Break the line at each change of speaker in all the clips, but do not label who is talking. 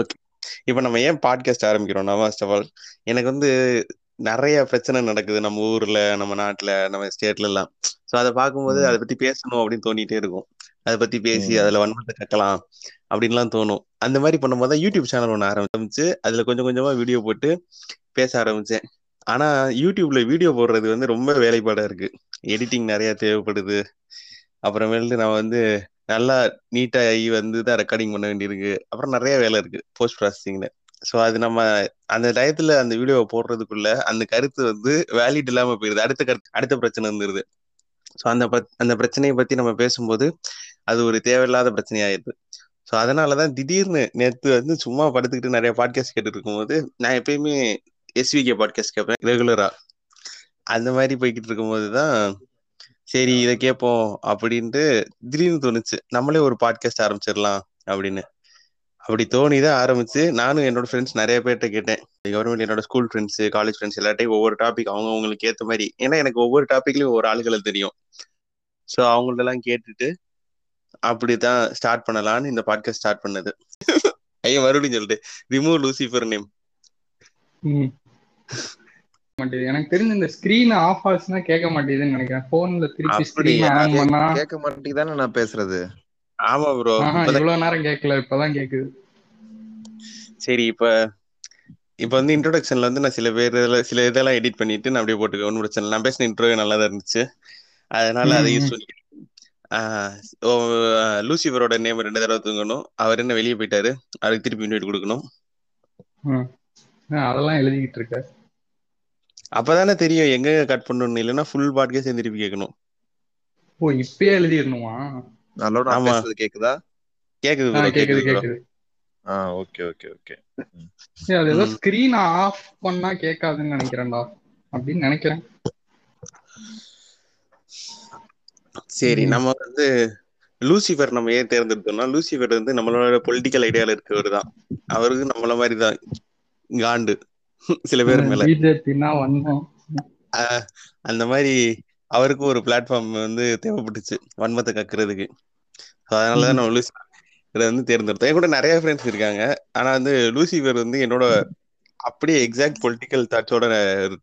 Okay. இப்போ நம்ம ஏன் பாட்காஸ்ட் ஆரம்பிக்கிறோம்னா ஃபர்ஸ்ட் ஆஃப் ஆல் எனக்கு வந்து நிறைய பிரச்சனை நடக்குது நம்ம ஊர்ல நம்ம நாட்டுல நம்ம ஸ்டேட்ல எல்லாம். ஸோ அதை பார்க்கும்போது அதை பத்தி பேசணும் அப்படின்னு தோணிட்டே இருக்கும். அதை பத்தி பேசி அதுல வன்மத்தை கக்கலாம் அப்படின்லாம் தோணும். அந்த மாதிரி பண்ணும்போது தான் யூடியூப் சேனல் ஒன்று ஆரம்பிச்சு அதுல கொஞ்சம் கொஞ்சமா வீடியோ போட்டு பேச ஆரம்பிச்சேன். ஆனா யூடியூப்ல வீடியோ போடுறது வந்து ரொம்ப வேலைப்பாடா இருக்கு. எடிட்டிங் நிறைய தேவைப்படுது. அப்புறமேட்டு நான் வந்து நல்லா நீட்டாக ஆகி வந்து தான் ரெக்கார்டிங் பண்ண வேண்டியிருக்கு. அப்புறம் நிறைய வேலை இருக்கு போஸ்ட் ப்ராசஸிங்ல ஸோ அது நம்ம அந்த டயத்துல அந்த வீடியோவை போடுறதுக்குள்ள அந்த கருத்து வந்து வேலிட் இல்லாம போயிருது. அடுத்த கருத்து அடுத்த பிரச்சனை வந்துருது. ஸோ அந்த அந்த பிரச்சனையை பத்தி நம்ம பேசும்போது அது ஒரு தேவையில்லாத பிரச்சனை ஆயிடுது ஸோ அதனாலதான் திடீர்னு நேற்று வந்து சும்மா படுத்துக்கிட்டு நிறைய பாட்காஸ்ட் கேட்டுட்டு இருக்கும்போது நான் எப்பயுமே எஸ்விகே பாட்காஸ்ட் கேட்பேன் ரெகுலரா அந்த மாதிரி போய்கிட்டு இருக்கும்போது தான் சரி இதை கேட்போம் அப்படின்ட்டு திடீர்னு தோணுச்சு. நம்மளே ஒரு பாட்காஸ்ட் ஆரம்பிச்சிடலாம் அப்படின்னு. அப்படி தோணிதான் ஆரம்பிச்சு நானும் என்னோட ஃப்ரெண்ட்ஸ் நிறைய பேர்கிட்ட கேட்டேன். கவர்மெண்ட் என்னோட ஸ்கூல் ஃப்ரெண்ட்ஸ் காலேஜ் ஃப்ரெண்ட்ஸ் எல்லாத்தையும் ஒவ்வொரு டாபிக் அவங்க அவங்களுக்கு ஏற்ற மாதிரி. ஏன்னா எனக்கு ஒவ்வொரு டாபிக்லயும் ஒவ்வொரு ஆளுகளை தெரியும். ஸோ அவங்கள்டெல்லாம் கேட்டுட்டு அப்படிதான் ஸ்டார்ட் பண்ணலான்னு இந்த பாட்காஸ்ட் ஸ்டார்ட் பண்ணது. ஐயா மறுபடியும் சொல்லிட்டு ரிமூவ் லூசிஃபர் நேம்.
மாட்டேது எனக்கு தெரிஞ்ச இந்த ஸ்கிரீன் ஆஃப் ஆச்சுன்னா கேட்க மாட்டேதுன்னு நினைக்கிறேன். போன்ல திருப்பி ஸ்கிரீன் ஆன் பண்ணா
கேட்க மாட்டேங்குதானே நான் பேசுறது.
ஆமா ப்ரோ
இவ்வளவு நேரம் கேட்கல இப்பதான் கேக்குது
சரி இப்ப இப்ப வந்து இன்ட்ரோடக்ஷன்ல வந்து நான் சில பேர் சில இதெல்லாம் எடிட் பண்ணிட்டு நான் அப்படியே போட்டுக்க ஒன்றும் பிரச்சனை நான் பேசின இன்ட்ரோ நல்லா தான் இருந்துச்சு. அதனால அதை யூஸ் பண்ணி லூசிஃபரோட நேம் ரெண்டு தடவை தூங்கணும். அவர் என்ன வெளியே போயிட்டாரு. அவருக்கு திருப்பி இன்வைட் கொடுக்கணும்.
அதெல்லாம் எழுதிக்கிட்டு இருக்க
அப்பதானே தெரியும் எங்க கட் பண்ணணும் இல்லைன்னா ஃபுல் பாட்காஸ்ட் திருப்பி கேட்கணும்.
ஓ இப்பயே எழுதிடணுமா?
நல்லோட பேசுறது கேக்குதா?
கேக்குது
கேக்குது. கேக்குது
ஆ ஓகே ஓகே ஓகே.
அது ஏதோ ஸ்கிரீன் ஆஃப் பண்ணா கேட்காதுன்னு நினைக்கிறேன்டா. அப்படின்னு நினைக்கிறேன்.
சரி. நம்ம வந்து லூசிஃபர் நம்ம ஏன் தேர்ந்தெடுத்தோம்னா லூசிஃபர் வந்து நம்மளோட பொலிட்டிக்கல் ஐடியால இருக்கவர் தான் அவருக்கு நம்மள மாதிரி தான் காண்டு சில பேர் மேல. அந்த மாதிரி அவருக்கும் ஒரு பிளாட்ஃபார்ம் வந்து தேவைப்பட்டுச்சு வன்மத்தை கக்குறதுக்கு. So அதனாலதான் நம்ம லூசிஃபர் இதை வந்து தேர்ந்தெடுத்தோம் என் கூட நிறைய ஃப்ரெண்ட்ஸ் இருக்காங்க. ஆனா வந்து லூசிஃபர் வந்து என்னோட அப்படியே எக்ஸாக்ட் பொலிட்டிக்கல் தாட்ஸோட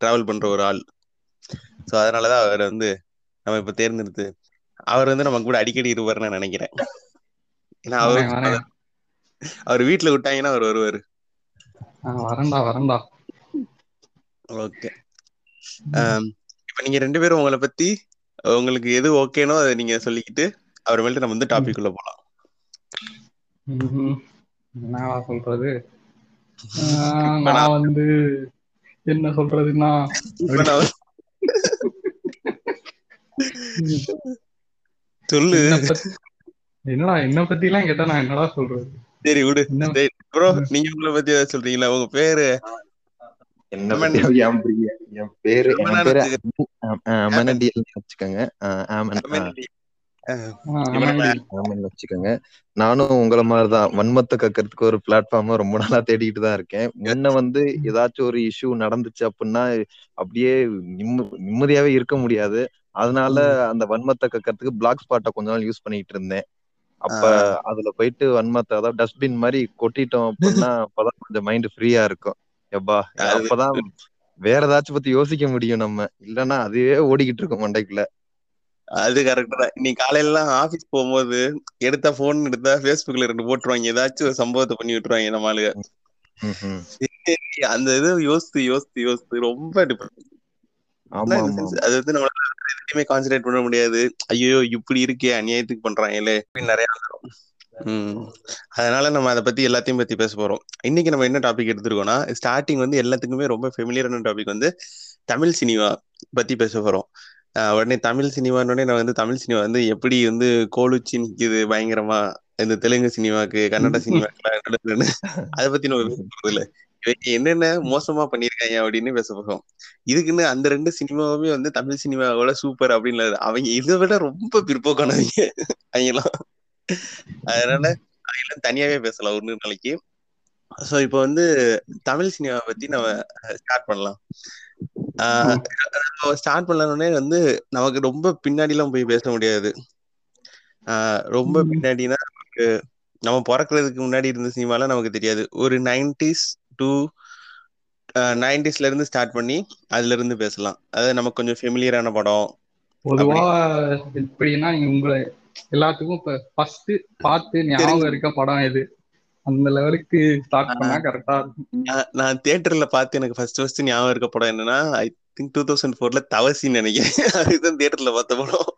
டிராவல் பண்ற ஒரு ஆள். ஸோ அதனாலதான் அவர் வந்து நம்ம இப்ப தேர்ந்தெடுத்து அவர் வந்து நம்ம கூட அடிக்கடி இருப்பாருன்னு நான் நினைக்கிறேன். ஏன்னா அவர். அவர் வீட்டுல விட்டாங்கன்னா அவர் வருவாரு.
ஆ, வரேன்டா வரேன்டா.
ஓகே இப்ப நீங்க ரெண்டு பேரும் உங்களை பத்தி உங்களுக்கு எது ஓகேனோ அதை நீங்க சொல்லிக்கிட்டு அப்புறமேட்டு நம்ம வந்து டாபிக் உள்ள போலாம்.
என்னவா சொல்றது? நான் வந்து என்ன சொல்றதுன்னா
சொல்லு.
என்னடா என்ன பத்தி எல்லாம் கேட்டா நான் என்னடா சொல்றது?
சரி விடு. ப்ரோ நீங்க உங்களை பத்தி ஏதாவது சொல்றீங்களா? உங்க பேரு?
என் பிரிய என் பேரு வச்சுக்கோங்க. வச்சுக்கோங்க. நானும் உங்கள மாதிரிதான். வன்மத்தை கக்கிறதுக்கு ஒரு பிளாட்ஃபார்ம் ரொம்ப நாளா தேடிட்டு தான் இருக்கேன். முன்ன வந்து ஏதாச்சும் ஒரு இஷ்யூ நடந்துச்சு அப்படின்னா அப்படியே நிம்ம நிம்மதியாவே இருக்க முடியாது. அதனால அந்த வன்மத்தை கக்கிறதுக்கு பிளாக் ஸ்பாட்டை கொஞ்ச நாள் யூஸ் பண்ணிட்டு இருந்தேன். அப்ப அதுல போயிட்டு வன்மத்தை அதாவது டஸ்ட்பின் மாதிரி கொட்டிட்டோம் அப்படின்னா அப்பதான் கொஞ்சம் மைண்ட் ஃப்ரீயா இருக்கும். எப்பா அப்பதான் வேற ஏதாச்சும் பத்தி யோசிக்க முடியும் நம்ம. இல்லன்னா அதுவே ஓடிக்கிட்டு இருக்கும் மண்டைக்குள்ள.
அது கரெக்ட் தான். நீ காலையில எல்லாம் ஆபீஸ் போகும்போது எடுத்தா போன் எடுத்தா Facebookல ரெண்டு போட்டுருவாங்க. ஏதாச்சும் ஒரு சம்பவத்தை பண்ணி விட்டுருவாங்க நம்ம. சரி, அந்த இது யோசித்து யோசித்து யோசித்து ரொம்ப அது வந்து நம்மளால எதுவுமே கான்சென்ட்ரேட் பண்ண முடியாது. ஐயோ இப்படி இருக்கே அநியாயத்துக்கு பண்றாங்களே. நிறைய அதனால நம்ம அதை பத்தி எல்லாத்தையும் பத்தி பேச போறோம். இன்னைக்கு நம்ம என்ன டாபிக் எடுத்திருக்கோம்னா ஸ்டார்டிங் வந்து எல்லாத்துக்குமே ரொம்ப ஃபெமிலியரான டாபிக் வந்து தமிழ் சினிமா பத்தி பேச போறோம். உடனே தமிழ் சினிமான்னு நான் வந்து தமிழ் சினிமா வந்து எப்படி வந்து கோலுச்சி நிக்குது பயங்கரமா? இந்த தெலுங்கு சினிமாக்கு கன்னட சினிமாக்கு அதை பத்தி நம்ம பேச போறது இல்ல. இவங்க என்னென்ன மோசமா பண்ணிருக்காங்க அப்படின்னு பேச போறோம். இதுக்குன்னு அந்த ரெண்டு சினிமாவுமே வந்து தமிழ் சினிமாவோட சூப்பர் அப்படின்னு. அவங்க இதை விட ரொம்ப பிற்போக்கானவங்க. அவங்கெல்லாம். அதனால தனியாவே பேசலாம் ஒரு நாளைக்கு சோ இப்போ வந்து தமிழ் சினிமா பத்தி நம்ம ஸ்டார்ட் பண்ணலாம். ஸ்டார்ட் பண்ணலன்னே வந்து நமக்கு ரொம்ப பின்னாடி எல்லாம் போய் பேச முடியாது. ரொம்ப. பின்னாடினா நமக்கு நம்ம பிறக்கிறதுக்கு முன்னாடி இருந்த சினிமாலாம் நமக்கு தெரியாது. ஒரு நைன்டிஸ் டூ நைன்டிஸ்ல இருந்து ஸ்டார்ட் பண்ணி அதுல இருந்து பேசலாம். அது நமக்கு கொஞ்சம் ஃபெமிலியரான படம்.
பொதுவா எப்படின்னா உங்களை எல்லாத்துக்கும் இப்ப ஃபர்ஸ்ட் பார்த்து ஞாபகம் இருக்க படம் எது? அந்த லெவலுக்கு ஸ்டார்ட் பண்ணா கரெக்டா இருக்கும்.
நான் தியேட்டர்ல பார்த்து எனக்கு ஃபர்ஸ்ட் ஃபர்ஸ்ட் ஞாபகம் இருக்க படம் என்னன்னா ஐ திங்க் டூ தௌசண்ட் ஃபோர்ல தவசின்னு நினைக்கிறேன். அதுதான் தியேட்டர்ல பார்த்த படம்.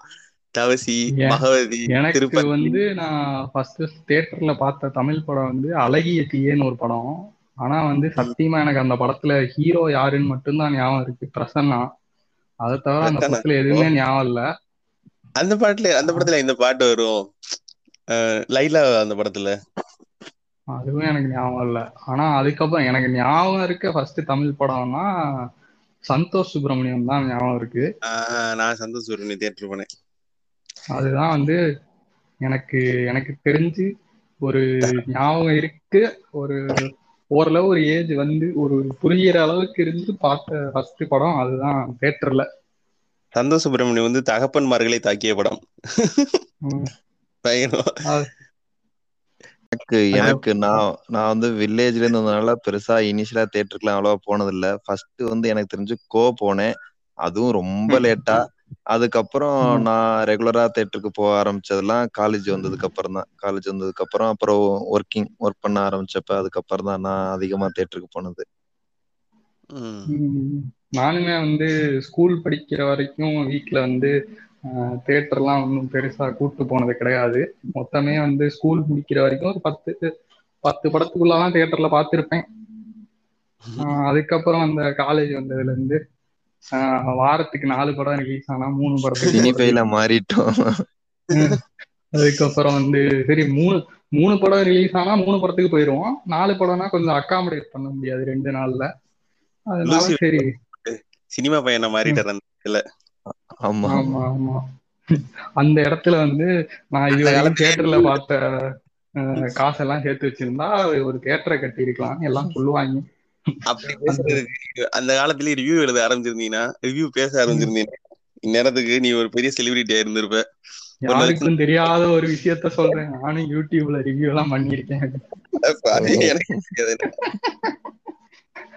தவசி? மகவதி
எனக்கு வந்து நான் ஃபர்ஸ்ட் தியேட்டர்ல பார்த்த தமிழ் படம் வந்து அழகிய தீயேன்னு ஒரு படம். ஆனா வந்து சத்தியமா எனக்கு அந்த படத்துல ஹீரோ யாருன்னு மட்டும்தான் ஞாபகம் இருக்கு. பிரசன்னா. அதை தவிர அந்த. படத்துல எதுவுமே ஞாபகம் இல்ல.
அந்த பாட்டுல அந்த படத்துல இந்த பாட்டு வரும். லைலா அந்த படத்துல.
அதுவும் எனக்கு ஞாபகம் இல்ல. ஆனா அதுக்கப்புறம் எனக்கு ஞாபகம் இருக்க ஃபர்ஸ்ட் தமிழ் படம்னா சந்தோஷ் சுப்பிரமணியம் தான் ஞாபகம் இருக்கு.
நான் சந்தோஷ் சுரனி தியேட்டர் போனேன்.
அதுதான் வந்து எனக்கு எனக்கு தெரிஞ்சு ஒரு ஞாபகம் இருக்கு. ஒரு ஓரளவு ஒரு ஏஜ் வந்து ஒரு புரியிற அளவுக்கு இருந்து பார்த்த ஃபர்ஸ்ட் படம் அதுதான் தேட்டர்ல
சந்தோஷ் சுப்பிரமணியம் வந்து தகப்பன்மார்களை தாக்கிய படம்.
எனக்கு எனக்கு நான் நான் வந்து வில்லேஜ்ல இருந்ததுனால பெருசா இனிஷியலா தேட்டருக்குலாம் அவ்வளவா போனது இல்ல ஃபர்ஸ்ட் வந்து எனக்கு தெரிஞ்சு கோ போனேன். அதுவும் ரொம்ப லேட்டா அதுக்கப்புறம். நான் ரெகுலரா தேட்டருக்கு போக ஆரம்பிச்சதெல்லாம் காலேஜ் வந்ததுக்கு அப்புறம் தான். காலேஜ் வந்ததுக்கு அப்புறம் அப்புறம் ஒர்க்கிங் ஒர்க் பண்ண ஆரம்பிச்சப்ப அதுக்கப்புறம் தான் நான் அதிகமா தேட்டருக்கு போனது.
நானுமே வந்து ஸ்கூல் படிக்கிற வரைக்கும் வீட்ல வந்து தேட்டர்லாம் ஒன்றும் பெருசா கூட்டு போனது கிடையாது. மொத்தமே வந்து ஸ்கூல் முடிக்கிற வரைக்கும் ஒரு பத்து பத்து படத்துக்குள்ளதான் தேட்டர்ல பார்த்திருப்பேன். அதுக்கப்புறம் அந்த காலேஜ் வந்ததுல இருந்து ஆஹ் வாரத்துக்கு நாலு படம் ரிலீஸ் ஆனா மூணு படத்துக்கு
சினிபைல மாறிட்டோம்.
அதுக்கப்புறம் வந்து சரி மூணு மூணு படம் ரிலீஸ் ஆனா மூணு படத்துக்கு போயிருவோம். நாலு படம்னா கொஞ்சம் அக்காமடேட் பண்ண முடியாது ரெண்டு நாள்ல. அதனால சரி
சினிமா பையனை மாறிட்டார் அந்த இதுல
ஆமா.
ஆமா ஆமா. அந்த இடத்துல வந்து நான் இது தியேட்டர்ல பார்த்த அஹ், காசெல்லாம் சேர்த்து வச்சிருந்தா ஒரு தியேட்டரை கட்டி எல்லாம் சொல்லுவாங்க.
அப்படி பேசுறதுக்கு அந்த காலத்துல ரிவ்யூ எழுத ஆரம்பிச்சிருந்தீங்கன்னா ரிவ்யூ பேச ஆரம்பிச்சிருந்தீங்கன்னா இந்நேரத்துக்கு நீ ஒரு பெரிய செலிபிரிட்டியா இருந்திருப்ப.
யாருக்கும் தெரியாத ஒரு விஷயத்த சொல்றேன். நானும் யூடியூப்ல ரிவ்யூ எல்லாம் பண்ணியிருக்கேன்.
அது எனக்கு தெரியாது.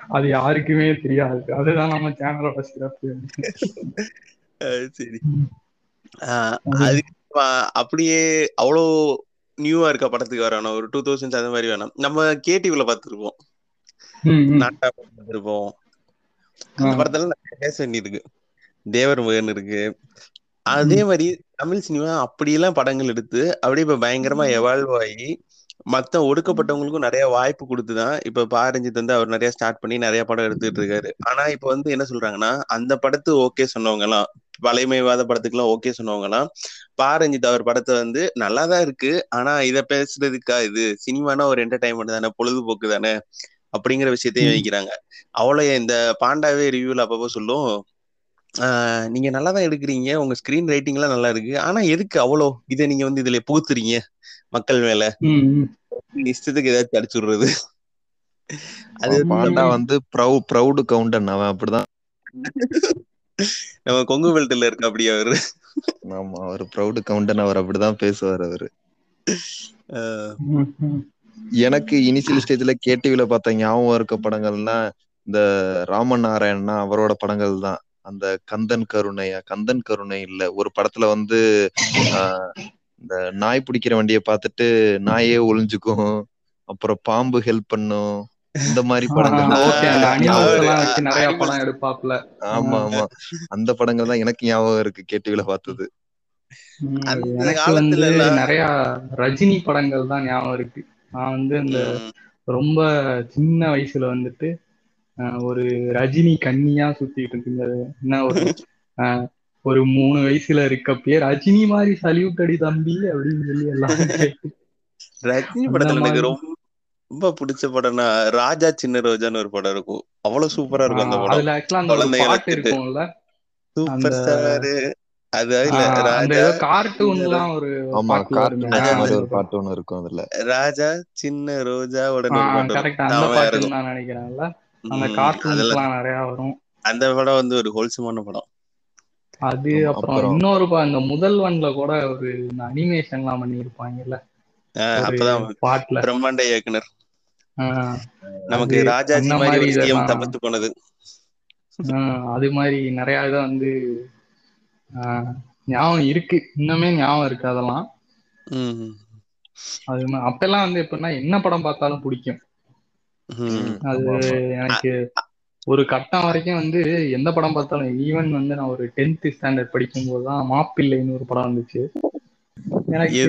அது யாருக்குமே தெரியாது. அதுதான் நம்ம சேனலோட சிறப்பு.
சரி. அதுக்கு அப்படியே அவ்வளோ நியூவா இருக்க படத்துக்கு வரணும் ஒரு டூ தௌசண்ட்ஸ் அந்த மாதிரி வேணாம். நம்ம கேடிவில பார்த்துருப்போம். நாட்டா பார்த்துருப்போம். அந்த. படத்துல நிறைய பேச வேண்டியிருக்கு தேவர் மகன் இருக்கு. அதே மாதிரி தமிழ் சினிமா அப்படியெல்லாம் படங்கள் எடுத்து அப்படியே இப்ப பயங்கரமா எவால்வ் ஆகி மத்த ஒடுக்கப்பட்டவங்களுக்கும் நிறைய வாய்ப்பு கொடுத்துதான் இப்ப பாரஞ்சித் வந்து அவர் நிறைய ஸ்டார்ட் பண்ணி நிறைய படம் எடுத்துட்டு இருக்காரு. ஆனா இப்ப வந்து என்ன சொல்றாங்கன்னா அந்த படத்து ஓகே சொன்னவங்க எல்லாம் பழைமைவாத படத்துக்கு எல்லாம் ஓகே சொன்னவங்க எல்லாம் பாரஞ்சித் அவர் படத்தை வந்து நல்லாதான் இருக்கு. ஆனா இத பேசுறதுக்கா இது? சினிமானா ஒரு என்டர்டைன்மெண்ட் தானே பொழுதுபோக்கு தானே அப்படிங்கிற விஷயத்தையும். வைக்கிறாங்க அவ்வளவு இந்த பாண்டாவே ரிவ்யூல அப்பப்போ சொல்லும் நீங்க நல்லா தான் எடுக்கிறீங்க உங்க ஸ்கிரீன் ரைட்டிங் எல்லாம் நல்லா இருக்கு. ஆனா எதுக்கு அவ்வளோ? இதை நீங்க வந்து இதுல புகுத்துறீங்க? மக்கள் மேல. இஷ்டத்துக்கு ஏதாச்சும் அடிச்சு விடுறது. அது
பாண்டா வந்து ப்ரௌ ப்ரௌடு கவுண்டன். அவன் அப்படிதான்.
நம்ம கொங்கு பெல்ட்ல இருக்க அப்படியே அவரு.
ஆமா அவர் ப்ரௌடு கவுண்டன். அவர் அப்படிதான் பேசுவார் அவரு. எனக்கு இனிஷியல் ஸ்டேஜ்ல கேடிவில பார்த்த ஞாபகம் இருக்க படங்கள்னா இந்த ராமன் நாராயணனா அவரோட படங்கள் தான். அந்த கந்தன் கருணையா கந்தன் கருணை இல்ல. ஒரு படத்துல வந்து ஆஹ், இந்த நாய் பிடிக்கிற வண்டியை பார்த்துட்டு நாயே ஒளிஞ்சுக்கும். அப்புறம் பாம்பு ஹெல்ப் பண்ணும். இந்த மாதிரி படங்கள்.
நிறைய படம் எடுப்பாப்ல.
ஆமா ஆமா. அந்த படங்கள் தான் எனக்கு ஞாபகம் இருக்கு கேடிவில பார்த்தது.
நிறைய ரஜினி படங்கள் தான் ஞாபகம் இருக்கு. நான் வந்து இந்த ரொம்ப சின்ன வயசுல வந்துட்டு அஹ், ஒரு ரஜினி கன்னியா சுத்திட்டு இருந்தது. என்ன ஒரு அஹ், ஒரு மூணு வயசுல இருக்கப்பயே ரஜினி மாதிரி சல்யூட் அடி தம்பி அப்படின்னு சொல்லி எல்லாம்
ரஜினி படத்துல எனக்கு ரொம்ப ரொம்ப பிடிச்ச படம்னா ராஜா சின்ன ரோஜான்னு ஒரு படம் இருக்கும். அவ்வளவு சூப்பரா இருக்கும் அந்த படம்.
அதுல ஆக்சுவலா அந்த பாட்டு இருக்கும்ல?
சூப்பர் ஸ்டாரு அது இல்ல
ஆஹ், அந்த
ராஜா
கார்ட்டூன்லாம் ஒரு
ஆமா கார்ட்டூன் மாதிரி ஒரு பாட்டு ஒண்ணு இருக்கும் அதுல.
ராஜா சின்ன ரோஜா உடனே பாட்டு
கரெக்ட் அந்த
இருக்கும்.
நான் நினைக்கிறேன்ல. அந்த நிறைய வரும்.
அந்த படம் வந்து ஒரு ஹோல்சமான படம்.
அது அப்புறம் இன்னொரு இந்த முதல் ஒன்ல கூட ஒரு
ஆஹ்
ஒரு
அப்பதான்
பாட்டுல.
பிரம்மாண்ட இயக்குனர்.
ஆஹ்
நமக்கு ராஜாஜி
அந்த
மாதிரி தப்பிச்சு போனது.
ஆஹ் அது மாதிரி நிறைய இதை வந்து ஆஹ் ஞாபகம் இருக்கு. இன்னுமே ஞாபகம் இருக்கு அதெல்லாம்.
ம்
அது அப்பெல்லாம் வந்து எப்படின்னா என்ன படம் பார்த்தாலும் பிடிக்கும். அது எனக்கு ஒரு கட்டம் வரைக்கும் வந்து எந்த படம் பார்த்தாலும் ஈவன் வந்து நான் ஒரு டென்த் ஸ்டாண்டர்ட் படிக்கும்போது தான் மாப்பிள்ளைன்னு ஒரு படம் வந்துச்சு. எனக்கு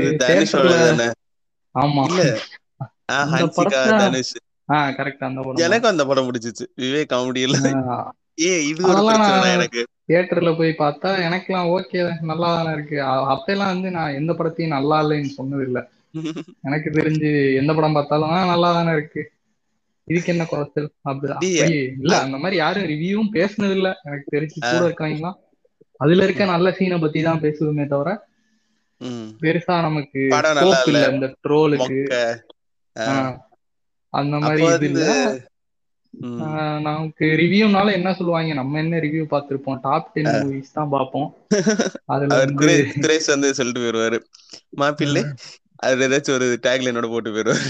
ஆமா.
ஆஹ்
அந்த படம்
பிடிச்சிச்சு. விவேக் ஏ இது எனக்கு.
தியேட்டர்ல போய் பார்த்தா எனக்கெல்லாம் ஓகே நல்லா தானே இருக்கு. அப்பெல்லாம் வந்து நான் எந்த படத்தையும் நல்லா இல்லைன்னு சொன்னது இல்ல எனக்கு தெரிஞ்சு எந்த படம் பார்த்தாலும் ஆ நல்லா தானே இருக்கு. இதுக்கு என்ன குறைச்சல்? அப்படி இல்ல அந்த மாதிரி யாரும் ரிவ்யூவும் பேசுனது இல்ல எனக்கு தெரிஞ்சு கூட இருக்கவங்கலாம் அதுல இருக்க நல்ல சீனை பத்தி தான் பேசுவோமே தவிர. பெருசா நமக்கு
இல்ல.
இந்த ட்ரோலுக்கு அந்த மாதிரி இது இல்ல. நமக்கு ரிவ்யூனால என்ன சொல்லுவாங்க? நம்ம என்ன ரிவ்யூ பார்த்திருப்போம்? டாப் டென் மூவிஸ் தான் பார்ப்போம். அதுல வந்து
சொல்லிட்டு போயிருவாரு. மாப்பிள்ளை அது ஏதாச்சும் ஒரு டேக்லைனோட போட்டு போயிருவாரு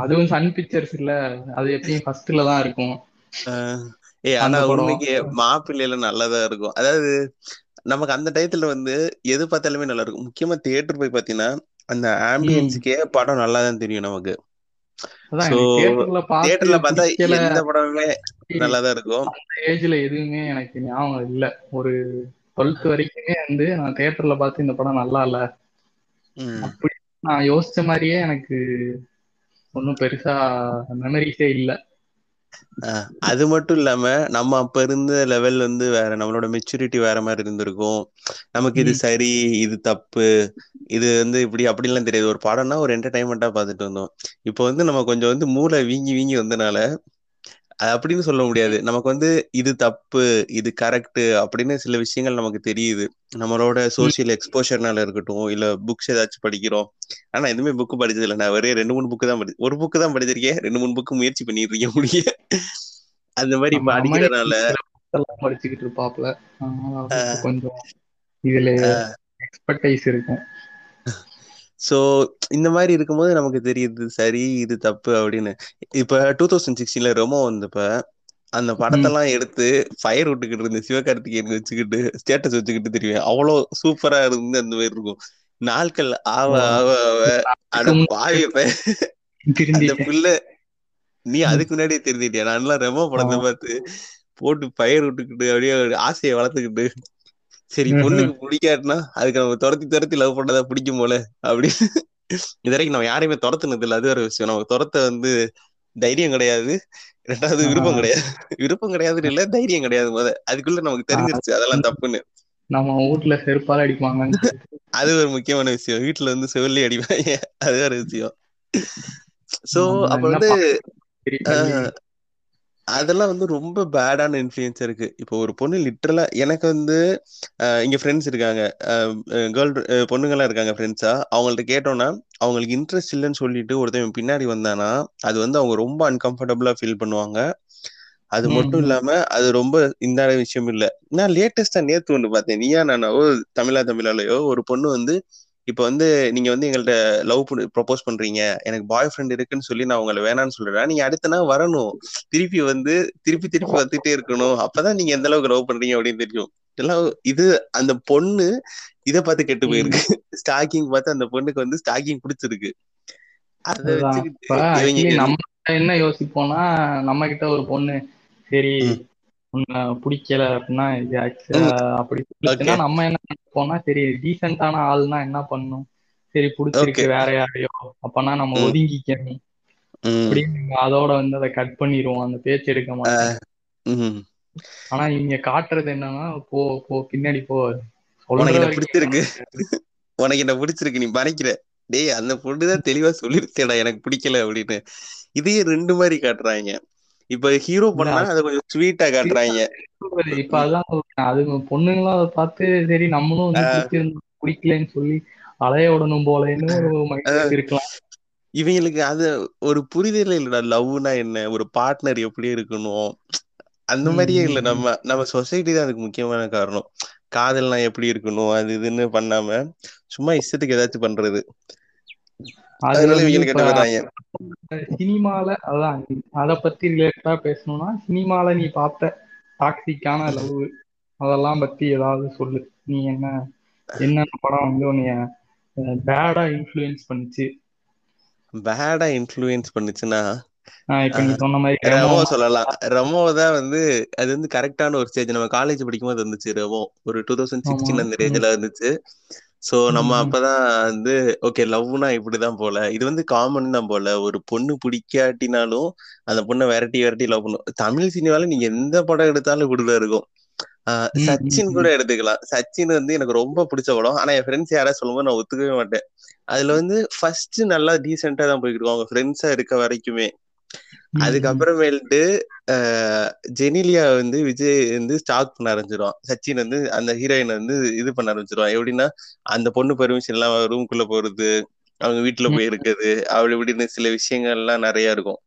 அதுவும் சன் பிக்சர்ஸ் இல்ல அது எப்பயும் ஃபர்ஸ்ட்ல தான் இருக்கும்.
ஏய் ஆனா உண்மைக்கு மாப்பிள்ளையில நல்லதா இருக்கும். அதாவது நமக்கு அந்த டயத்துல வந்து எது பார்த்தாலுமே நல்லா இருக்கும். முக்கியமா தியேட்டர் போய் பாத்தீங்கன்னா அந்த ஆம்பியன்ஸுக்கே படம் நல்லா தான் தெரியும் நமக்கு.
தியேட்டர்ல பார்த்து
எந்த படமுமே நல்லா தான் இருக்கும்.
ஏஜ்ல எதுவுமே எனக்கு ஞாபகம் இல்ல. ஒரு டுவெல்த் வரைக்குமே வந்து நான் தியேட்டர்ல பார்த்து இந்த படம் நல்லா இல்ல. அப்படி நான் யோசிச்ச மாதிரியே எனக்கு ஒன்றும் பெருசா மெமரிஸே இல்ல.
அது மட்டும் இல்லாம நம்ம அப்ப இருந்த லெவல் வந்து வேற நம்மளோட மெச்சூரிட்டி வேற மாதிரி இருந்திருக்கும். நமக்கு இது. சரி இது தப்பு இது வந்து இப்படி அப்படிலாம் தெரியாது. ஒரு படம்னா ஒரு என்டர்டைன்மெண்டா பார்த்துட்டு வந்தோம். இப்போ வந்து நம்ம கொஞ்சம் வந்து மூளை வீங்கி வீங்கி வந்தனால அப்படின்னு சொல்ல முடியாது. நமக்கு வந்து இது தப்பு இது கரெக்ட் அப்படின்னு சில விஷயங்கள் நமக்கு தெரியுது. நம்மளோட சோசியல் எக்ஸ்போஷர்னால இருக்கட்டும் இல்ல புக்ஸ் ஏதாச்சும் படிக்கிறோம். ஆனா எதுவுமே புக் படிச்சது இல்லை நான் ஒரே ரெண்டு மூணு புக்கு தான் படி ஒரு புக்கு தான் படிச்சிருக்கேன். ரெண்டு மூணு புக்கு முயற்சி பண்ணிட்டு இருக்கேன் முடிய அந்த மாதிரி
புத்தெல்லாம் படிச்சுக்கிட்டு இருப்பாப்ல கொஞ்சம் இதுல எக்ஸ்பர்டைஸ் இருக்கும்.
சோ இந்த மாதிரி இருக்கும்போது நமக்கு தெரியுது சரி இது தப்பு அப்படின்னு. இப்ப டூ தௌசண்ட் சிக்ஸ்டீன்ல ரொமோ வந்தப்ப அந்த படத்தெல்லாம் எடுத்து ஃபயர் விட்டுக்கிட்டு இருந்த சிவகார்த்திகேயன் வச்சுக்கிட்டு ஸ்டேட்டஸ் வச்சுக்கிட்டு தெரியும்? அவ்வளவு சூப்பரா இருந்து அந்த மாதிரி இருக்கும். நாட்கள் ஆவ. ஆவ ஆவ அட
அதுக்கு
பாவி பைய. அந்த புள்ள நீ அதுக்கு முன்னாடியே தெரிஞ்சிட்டியா நான்லாம் ரெமோ படத்தை. பார்த்து போட்டு பயிர் விட்டுக்கிட்டு அப்படியே ஆசையை வளர்த்துக்கிட்டு. சரி. பொண்ணுக்கு பிடிக்காட்டினா அதுக்கு நம்ம துரத்தி துரத்தி லவ் பண்ணதா பிடிக்கும் போல அப்படின்னு இது வரைக்கும் நம்ம யாரையுமே துரத்துனது இல்லை. அது வேற விஷயம். நமக்கு துரத்த வந்து தைரியம் கிடையாது. ரெண்டாவது விருப்பம். கிடையாது. விருப்பம் கிடையாதுன்னு இல்ல தைரியம் கிடையாது முத. அதுக்குள்ள நமக்கு தெரிஞ்சிருச்சு அதெல்லாம் தப்புன்னு.
நம்ம வீட்ல செருப்பால சொல்லிட்டு.
அது ஒரு முக்கியமான விஷயம். வீட்டுல வந்து செவிலி அடிப்பாங்க. அது வேற விஷயம். சோ
நம்ம
அப்ப வந்து அதெல்லாம் வந்து ரொம்ப பேடான இன்ஃப்ளூயன்ஸ் இருக்கு. இப்போ ஒரு பொண்ணு லிட்டரலா எனக்கு வந்து இங்க ஃப்ரெண்ட்ஸ் இருக்காங்க. கேர்ள் பொண்ணுங்கெல்லாம் இருக்காங்க ஃப்ரெண்ட்ஸா அவங்கள்ட்ட கேட்டோம்னா அவங்களுக்கு இன்ட்ரெஸ்ட் இல்லைன்னு சொல்லிட்டு ஒருத்தன் பின்னாடி வந்தானா அது வந்து அவங்க ரொம்ப அன்கம்ஃபர்டபுளா ஃபீல் பண்ணுவாங்க. அது மட்டும். இல்லாம அது ரொம்ப இந்த விஷயம் இல்ல. நான் லேட்டஸ்டா நேத்து ஒண்ணு பார்த்தேன். நீயா நானாவோ தமிழா தமிழாலயோ ஒரு பொண்ணு வந்து இப்ப வந்து நீங்க வந்து எங்கள்ட்ட லவ் ப்ரொபோஸ் பண்றீங்க. எனக்கு பாய் ஃப்ரெண்ட் இருக்குன்னு சொல்லி நான் உங்களை வேணாம்னு சொல்றேன். நீங்க அடுத்த நாள் வரணும். திருப்பி வந்து திருப்பி திருப்பி வந்துட்டே இருக்கணும். அப்பதான் நீங்க எந்த அளவுக்கு லவ் பண்றீங்க அப்படின்னு தெரியும். இதெல்லாம் இது அந்த பொண்ணு இத பார்த்து கெட்டு. போயிருக்கு. ஸ்டாக்கிங் பார்த்து அந்த பொண்ணுக்கு வந்து ஸ்டாக்கிங் பிடிச்சிருக்கு.
நம்ம என்ன யோசிப்போம்னா நம்ம கிட்ட ஒரு பொண்ணு சரி. உன்னை பிடிக்கல அப்படின்னா இது. அப்படி சொல்லிச்சுன்னா. நம்ம என்ன நினைப்போம்னா சரி டீசென்டான ஆள்னா என்ன பண்ணும் சரி பிடிச்சிருக்கு. வேற யாரையோ அப்பனா நம்ம. ஒதுங்கிக்கணும். அப்படின்னு அதோட வந்து அதை கட் பண்ணிடுவோம் அந்த பேச்சு எடுக்க மாட்டோம்
ம்.
ஆனா இங்க காட்டுறது என்னன்னா போ போ பின்னாடி போ
உனக்கு என்ன பிடிச்சிருக்கு உனக்கு என்ன பிடிச்சிருக்கு நீ மறைக்கிற டேய் அந்த பொண்ணுதான் தெளிவா சொல்லிருச்சேடா எனக்கு பிடிக்கல அப்படின்னு இதையே ரெண்டு மாதிரி காட்டுறாங்க இப்ப ஹீரோ பண்ணா அதை கொஞ்சம் ஸ்வீட்டா காட்டுறாங்க.
இப்ப அதான். அது பொண்ணுங்களும் அதை பார்த்து சரி நம்மளும் வந்து பிடிக்கலன்னு சொல்லி அலைய விடணும் போலேன்னு ஒரு இருக்கலாம்.
இவங்களுக்கு அது ஒரு புரிதல் இல்லடா லவ்னா என்ன? ஒரு பார்ட்னர் எப்படி இருக்கணும்? அந்த மாதிரியே இல்ல. நம்ம நம்ம சொசைட்டி தான் அதுக்கு முக்கியமான காரணம். காதல்னா எப்படி இருக்கணும்? அது இதுன்னு பண்ணாம சும்மா இஷ்டத்துக்கு ஏதாச்சும் பண்றது
அது
அதனால
வந்து
இவங்க
இப்ப
கெட்டு போயிடுறாங்க
சினிமால அதான் அத பத்தி ரிலேட்டடா பேசணும்னா சினிமால நீ பார்த்த டாக்ஸிக்கான லவ் அதெல்லாம் பத்தி ஏதாவது சொல்லு. நீ என்ன என்னென்ன படம் வந்து உன்னைய பேடா இன்ஃப்ளூயன்ஸ் பண்ணுச்சு?
பேடா இன்ஃப்ளூயன்ஸ் பண்ணுச்சுன்னா ரெமோ சொல்லலாம். ரெமோ தான் வந்து அது வந்து கரெக்டான ஒரு ஸ்டேஜ் நம்ம காலேஜ் படிக்கும்போது இருந்துச்சு ரெமோ. ஒரு டூ தௌசண்ட் சிக்ஸ்டீன் அந்த ரேஞ்சில் இருந்துச்சு. ஸோ நம்ம அப்பதான் வந்து ஓகே லவ்னா இப்படிதான் போல. இது வந்து காமன் தான் போல. ஒரு பொண்ணு பிடிக்காட்டினாலும் அந்த பொண்ணை விரட்டி விரட்டி லவ் பண்ணும். தமிழ் சினிமால நீங்க எந்த படம் எடுத்தாலும் இப்படிதான் இருக்கும். சச்சின் கூட எடுத்துக்கலாம். சச்சின் வந்து எனக்கு ரொம்ப பிடிச்ச படம். ஆனா என் ஃப்ரெண்ட்ஸ் யாராவது சொல்லும்போது நான் ஒத்துக்கவே மாட்டேன். அதுல வந்து ஃபர்ஸ்ட் நல்லா டீசெண்டா தான் போய்கிட்டு இருக்கும். அவங்க ஃப்ரெண்ட்ஸா இருக்க வரைக்குமே. அதுக்கப்புறமேல்ட்டு ஜெனிலியா வந்து விஜய் வந்து ஸ்டாக் பண்ண ஆரம்பிச்சிருவான். சச்சின் வந்து அந்த ஹீரோயின் வந்து இது பண்ண ஆரம்பிச்சிருவான். எப்படின்னா அந்த பொண்ணு பெர்மிஷன் எல்லாம் ரூம்குள்ள போறது அவங்க வீட்டுல போய் இருக்குது அப்படி இப்படின்னு சில விஷயங்கள் எல்லாம் நிறைய இருக்கும்.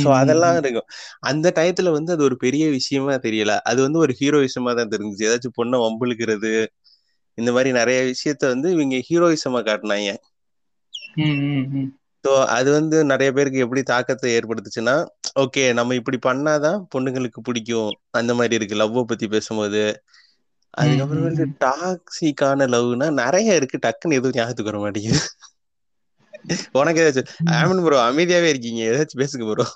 சோ அதெல்லாம். இருக்கும். அந்த டயத்துல வந்து அது ஒரு பெரிய விஷயமா தெரியல. அது வந்து ஒரு ஹீரோயிசமா தான் தெரிஞ்சுச்சு. ஏதாச்சும் பொண்ணை வம்பிழுக்கிறது இந்த மாதிரி நிறைய விஷயத்த வந்து இவங்க ஹீரோயிசமா காட்டினாங்க. ஸோ அது வந்து நிறைய பேருக்கு எப்படி தாக்கத்தை ஏற்படுத்துச்சுன்னா ஓகே நம்ம இப்படி பண்ணாதான் பொண்ணுங்களுக்கு பிடிக்கும். அந்த மாதிரி இருக்கு. லவ்வை பத்தி பேசும்போது.
ம், ம்,
அதுக்கப்புறமேட்டு
ம்.
டாக்ஸிக்கான லவ்னா நிறைய இருக்கு. டக்குன்னு எதுவும் ஞாபகத்துக்கு வர மாட்டேங்குது. உனக்கு ஏதாச்சும். ஆமன் ப்ரோ அமைதியாவே இருக்கீங்க. ஏதாச்சும் பேசுங்க ப்ரோ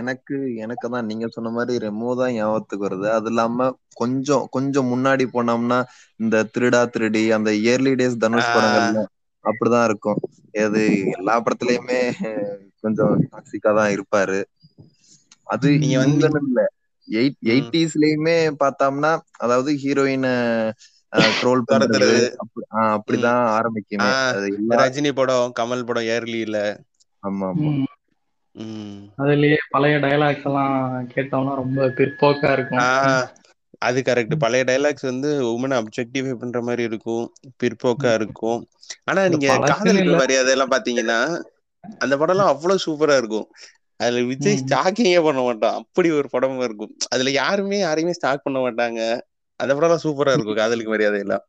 எனக்கு எனக்கு தான் நீங்க சொன்ன மாதிரி ரெமோ தான் ஞாபகத்துக்கு வருது. அது இல்லாம கொஞ்சம் கொஞ்சம் முன்னாடி போனோம்னா இந்த திருடா திருடி அந்த இயர்லி டேஸ் தனுஷ் படங்கள்ல அப்படிதான் இருக்கும். அது எல்லா படத்துலயுமே கொஞ்சம் டாக்ஸிக்கா தான் இருப்பாரு. அது
நீங்க வந்து
இல்ல. எயிட் எயிட்டிஸ்லயுமே பார்த்தோம்னா அதாவது ஹீரோயினை ட்ரோல் பண்றது அப்படிதான் ஆரம்பிக்குமே.
ரஜினி படம் கமல் படம் ஏர்லியில
ஆமா ஆமா
அதுலயே பழைய டயலாக்ஸ் எல்லாம் கேட்டோம்னா ரொம்ப பிற்போக்கா இருக்கும்.
அது கரெக்ட் பழைய டைலாக்ஸ் வந்து உமனை அப்ஜெக்டிஃபை பண்ற மாதிரி இருக்கும். பிற்போக்கா. இருக்கும். ஆனா நீங்க
இல்ல.
மரியாதை எல்லாம் பாத்தீங்கன்னா அந்த படம் எல்லாம் அவ்வளவு சூப்பரா இருக்கும். அதுல விஜய். ஸ்டாக்கிங்கே பண்ண மாட்டான். அப்படி ஒரு படமா இருக்கும். அதுல யாருமே யாரையுமே ஸ்டாக் பண்ண மாட்டாங்க. அந்த படம் எல்லாம் சூப்பரா இருக்கும். காதலுக்கு மரியாதை எல்லாம்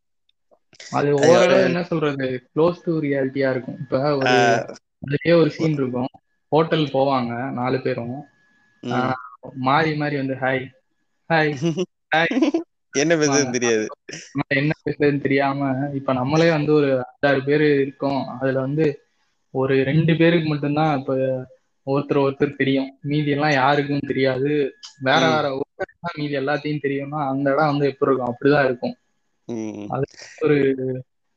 அது ஓரளவு என்ன சொல்றது? க்ளோஸ் டு ரியாலிட்டியா இருக்கும். இப்ப ஒரு அதுலயே ஒரு சீன் இருக்கும். ஹோட்டல் போவாங்க நாலு பேரும். மாறி மாறி வந்து ஹாய் ஹாய்
என்ன பேசுறதுன்னு தெரியாது.
என்ன பேசுறதுன்னு தெரியாம இப்ப நம்மளே வந்து ஒரு அஞ்சாறு பேர் இருக்கோம். அதுல வந்து ஒரு ரெண்டு பேருக்கு மட்டும்தான் இப்ப ஒருத்தர் ஒருத்தர் தெரியும். மீதி எல்லாம் யாருக்கும் தெரியாது. வேற வேற ஒருத்தருக்கு தான் மீதி எல்லாத்தையும் தெரியும்னா அந்த இடம் வந்து எப்படி இருக்கும்? அப்படிதான் இருக்கும். அது ஒரு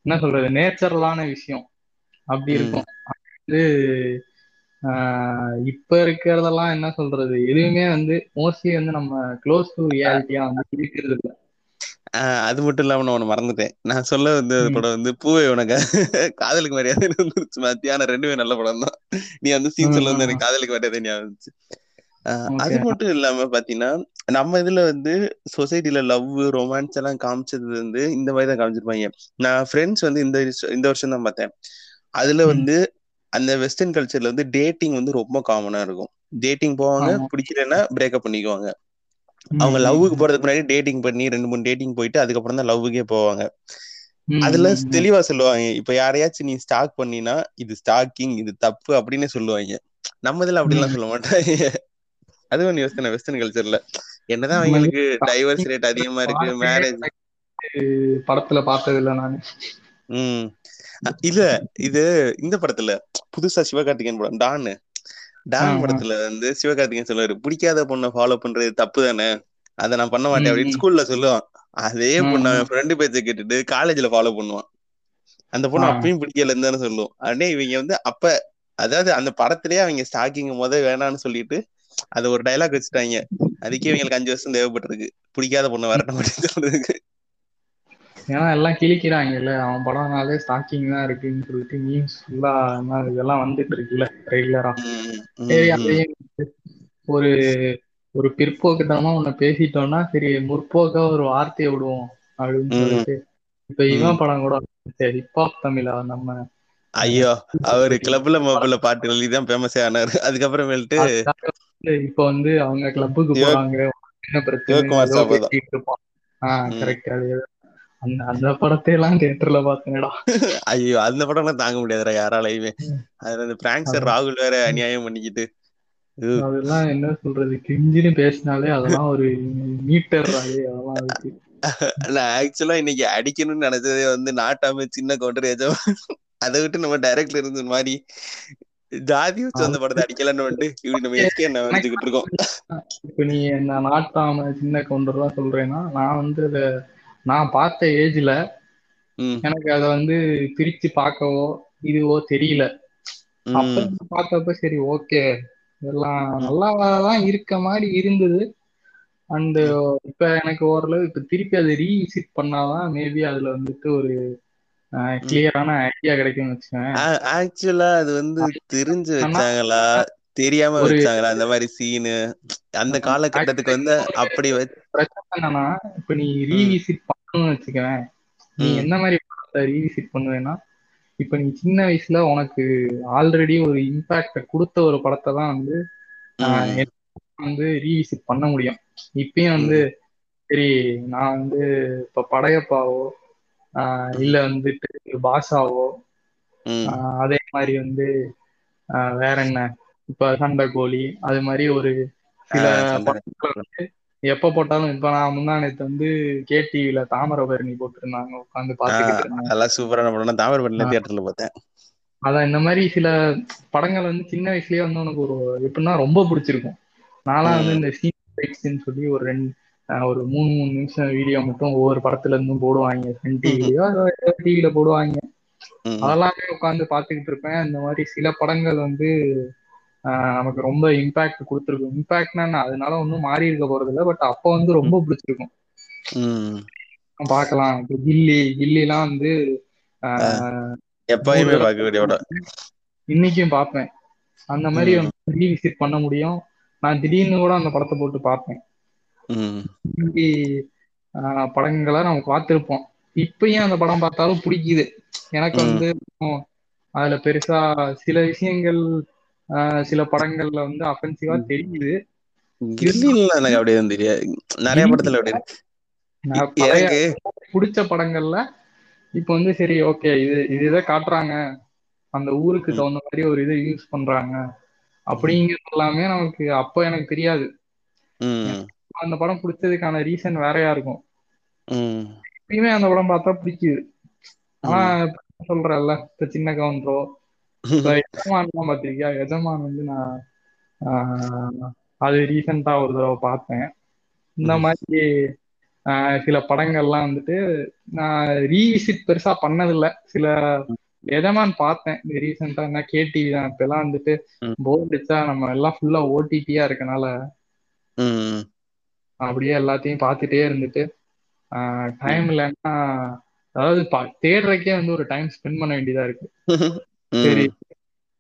என்ன சொல்றது நேச்சுரலான விஷயம். அப்படி இருக்கும். அது இப்ப இருக்கிறதெல்லாம் என்ன சொல்றது? எதுவுமே வந்து மோஸ்ட்லி வந்து நம்ம க்ளோஸ் டு ரியாலிட்டியா வந்து இருக்கிறது இல்ல.
அது மட்டும் இல்லாம நான் ஒண்ணு மறந்துட்டேன். நான் சொல்ல வந்து படம் வந்து பூவே உனக்கு. காதலுக்கு மரியாதை இருந்துச்சு மத்தியானம் ரெண்டுமே நல்ல படம் தான். நீ அந்த சீன் சொல்ல வந்து. எனக்கு காதலுக்கு மரியாதை ஞாபகம் இருந்துச்சு அது மட்டும் இல்லாம பாத்தீங்கன்னா நம்ம இதுல வந்து சொசைட்டில லவ் ரொமான்ஸ் எல்லாம் காமிச்சது வந்து இந்த மாதிரி தான் காமிச்சிருப்பாங்க. நான் ஃப்ரெண்ட்ஸ் வந்து இந்த இந்த வருஷம் தான் பார்த்தேன். அதுல வந்து அந்த வெஸ்டர்ன் கல்ச்சர்ல வந்து டேட்டிங் வந்து ரொம்ப காமனா இருக்கும். டேட்டிங் போவாங்க பிடிக்கலன்னா பிரேக்கப் பண்ணிக்குவாங்க. அவங்க லவ்வுக்கு. போறதுக்கு முன்னாடி டேட்டிங் பண்ணி ரெண்டு மூணு டேட்டிங் போயிட்டு அதுக்கப்புறம் தான் லவ்வுக்கே போவாங்க. அதுல. தெளிவா சொல்லுவாங்க இப்ப யாரையாச்சும் நீ ஸ்டாக் பண்ணினா இது ஸ்டாக்கிங் இது தப்பு அப்படின்னு சொல்லுவாங்க. நம்ம இதுல அப்படிலாம். சொல்ல மாட்டாங்க. அது ஒண்ணு யோசனை வெஸ்டர்ன் கல்ச்சர்ல என்னதான் அவங்களுக்கு டைவர்ஸ் ரேட் அதிகமா இருக்கு மேரேஜ்
படத்துல பார்த்தது இல்ல நானு.
உம் இல்ல இது இந்த படத்துல புதுசா சிவகார்த்திகேயன் படம் டான் டான். படத்துல வந்து சிவகார்த்திகேயன் சொல்லுவாரு பிடிக்காத பொண்ணை ஃபாலோ பண்றது தப்பு தானே? அதை நான் பண்ண மாட்டேன். அப்படின்னு. ஸ்கூல்ல சொல்லுவான். அதே பொண்ணு. அவன் ஃப்ரெண்டு பேச்சை கேட்டுட்டு காலேஜ்ல ஃபாலோ பண்ணுவான். அந்த. பொண்ணு அப்பயும் பிடிக்கலன்னு தானே சொல்லும். அடே இவங்க வந்து அப்ப அதாவது அந்த படத்திலேயே அவங்க ஸ்டாக்கிங் முத வேணாம்னு சொல்லிட்டு அது ஒரு டைலாக் வச்சுட்டாங்க. அதுக்கே இவங்களுக்கு அஞ்சு வருஷம் தேவைப்பட்டிருக்கு. பிடிக்காத பொண்ணை அப்படின்னு சொல்றதுக்கு.
ஏன்னா எல்லாம் கிழிக்கிறாங்கல்ல. அவன் படம்னாலே ஸ்டாக்கிங் தான் இருக்குன்னு சொல்லிட்டு மீம்ஸ் ஃபுல்லா இதெல்லாம் வந்துட்டு இருக்குல்ல ரெகுலரா சரி அதையும் ஒரு ஒரு பிற்போக்குத்தனமா உன்னை பேசிட்டோம்னா சரி முற்போக்கா ஒரு வார்த்தையை விடுவோம் அப்படின்னு சொல்லிட்டு. இப்ப இவன் படம் கூட ஹிப்ஹாப் தமிழா நம்ம
ஐயோ அவரு கிளப்ல மப்புல பாட்டு எழுதி தான் ஃபேமஸே ஆனாரு. அதுக்கப்புறமேல்ட்டு
இப்ப வந்து அவங்க கிளப்புக்கு போறாங்க. என்ன பிரச்சனை? கரெக்ட் அது அந்த அந்த படத்தை எல்லாம் தியேட்டர்ல பார்த்தேனடா.
ஐயோ அந்த படம்லாம் தாங்க முடியாதுடா யாராலையுமே. அதுல அந்த பிராங்க்சர் ராகுல் வேற அநியாயம் பண்ணிக்கிட்டு.
அதெல்லாம் என்ன சொல்றது? கிஞ்சின்னு பேசினாலே அதெல்லாம் ஒரு மீட்டர் அதெல்லாம் இருக்கு.
நான் ஆக்சுவலா இன்னைக்கு அடிக்கணும்னு நினைச்சதே வந்து நாட்டாம சின்ன கவுண்டர் எஜமான். அதை விட்டு நம்ம டைரக்ட்ல இருந்த மாதிரி ஜாதி வச்சு அந்த படத்தை அடிக்கலன்னு வந்துட்டு இப்படி நம்ம எஸ்கே என்ன வச்சுக்கிட்டு இருக்கோம்.
இப்ப நீ நான் நாட்டாம சின்ன கவுண்டர்லாம் சொல்றேன்னா நான் வந்து அத நான் பார்த்த ஏஜ்ல எனக்கு அத வந்து பிரிச்சு பார்க்கவோ இதுவோ தெரியல. அப்ப பார்த்தப்ப சரி ஓகே. இதெல்லாம் நல்லாதான் இருக்க மாதிரி இருந்தது. அண்ட் இப்ப எனக்கு ஓரளவு இப்ப திருப்பி அதை ரீவிசிட் பண்ணாதான் மேபி அதுல வந்துட்டு ஒரு கிளியரான ஐடியா
ஆ- ஆக்சுவலா அது வந்து தெரிஞ்சு வச்சாங்களா? தெரியாம வச்சாங்களா? அந்த மாதிரி சீனு அந்த காலகட்டத்துக்கு வந்து அப்படி
பிரச்சனை என்னன்னா இப்ப நீ ரீவிசிட் வச்சுக்கவேன் நீ. என்ன மாதிரி படத்தை ரீவிசிட் பண்ணுவேன்னா இப்ப நீ சின்ன வயசுல உனக்கு ஆல்ரெடி ஒரு இம்பாக்ட கொடுத்த ஒரு படத்தை தான் வந்து வந்து ரீவிசிட் பண்ண முடியும். இப்பயும் வந்து சரி நான் வந்து இப்ப படையப்பாவோ இல்ல வந்துட்டு பாஷாவோ அதே மாதிரி வந்து வேற என்ன? இப்ப சண்டை கோழி அது மாதிரி ஒரு சில படங்களை வந்து எப்ப போட்டாலும் இப்ப நான் முந்தா நேத்து வந்து கேடிவில தாமிரபரணி போட்டிருந்தாங்க உட்காந்து பாத்துக்கிட்டு
அதெல்லாம் சூப்பரான படம்
ஆ.
தியேட்டர்ல பார்த்தேன்.
அதான் இந்த மாதிரி சில படங்கள் வந்து சின்ன வயசுலயே வந்து உனக்கு ஒரு எப்படின்னா ரொம்ப பிடிச்சிருக்கும். நான்லாம் வந்து. இந்த சீன் சொல்லி ஒரு ரெண்டு ஒரு மூணு மூணு நிமிஷம் வீடியோ மட்டும் ஒவ்வொரு படத்துல இருந்தும் போடுவாங்க. சன் டிவிலயோ டிவில போடுவாங்க. அதெல்லாமே உட்காந்து பாத்துக்கிட்டு இருப்பேன். இந்த மாதிரி சில படங்கள் வந்து நமக்கு ரொம்ப இம்பாக்ட் கொடுத்துருக்கும். இம்பாக்ட்னா அதனால ஒன்றும் மாறி இருக்க போறது இல்லை பட் அப்போ வந்து ரொம்ப பிடிச்சிருக்கும். பார்க்கலாம். கில்லி கில்லிலாம் வந்து
எப்பயுமே
நூறு
பார்க்க வேண்டிய படம்
இன்னைக்கும் பார்ப்பேன். அந்த மாதிரி
ம்.
ரீவிசிட் பண்ண முடியும். நான் திடீர்னு கூட அந்த படத்தை போட்டு பார்ப்பேன். ஹிந்தி படங்களை நம்ம பார்த்திருப்போம். இப்பயும் அந்த படம் பார்த்தாலும் பிடிக்குது. எனக்கு. வந்து அதுல பெருசா சில விஷயங்கள் சில படங்கள்ல வந்து அஃபென்சிவா தெரியுது.
எனக்கு அப்படியே தெரியாது. நிறைய படத்துல அப்படி இருக்கு.
நான் பழைய
எனக்கு
பிடிச்ச படங்கள்ல இப்ப வந்து சரி ஓகே இது இது இதை காட்டுறாங்க. அந்த ஊருக்கு. தகுந்த மாதிரி ஒரு இதை யூஸ் பண்றாங்க. அப்படிங்கிறது எல்லாமே நமக்கு அப்போ எனக்கு தெரியாது. அந்த படம் பிடிச்சதுக்கான ரீசன் வேறையா இருக்கும்
ம்,
இப்பயுமே அந்த படம் பார்த்தா பிடிக்குது. ஆனா சொல்றேன்ல இப்ப சின்ன கவுண்டரோ எஜமான்லாம் பாத்திருக்கியா? எஜமான் வந்து நான் அது ரீசெண்டா ஒரு தடவை பார்த்தேன். இந்த. மாதிரி சில படங்கள்லாம் வந்துட்டு நான் ரீவிசிட் பெருசா பண்ணதில்ல. சில எஜமான் பார்த்தேன் ரீசெண்டா என்ன கேடிவி தான். இப்ப எல்லாம் வந்துட்டு. போர் அடிச்சா நம்ம எல்லாம் ஃபுல்லா ஓடிடியா இருக்கனால அப்படியே எல்லாத்தையும் பார்த்துட்டே இருந்துட்டு டைம் இல்லைன்னா அதாவது தேடுறதுக்கே வந்து ஒரு டைம் ஸ்பெண்ட் பண்ண வேண்டியதா இருக்கு. சரி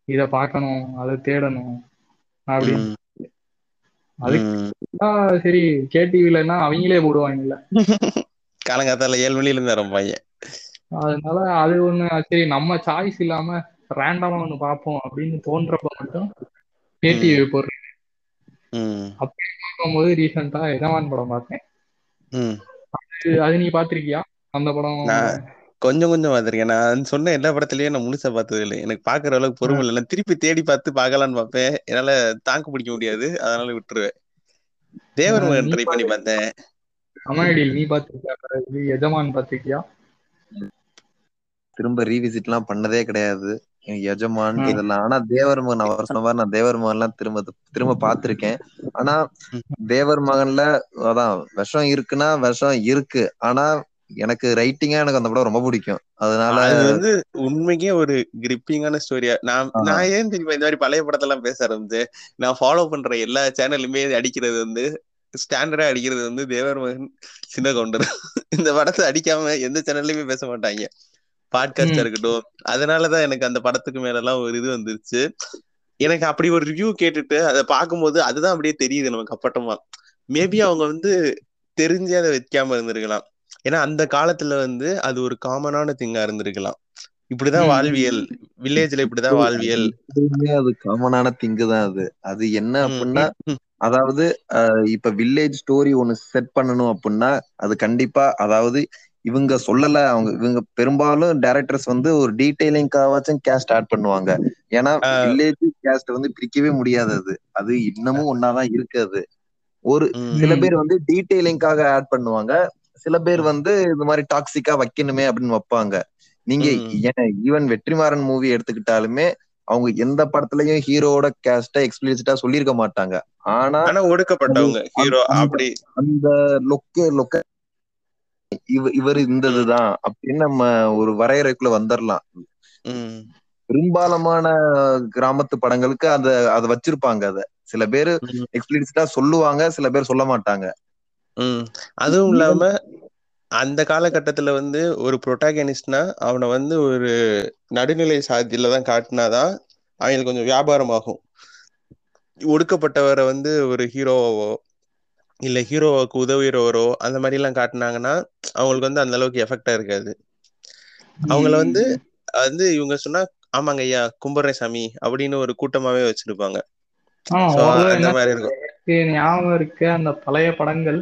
இத பார்க்கணும் அதை தேடணும் அப்படின்னு. அதுக்கு சரி கேடிவிலன்னா அவங்களே போடுவாங்கல்ல
காலங்காத்தால ஏழு மணில இருந்து வரும் பையன்.
அதனால அது ஒண்ணு சரி நம்ம சாய்ஸ் இல்லாம ரேண்டமா ஒண்ணு பார்ப்போம் அப்படின்னு தோன்றப்ப மட்டும் கேடிவி போடுறேன்
ம்,
பார்க்கும்போது ரீசெண்டா எஜமான் படம் பார்த்தேன். அது- அது நீ பாத்திருக்கியா அந்த படம்
கொஞ்சம் கொஞ்சம் பார்த்திருக்கேன் நான் சொன்ன எல்லா படத்துலயும் நான் முழுசா பார்த்தது இல்லை. எனக்கு பாக்குற அளவுக்கு பொறுமை இல்லை நான் திருப்பி தேடி பார்த்து பார்க்கலான்னு பார்ப்பேன். என்னால தாக்கு பிடிக்க முடியாது. அதனால விட்டுருவேன். தேவர் மகன் ட்ரை பண்ணி பார்த்தேன்.
நீ பாத்திருக்கியா எஜமான் பாத்திருக்கியா
திரும்ப ரீவிசிட் எல்லாம் பண்ணதே கிடையாது. எஜமான். இதெல்லாம். ஆனா தேவர் மகன் அவர் சொன்ன மாதிரி நான் தேவர் மகன் எல்லாம் திரும்ப திரும்ப பார்த்திருக்கேன். ஆனா தேவர் மகன்ல அதான் விஷம் இருக்குன்னா விஷம் இருக்கு. ஆனா எனக்கு ரைட்டிங்கா எனக்கு அந்த படம் ரொம்ப பிடிக்கும். அதனால
அது வந்து உண்மைக்கே ஒரு கிரிப்பிங்கான ஸ்டோரியா நான். நான் ஏன் தெரியுமா இந்த மாதிரி பழைய படத்தெல்லாம் பேச ஆரம்பிச்சேன்? நான் ஃபாலோ பண்ற எல்லா சேனலுமே அடிக்கிறது வந்து ஸ்டாண்டர்டா அடிக்கிறது வந்து தேவர் மகன் சின்ன கவுண்டர் இந்த படத்தை அடிக்காம எந்த சேனல்லையுமே பேச மாட்டாங்க. பாட்காஸ்டா. இருக்கட்டும். அதனாலதான் எனக்கு அந்த படத்துக்கு மேல எல்லாம் ஒரு இது வந்துருச்சு. எனக்கு அப்படி ஒரு ரிவ்யூ கேட்டுட்டு அதை பார்க்கும்போது அதுதான் அப்படியே தெரியுது நமக்கு அப்பட்டமா. மேபி அவங்க வந்து தெரிஞ்சே அதை வைக்காம இருந்திருக்கலாம். ஏன்னா அந்த காலத்துல வந்து அது ஒரு காமனான திங்கா இருந்திருக்கலாம். இப்படிதான். வாழ்வியல். வில்லேஜ்ல இப்படிதான் வாழ்வியல்.
அது காமனான திங்கு தான் அது. அது என்ன அப்படின்னா அதாவது இப்ப வில்லேஜ் ஸ்டோரி ஒண்ணு செட் பண்ணணும் அப்படின்னா அது கண்டிப்பா அதாவது இவங்க சொல்லல அவங்க இவங்க பெரும்பாலும் டைரக்டர்ஸ் வந்து ஒரு டீடைலிங்காவாச்சும் கேஸ்ட் ஆட் பண்ணுவாங்க. ஏன்னா வில்லேஜ் கேஸ்ட் வந்து பிரிக்கவே முடியாது அது. அது இன்னமும் ஒன்னாதான் இருக்கு அது. ஒரு சில பேர் வந்து டீடைலிங்காக ஆட் பண்ணுவாங்க. சில பேர் வந்து இந்த மாதிரி டாக்ஸிக்கா வைக்கணுமே அப்படின்னு வைப்பாங்க. நீங்க ஈவன் வெற்றிமாறன் மூவி எடுத்துக்கிட்டாலுமே அவங்க எந்த படத்துலயும் ஹீரோவோட கேஸ்ட எக்ஸ்பிளிசிட்டா சொல்லியிருக்க மாட்டாங்க. ஆனா
ஒடுக்கப்பட்டவங்க ஹீரோ அப்படி.
அந்த லொக்க லொக்க இவ இவர் இந்த இதுதான் அப்படின்னு நம்ம ஒரு வரையறைக்குள்ள வந்துடலாம் பெரும்பாலமான கிராமத்து படங்களுக்கு அத அத வச்சிருப்பாங்க அத. சில பேர் எக்ஸ்பிளிசிட்டா சொல்லுவாங்க சில பேர் சொல்ல மாட்டாங்க.
உம் அதுவும் இல்லாம அந்த காலகட்டத்துல வந்து ஒரு புரோட்டாகனிஸ்ட்னா அவனை வந்து ஒரு நடுநிலை சாதியில தான் காட்டினாதான் அவங்களுக்கு கொஞ்சம் வியாபாரம் ஆகும் ஒடுக்கப்பட்டவரை வந்து ஒரு ஹீரோவோ இல்ல ஹீரோவுக்கு உதவுகிறவரோ அந்த மாதிரி எல்லாம் காட்டினாங்கன்னா அவங்களுக்கு வந்து அந்த அளவுக்கு எஃபெக்டா இருக்காது. அவங்கள வந்து வந்து இவங்க சொன்னா ஆமாங்க ஐயா கும்பிடுறேன் சாமி அப்படின்னு ஒரு கூட்டமாவே வச்சிருப்பாங்க. அந்த மாதிரி இருக்கும்.
ஞாபகம் இருக்கு. அந்த பழைய படங்கள்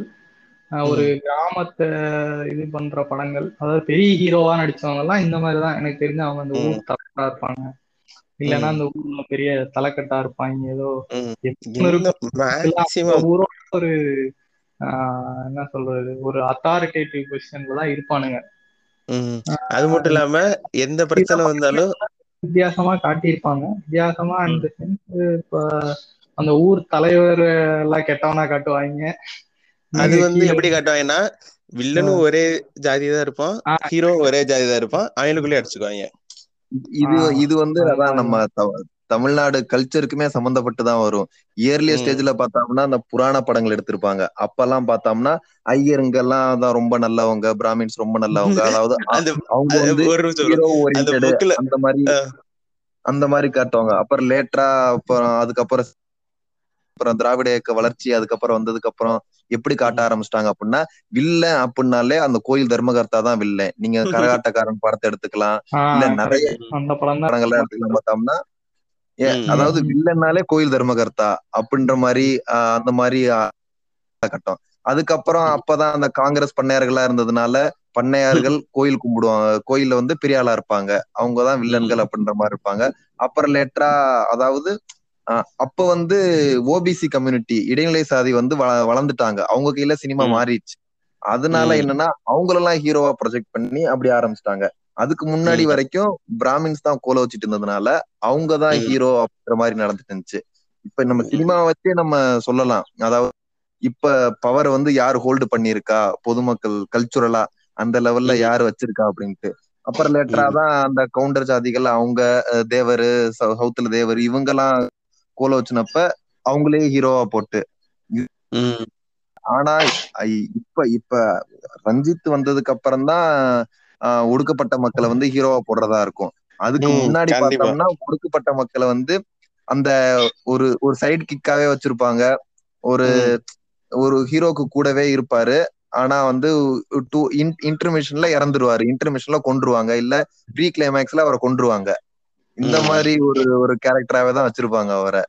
ஒரு கிராமத்தை இது பண்ற படங்கள். அதாவது பெரிய ஹீரோவா நடிச்சவங்க எல்லாம் இந்த மாதிரிதான். எனக்கு தெரிஞ்சு அவங்க அந்த ஊர் தலைவரா இருப்பாங்க. இல்லைன்னா அந்த ஊர்ல பெரிய தலைக்கட்டா இருப்பாங்க. ஏதோ அந்த ஊரோட ஒரு என்ன சொல்றது? ஒரு அத்தாரிட்டேட்டிவ் பொசிஷன்ல தான் இருப்பானுங்க.
அது மட்டும் இல்லாம எந்த பிரச்சனை வந்தாலும்
வித்தியாசமா காட்டியிருப்பாங்க. வித்தியாசமா
ம்.
இந்த சென்ஸ் இப்ப அந்த ஊர் தலைவர் எல்லாம் கெட்டவனா காட்டுவாங்க.
அது வந்து எப்படி காட்டுவாங்கன்னா வில்லனும் ஒரே ஜாதி தான் இருப்பான் ஹீரோவும் ஒரே ஜாதி தான் இருப்பான் அவங்களுக்குள்ளே அடிச்சுக்குவாங்க.
இது இது வந்து அதான் நம்ம தமிழ்நாடு கல்ச்சருக்குமே சம்பந்தப்பட்டு தான் வரும். இயர்லியர்
ம்.
ஸ்டேஜ்ல பார்த்தோம்னா அந்த புராண படங்கள் எடுத்திருப்பாங்க. அப்பெல்லாம் பார்த்தோம்னா ஐயருங்க எல்லாம் தான் ரொம்ப நல்லவங்க பிராமின்ஸ் ரொம்ப நல்லவங்க. அதாவது அவங்க வந்து. ஹீரோ
அந்த
மாதிரி அந்த மாதிரி காட்டுவாங்க. அப்புறம் லேட்டரா அப்புறம் அதுக்கப்புறம் அப்புறம் திராவிட இயக்க வளர்ச்சி அதுக்கப்புறம் வந்ததுக்கு அப்புறம் எப்படி காட்ட ஆரம்பிச்சிட்டாங்க அப்படின்னா வில்லன் அப்படின்னாலே அந்த கோயில் தர்மகர்த்தா தான் வில்லன். நீங்க கரகாட்டக்காரன் படத்தை எடுத்துக்கலாம். இல்ல நிறைய படங்கள்லாம் எடுத்துக்கலாம் பார்த்தோம்னா அதாவது. வில்லன்னாலே கோயில் தர்மகர்த்தா அப்படின்ற மாதிரி அந்த மாதிரி கட்டம். அதுக்கப்புறம் அப்பதான் அந்த காங்கிரஸ் பண்ணையார்களா இருந்ததுனால பண்ணையார்கள் கோயில் கும்பிடுவாங்க. கோயில்ல வந்து பெரிய ஆளா இருப்பாங்க. அவங்கதான் வில்லன்கள் அப்படின்ற மாதிரி இருப்பாங்க. அப்புறம் லேட்டரா அதாவது அப்ப வந்து ஓபிசி கம்யூனிட்டி இடைநிலை சாதி வந்து வள- வளர்ந்துட்டாங்க அவங்க கையில சினிமா. மாறிடுச்சு அதனால. என்னன்னா அவங்களெல்லாம் ஹீரோவா ப்ரொஜெக்ட் பண்ணி அப்படி ஆரம்பிச்சிட்டாங்க அதுக்கு முன்னாடி. வரைக்கும் பிராமின்ஸ் தான் கோல வச்சுட்டு இருந்ததுனால அவங்கதான். ஹீரோ அப்படின்ற மாதிரி நடந்துட்டு இருந்துச்சு இப்ப நம்ம சினிமா வச்சே நம்ம சொல்லலாம் அதாவது இப்ப பவர் வந்து யார் ஹோல்டு பண்ணியிருக்கா பொதுமக்கள் கல்ச்சுரலா அந்த லெவல்ல. யார் வச்சிருக்கா அப்படின்ட்டு அப்புறம் லேட்டரா. தான் அந்த கவுண்டர் ஜாதிகள் அவங்க தேவரு சவுத்துல தேவர் இவங்கெல்லாம் கோல வச்சுனப்ப அவங்களே ஹீரோவா போட்டு. ஆனா இப்ப இப்ப ரஞ்சித் வந்ததுக்கு அப்புறம் தான் ஒடுக்கப்பட்ட மக்களை வந்து ஹீரோவா போடுறதா இருக்கும். அதுக்கு. முன்னாடி பார்த்தோம்னா ஒடுக்கப்பட்ட மக்களை வந்து அந்த ஒரு ஒரு சைடு கிக்காவே வச்சிருப்பாங்க. ஒரு. ஒரு ஹீரோக்கு கூடவே இருப்பாரு. ஆனா வந்து டூ இன்டர்மிஷன்ல இறந்துருவாரு. இன்டர்மிஷன்ல கொன்றுவாங்க. இல்ல ப்ரீ கிளைமேக்ஸ்ல அவரை கொன்றுவாங்க. இந்த. மாதிரி ஒரு ஒரு கேரக்டராவே தான் வச்சிருப்பாங்க அவரை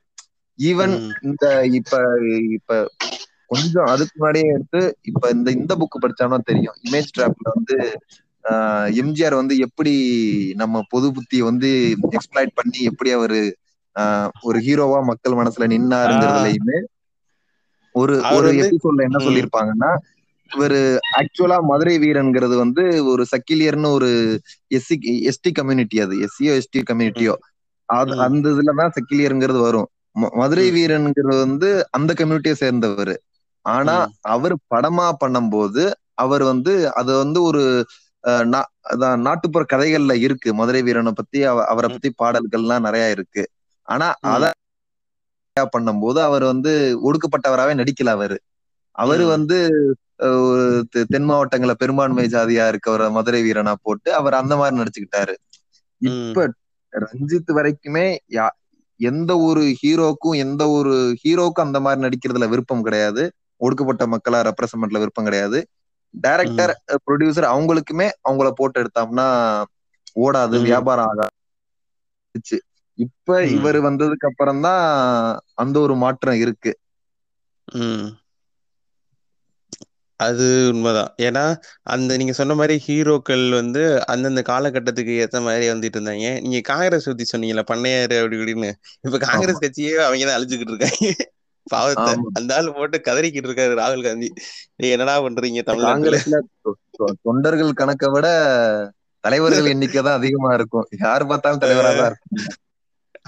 ஈவன். இந்த இப்ப இப்ப கொஞ்சம் அதுக்கு முன்னாடியே எடுத்து இப்ப இந்த இந்த புக் படிச்சாலும் தெரியும் இமேஜ் டிராப்ல வந்து எம்ஜிஆர் வந்து எப்படி நம்ம பொது புத்தியை வந்து எக்ஸ்பிளாய்ட் பண்ணி எப்படி அவரு ஆஹ் ஒரு ஹீரோவா மக்கள் மனசுல நின்னாருங்கிறதுலயுமே ஒரு ஒரு எபிசோட்ல என்ன
ம்.
இவரு ஆக்சுவலா மதுரை வீரன்கிறது வந்து ஒரு சக்கிலியர்னு ஒரு எஸ்சி எஸ்டி கம்யூனிட்டி அது எஸ்சியோ எஸ்டி கம்யூனிட்டியோ அது. அந்த இதுலதான் சக்கிலியருங்கிறது வரும் மதுரை. வீரன்ங்கிறது வந்து அந்த கம்யூனிட்டியை சேர்ந்தவர் ஆனா. அவர் படமா பண்ணும்போது அவர் வந்து அது வந்து ஒரு நாட்டுப்புற கதைகள்ல இருக்கு மதுரை வீரனை பத்தி அவ- அவரை. பத்தி பாடல்கள்லாம் நிறைய இருக்கு ஆனா. அத பண்ணும்போது அவர் வந்து ஒடுக்கப்பட்டவராவே நடிக்கல அவரு அவரு. வந்து தென் மாவட்டங்கள பெரும்பான்மை ஜாதியா இருக்கவர மதுரை வீரனா போட்டு அவர் அந்த மாதிரி நடிச்சுக்கிட்டாரு. இப்ப ரஞ்சித் வரைக்குமே எந்த ஒரு ஹீரோக்கும் எந்த ஒரு ஹீரோக்கும் அந்த மாதிரி நடிக்கிறதுல விருப்பம் கிடையாது ஒடுக்கப்பட்ட மக்களா ரெப்ரசன்ட்ல விருப்பம் கிடையாது டைரக்டர். ப்ரொடியூசர் அவங்களுக்குமே அவங்கள போட்டு எடுத்தோம்னா ஓடாது. வியாபாரம் ஆகாது இப்ப. இவர் வந்ததுக்கு அப்புறம் தான் அந்த ஒரு மாற்றம் இருக்கு.
அது உண்மைதான். ஏன்னா அந்த நீங்க சொன்ன மாதிரி ஹீரோக்கள் வந்து அந்தந்த காலகட்டத்துக்கு ஏத்த மாதிரி வந்துட்டு இருந்தாங்க. நீங்க காங்கிரஸ் பத்தி சொன்னீங்கல்ல பண்ணையாரு அப்படி இப்படின்னு. இப்ப காங்கிரஸ் கட்சியே அவங்க தான் அழிச்சுக்கிட்டு இருக்காங்க. பாவத்தை.
ஆமா.
அந்த ஆள் போட்டு கதறிக்கிட்டு இருக்காரு ராகுல் காந்தி. நீ என்னடா பண்றீங்க தமிழ்நாட்டுல?
காங்கிரஸ்ல தொ- தொ- தொண்டர்கள் கணக்கை விட தலைவர்கள் எண்ணிக்கை தான் அதிகமா இருக்கும். யார் பார்த்தாலும் தலைவரா தான்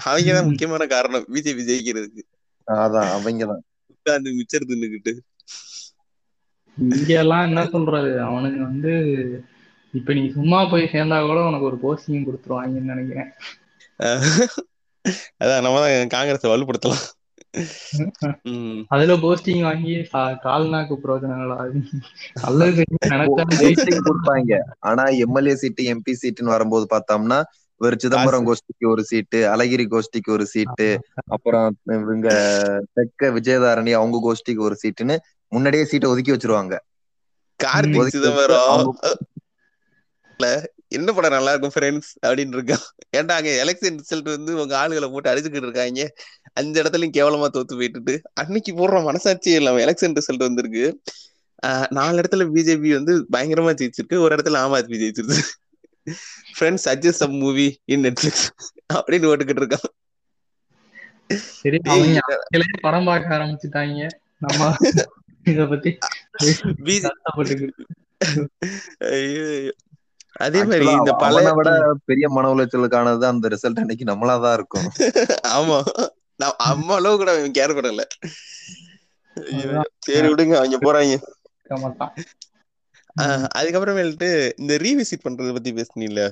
அவங்கதான் முக்கியமான காரணம். பிஜேபி ஜெயிக்கிறதுக்கு.
அதான் அவங்கதான்
உட்கார்ந்து மிச்சர் தின்னுக்கிட்டு.
இங்க எல்லாம் என்ன சொல்றது? அவனுங்க வந்து இப்ப நீ சும்மா போய் சேர்ந்தா கூட உனக்கு ஒரு போஸ்டிங் கொடுத்துருவாங்கன்னு நினைக்கிறேன்.
அதான் நம்ம தான் காங்கிரஸ் வலுப்படுத்தலாம்.
அதுல போஸ்டிங் வாங்கி கால்நாக்கு பிரயோஜனங்களா? நல்லது
கொடுப்பாங்க. ஆனா எம்எல்ஏ சீட்டு எம்பி சீட்டுன்னு வரும்போது பார்த்தோம்னா ஒரு சிதம்பரம் கோஷ்டிக்கு ஒரு சீட்டு அழகிரி கோஷ்டிக்கு ஒரு சீட்டு அப்புறம் இவங்க தெக்க விஜயதாரணி அவங்க கோஷ்டிக்கு ஒரு சீட்டுன்னு முன்னாடியே சீட்டை ஒதுக்கி வச்சிருவாங்க.
கார்த்திக் சிதம்பரம் என்ன படம் நல்லா இருக்கும் ஃப்ரெண்ட்ஸ் அப்படின்னு இருக்கான் ஏன்டா அங்க எலெக்ஷன் ரிசல்ட் வந்து உங்க ஆளுகளை போட்டு அடிச்சுக்கிட்டு இருக்காங்க. அஞ்சு இடத்துலயும் கேவலமா தோத்து போயிட்டுட்டு அன்னைக்கு போடுற மனசாட்சியே இல்லாம எலெக்ஷன் ரிசல்ட் வந்திருக்கு. ஆஹ் நாலு இடத்துல பிஜேபி வந்து பயங்கரமா ஜெயிச்சிருக்கு. ஒரு இடத்துல Aam Aadmi ஜெயிச்சிருக்கு. Friends suggest some movie in Netflix அப்படின்னு ஓட்டுக்கிட்டு இருக்கான்.
படம் பார்க்க ஆரம்பிச்சுட்டாங்க. நம்ம இத பத்தி.
அதே மாதிரி இந்த பழைய
விட பெரிய மன உளைச்சலுக்கானது அந்த ரிசல்ட் அன்னைக்கு நம்மளாதான் இருக்கும்.
ஆமா. நான் அம்மா அளவு கூட அவன் கேர் பண்ணல சரி விடுங்க. அவங்க போறாங்க. அதுக்கப்புறமேல்ட்டு இந்த ரீவிசிட் பண்றத பத்தி பேசுனீங்கல்ல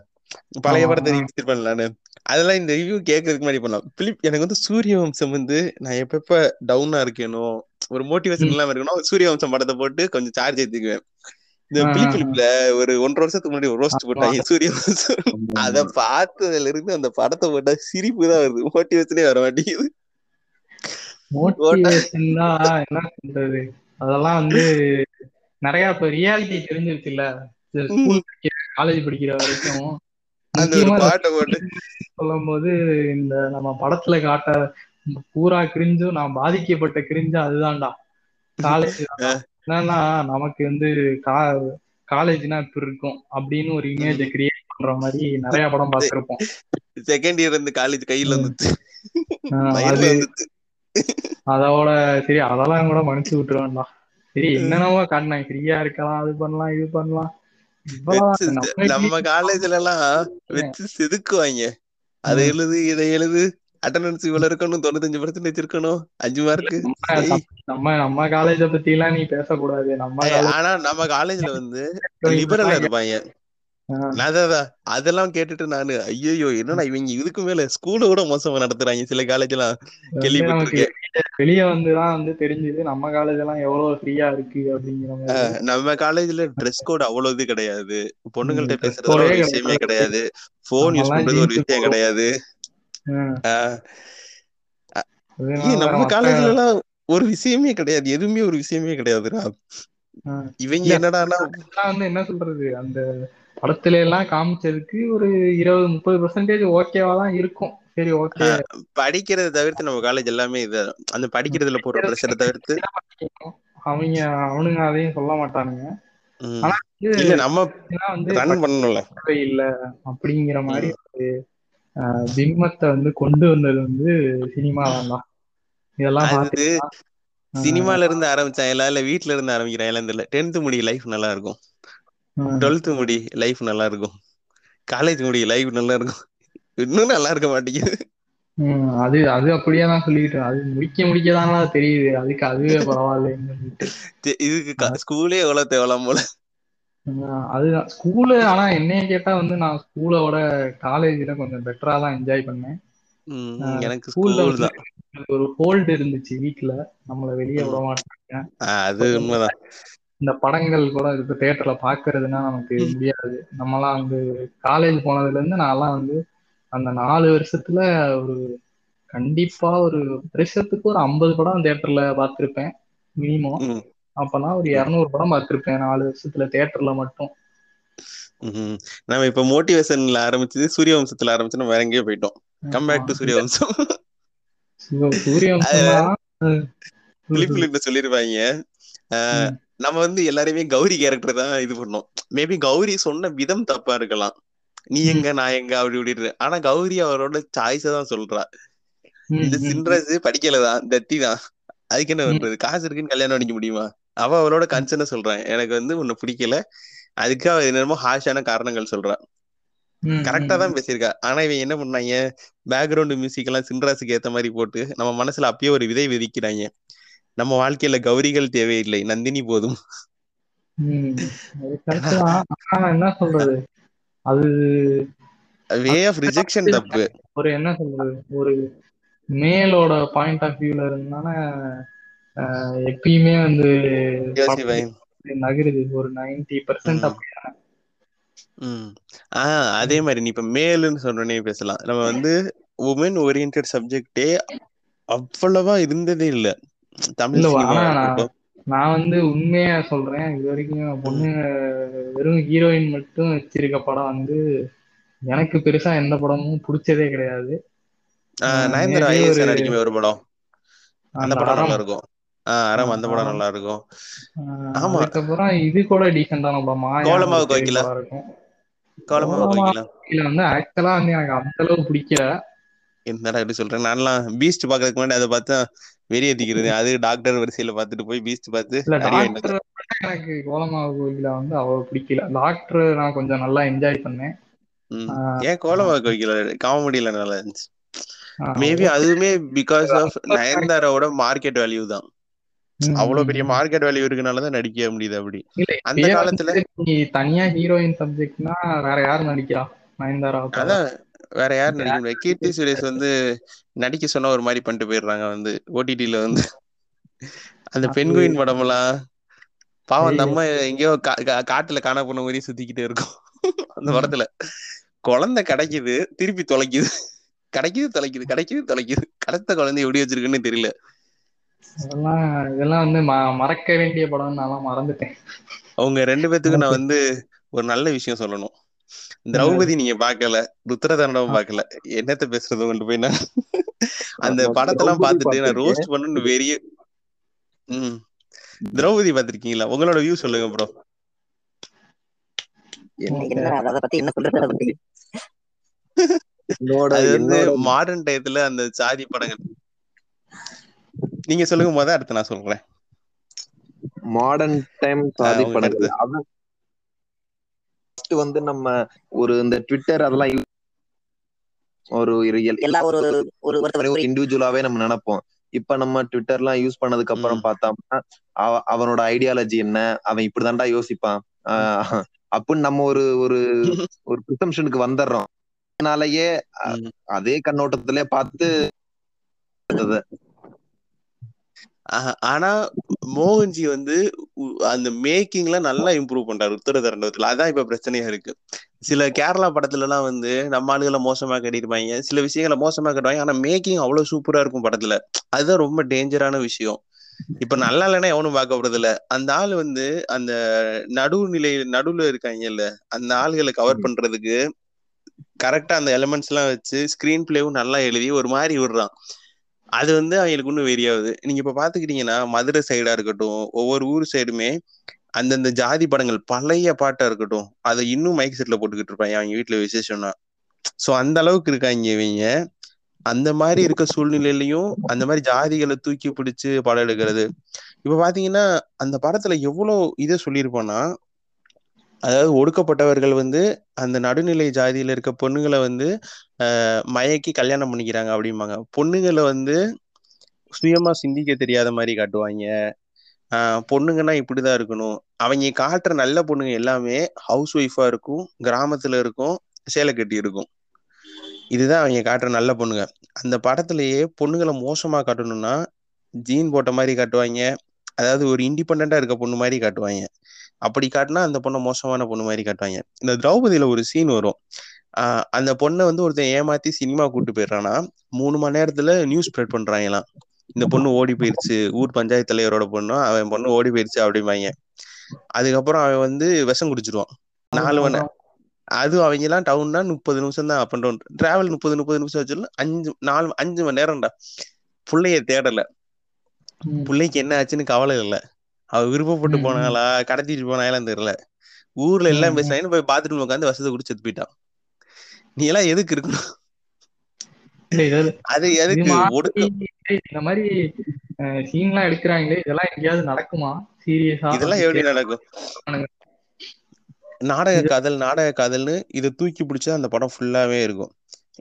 பழைய. படத்தை ரீவிசிட் பண்ணலான்னு. அதெல்லாம் இந்த ரிவ்யூ கேட்கறதுக்கு முன்னாடி பண்ணலாம். பிலிப் எனக்கு வந்து சூரிய வம்சம் வந்து நான் எப்பப்ப டவுனா இருக்கேனோ ஒரு மோட்டிவேஷன் இல்லாம இருக்கணும். சூரிய வம்சம் படத்தை போட்டு கொஞ்சம் சார்ஜ் ஏத்திக்குவேன் இந்த
ஆ,
பிலிப்
ஆ,
பிலிப்ல ஒரு ஒன்றரை வருஷத்துக்கு முன்னாடி ஒரு ரோஸ்ட் போட்டாங்க சூரிய வம்சம் அத பார்த்ததுல இருந்து அந்த படத்தை போட்டா சிரிப்பு தான் வருது. மோட்டிவேஷனே வர மாட்டேங்குது.
என்ன சொல்றது? அதெல்லாம் வந்து நிறைய இப்ப ரியாலிட்டி தெரிஞ்சிருச்சு இல்ல ஸ்கூல் படிக்கிற காலேஜ் படிக்கிற வரைக்கும். சொல்லும் போது இந்த நம்ம படத்துல காட்ட பூரா கிரிஞ்சும் நான் பாதிக்கப்பட்ட கிரிஞ்சும் அதுதான்டா. காலேஜ் என்னன்னா நமக்கு வந்து கா காலேஜ்னா இப்படி இருக்கும் அப்படின்னு ஒரு இமேஜை கிரியேட் பண்ற மாதிரி நிறைய படம் பார்த்திருப்போம்.
செகண்ட் இயர் இருந்து காலேஜ் கையில வந்துச்சு
அதோட சரி அதெல்லாம் கூட மன்னிச்சு விட்டுருவேன்டா. சரி என்னென்னவோ காட்டினாங்க ஃப்ரீயா இருக்கலாம் அது பண்ணலாம் இது பண்ணலாம். நம்ம
காலேஜ்ல எல்லாம் வச்சு செதுக்குவாங்க. அதை. எழுது இதை எழுது. அட்டண்டன்ஸ் இவ்வளவு இருக்கணும் தொண்ணூத்தஞ்சு பர்சன்டேஜ் இருக்கணும் அஞ்சு மார்க்கு
நம்ம நம்ம காலேஜ பத்தி எல்லாம் நீ பேசக்கூடாது. நம்ம
ஆனா நம்ம காலேஜ்ல வந்து லிபரலா இருப்பாங்க. அதெல்லாம் கேட்டுட்டு நானு ஐயோ என்னடா இவங்க இதுக்கு மேல ஸ்கூல கூட மோசமா நடத்துறாங்க சில காலேஜ் எல்லாம் கேள்விப்பட்டிருக்கேன்.
வெளிய வந்துதான் வந்து தெரிஞ்சது நம்ம காலேஜ் எல்லாம் எவ்வளவு ஃப்ரீயா இருக்கு அப்படிங்கிற
நம்ம காலேஜ்ல ட்ரெஸ் கோட் அவ்வளவு இது கிடையாது. பொண்ணுங்கள்ட்ட பேசுறது ஒரு விஷயமே கிடையாது. போன் யூஸ் பண்றது ஒரு விஷயம். கிடையாது. நம்ம காலேஜ்ல எல்லாம் ஒரு விஷயமே கிடையாது. எதுவுமே ஒரு விஷயமே கிடையாதுடா. இவங்க
அதெல்லாம் வந்து என்ன சொல்றது? அந்த படத்துல எல்லாம் காமிச்சதுக்கு ஒரு இருபது முப்பது பெர்சன்டேஜ் ஓகேவா தான் இருக்கும். சரி ஓகே.
படிக்கிறதை தவிர்த்து நம்ம காலேஜ் எல்லாமே இது அந்த படிக்கிறதுல போற ப்ரெஷரை தவிர்த்து.
அவங்க அவனுங்க அதையும் சொல்ல மாட்டானுங்க. ஆனா
நம்ம ரன் பண்ணணும்ல.
இல்ல அப்படிங்கிற மாதிரி பிம்பத்தை வந்து கொண்டு வந்தது வந்து சினிமா தான் இதெல்லாம் ஆஹ்,
சினிமால இருந்து ஆரம்பிச்சாங்களா இல்ல வீட்ல இருந்து ஆரம்பிக்கிறாங்களா தெரியல. டென்த் முடி லைஃப் நல்லா இருக்கும். டுவெல்த் முடி லைஃப் நல்லா இருக்கும். காலேஜ் முடி லைஃப் நல்லா இருக்கும். இன்னும் நல்லா இருக்க மாட்டேங்குது.
அது அது அப்படியே தான் சொல்லிக்கிட்டு அது முடிக்க முடிக்கதானா தெரியுது. அதுக்கு அதுவே சொல்லிட்டு.
சே- இதுக்கு ஸ்கூலே எவ்வளவு தேவலாம் போல.
அதுதான். ஸ்கூலு ஆனா என்னைய கேட்டா வந்து நான் ஸ்கூலோட காலேஜ்ல கொஞ்சம் பெட்டரா தான் என்ஜாய் பண்ணேன்.
எனக்கு
ஸ்கூல்ல ஒரு ஹோல்டு இருந்துச்சு வீட்ல. நம்மள வெளியே விட மாட்டாங்க.
அது உண்மைதான்.
இந்த படங்கள் கூட இப்ப தியேட்டர்ல பாக்குறதுன்னா நமக்கு முடியாது. நம்மலாம் வந்து காலேஜ் போனதுல இருந்து நான்லாம் வந்து அந்த நாலு வருஷத்துல ஒரு கண்டிப்பா ஒரு வருஷத்துக்கு ஒரு ஐம்பது படம் தியேட்டர்ல பார்த்திருப்பேன். மினிமம் அப்பனா ஒரு இருநூறு படம் பார்த்திருப்பேன் நாலு வருஷத்துல தியேட்டர்ல மட்டும்.
நம்ம இப்ப மோட்டிவேஷன்ல ஆரம்பிச்சது சூரியவம்சத்துல ஆரம்பிச்சு நம்ம வேற எங்கேயோ போயிட்டோம். கம் பேக் டு
சூரிய அஹ்,
பிலிப் பிலிப்ல சொல்லிருப்பாங்க. நம்ம வந்து எல்லாரையுமே கௌரி கேரக்டர் தான் இது பண்ணோம். மேபி கௌரி சொன்ன விதம் தப்பா இருக்கலாம். நீ. எங்க நான் எங்க அப்படி இப்படின்னு ஆனா கௌரி அவரோட சாய்ஸ தான் சொல்றா. இந்த. சின்ராசு படிக்கலதான் தத்தி தான். அதுக்கு என்ன. பண்றது? காசு இருக்குன்னு கல்யாணம் பண்ணிக்க முடியுமா? அவ அவளோட கன்சர்ன சொல்றான். எனக்கு வந்து உன்னை பிடிக்கல. அதுக்கு அவ என்னமோ ஹாஷான காரணங்கள் சொல்றா.
ம்,
கரெக்டா தான் பேசியிருக்கா. ஆனா இவன் என்ன பண்ணாங்க? பேக்ரவுண்ட் மியூசிக் எல்லாம் சின்ராசுக்கு ஏத்த மாதிரி போட்டு நம்ம மனசுல அப்பயே ஒரு விதை விதிக்கிறாங்க. நம்ம வாழ்க்கையில கௌரிகள் தேவையில்லை. நந்தினி போதும்.
என்ன சொல்றது? அது
வே ஆஃப் ரிஜெக்ஷன் தப்பு.
ஒரு என்ன சொல்றது? ஒரு மேலோட பாயிண்ட் ஆஃப் வியூல இருந்தானே எப்பயுமே வந்து நகருது. ஒரு நைன்டி பர்சன்ட்
ம்.
அப்படி
ம். ஆஹ் அதே மாதிரி நீ இப்ப மேலுன்னு சொன்னோடனே பேசலாம். நம்ம வந்து உமன் ஓரியன்ட் சப்ஜெக்டே அவ்வளவா இருந்ததே இல்ல. தமிழ்
நான் வந்து உண்மையா சொல்றேன். இது வரைக்கும் பொண்ணு வெறும் ஹீரோயின் மட்டும் வச்சிருக்க படம் வந்து எனக்கு பெருசா எந்த படமும் பிடிச்சதே கிடையாது.
நயன்தாரா
maybe
ஐஎஸ்
ஒரு
படம். அந்த படம். நல்லா இருக்கும். ஆஹ் அறம் அந்த படம் நல்லா இருக்கும் ஆமா.
அதுக்கப்புறம் இது கூட டீசெண்டான படம்.
கோலமாவு கோகிலா
இருக்கும்.
கோலமாவு
கோலமா
கோகிலா
இதுல வந்து ஆக்சுவலா வந்து எனக்கு அந்த அளவுக்கு பிடிக்கல.
என்னடா எப்படி சொல்றேன் நான்லாம் பீஸ்ட் பாக்குறதுக்கு முன்னாடி அதை பார்த்தா வெறியேத்திக்கிறது அது டாக்டர் வரிசையில பார்த்துட்டு போய் பீஸ்ட் பார்த்து
இல்ல எனக்கு கோலமாவு கோகிலா வந்து அவ்வளவு பிடிக்கல. டாக்டர் நான் கொஞ்சம் நல்லா என்ஜாய் பண்ணேன்.
ஏன் கோலமாவு கோகிலா காமெடியில நல்லா இருந்துச்சு. மேபி. அதுவுமே பிகாஸ் ஆஃப் நயன்தாராவோட மார்க்கெட் வேல்யூ தான். அவ்வளவு பெரிய. மார்க்கெட் வேல்யூ இருக்கனாலதான் நடிக்க முடியுது அப்படி. அந்த காலத்துல
நீ தனியா ஹீரோயின் சப்ஜெக்ட்னா வேற யார் நடிக்கிறா? நயன்தாரா?
அதான் வேற யார் நடிக்க முடியாது கீர்த்தி சுரேஷ் வந்து நடிக்க சொன்னா ஒரு மாதிரி பண்ணிட்டு போயிடுறாங்க வந்து ஓடிடில வந்து. அந்த பெண்குயின் படமெல்லாம் பாவம் அந்த. அம்மா எங்கேயோ காட்டுல காண போன மாதிரி சுத்திக்கிட்டே இருக்கும். அந்த. படத்துல. குழந்தை கிடைக்குது திருப்பி தொலைக்குது. கிடைக்குது தொலைக்குது கிடைக்குது தொலைக்குது. கடத்த குழந்தை எப்படி வச்சிருக்குன்னு தெரியல.
இதெல்லாம் இதெல்லாம் வந்து மறக்க வேண்டிய படம் நான் மறந்துட்டேன்.
அவங்க ரெண்டு பேத்துக்கும் நான் வந்து ஒரு நல்ல விஷயம் சொல்லணும். திரௌபதி நீங்க பார்க்கல ருத்ரதாண்டவம் பார்க்கல என்னத்த பேசுறது கொண்டு போய் நான்? அந்த படத்தெல்லாம்
திரௌபதி
பார்த்துட்டு நான். ரோஸ்ட் பண்ணு வெறிய ம். திரௌபதி பார்த்திருக்கீங்களா உங்களோட வியூ சொல்லுங்க ப்ரோ மாடர்ன் டயத்துல அந்த சாதி படங்கள். நீங்க சொல்லுங்க முத அடுத்து நான் சொல்றேன்.
மாடர்ன் டைம் சாதி படங்கள். வந்து நம்ம ஒரு இந்த ட்விட்டர் அதெல்லாம் use- ஒரு
எல்லா ஒரு ஒரு
இண்டிவிஜுவலாவே நம்ம நினைப்போம். இப்ப நம்ம ட்விட்டர்லாம் யூஸ் பண்ணதுக்கு அப்புறம். பார்த்தோம்னா அவ- அவனோட ஐடியாலஜி என்ன? அவன் இப்படிதான்டா யோசிப்பான். ஆஹ் அப்படின்னு நம்ம ஒரு ஒரு ஒரு ப்ரிசம்ஷனுக்கு வந்துடுறோம். அதனாலயே. அதே கண்ணோட்டத்திலே பார்த்து
ஆனா மோகன்ஜி வந்து அந்த மேக்கிங்ல நல்லா இம்ப்ரூவ் பண்றாரு உத்தர தரண்டத்துல அதான் இப்ப பிரச்சனையா இருக்கு. சில கேரளா படத்துல எல்லாம் வந்து நம்ம ஆளுகளை மோசமா கட்டிருப்பாங்க சில விஷயங்களை மோசமா கட்டுவாங்க. ஆனா மேக்கிங் அவ்வளவு சூப்பரா இருக்கும் படத்துல. அதுதான் ரொம்ப டேஞ்சரான விஷயம். இப்ப நல்லா இல்லைன்னா எவனும் பார்க்க போறது இல்ல அந்த ஆள் வந்து அந்த நடுநிலை நடுவுல இருக்காங்கல்ல அந்த ஆளுகளை கவர் பண்றதுக்கு கரெக்டா அந்த எலிமெண்ட்ஸ் எல்லாம் வச்சு ஸ்கிரீன் பிளேவும் நல்லா எழுதி ஒரு மாதிரி விடுறான். அது வந்து அவங்களுக்கு இன்னும் ஆகுது நீங்க இப்ப பாத்துக்கிட்டீங்கன்னா மதுரை சைடா இருக்கட்டும் ஒவ்வொரு ஊர் சைடுமே அந்தந்த ஜாதி படங்கள் பழைய பாட்டா இருக்கட்டும் அதை இன்னும் மைக் செட்ல போட்டுக்கிட்டு இருப்பாங்க. அவங்க வீட்டுல விசேஷம்னா. சோ அந்த அளவுக்கு இருக்காங்க இவங்க. அந்த மாதிரி இருக்க சூழ்நிலையிலயும் அந்த மாதிரி ஜாதிகளை தூக்கி பிடிச்சு படம் எடுக்கிறது. இப்ப பாத்தீங்கன்னா அந்த படத்துல எவ்வளவு இதை சொல்லியிருப்போம்னா அதாவது ஒடுக்கப்பட்டவர்கள் வந்து அந்த நடுநிலை ஜாதியில இருக்க பொண்ணுங்களை வந்து மயக்கி கல்யாணம் பண்ணிக்கிறாங்க அப்படிம்பாங்க. பொண்ணுங்களை வந்து சுயமா சிந்திக்க தெரியாத மாதிரி காட்டுவாங்க. ஆஹ் பொண்ணுங்கன்னா இப்படிதான் இருக்கணும். அவங்க காட்டுற நல்ல பொண்ணுங்க எல்லாமே ஹவுஸ் ஒய்ஃபா இருக்கும் கிராமத்துல இருக்கும் சேலை கட்டி இருக்கும். இதுதான் அவங்க காட்டுற நல்ல பொண்ணுங்க. அந்த படத்திலேயே பொண்ணுங்களை மோசமா காட்டணும்னா ஜீன் போட்ட மாதிரி காட்டுவாங்க. அதாவது ஒரு இண்டிபெண்டா இருக்க பொண்ணு மாதிரி காட்டுவாங்க. அப்படி காட்டினா அந்த பொண்ணை மோசமான பொண்ணு மாதிரி காட்டுவாங்க. இந்த திரௌபதியில ஒரு சீன் வரும். ஆஹ் அந்த பொண்ணை வந்து ஒருத்தன் ஏமாத்தி சினிமா கூட்டு போயிடுறான்னா மூணு மணி நேரத்துல நியூஸ் ஸ்ப்ரெட் பண்றாங்களாம். இந்த பொண்ணு ஓடி போயிருச்சு ஊர் பஞ்சாயத்து தலைவரோட பொண்ணும் அவன் பொண்ணு ஓடி போயிருச்சு அப்படிம்பாங்க. அதுக்கப்புறம் அவன் வந்து விஷம் குடிச்சிருவான். நாலு மணி அது அவங்க எல்லாம் டவுன்னா முப்பது நிமிஷம் தான் அப் அண்ட் டவுன் டிராவல் முப்பது முப்பது நிமிஷம் வச்சிடலாம் அஞ்சு நாலு அஞ்சு மணி நேரம்டா. புள்ளைய தேடல. பிள்ளைக்கு என்ன ஆச்சுன்னு கவலை இல்லை. அவ விருப்பப்பட்டு. போனாளா? கடத்திட்டு போனாலாம் தெரியல. ஊர்ல எல்லாம். பேசினாங்கன்னு போய் பாத்ரூம் உட்காந்து வசதி குடிச்சு செத்து போயிட்டான். நீ எல்லாம் எதுக்கு இருக்கணும்? அது எதுக்கு?
இந்த மாதிரி சீன்லாம் எடுக்கிறாங்களே. இதெல்லாம் எங்கேயாவது நடக்குமா? சீரியஸா?
இதெல்லாம் எப்படி நடக்கும்? நாடக காதல் நாடக காதல்னு இதை தூக்கி பிடிச்சா அந்த படம் ஃபுல்லாவே இருக்கும்.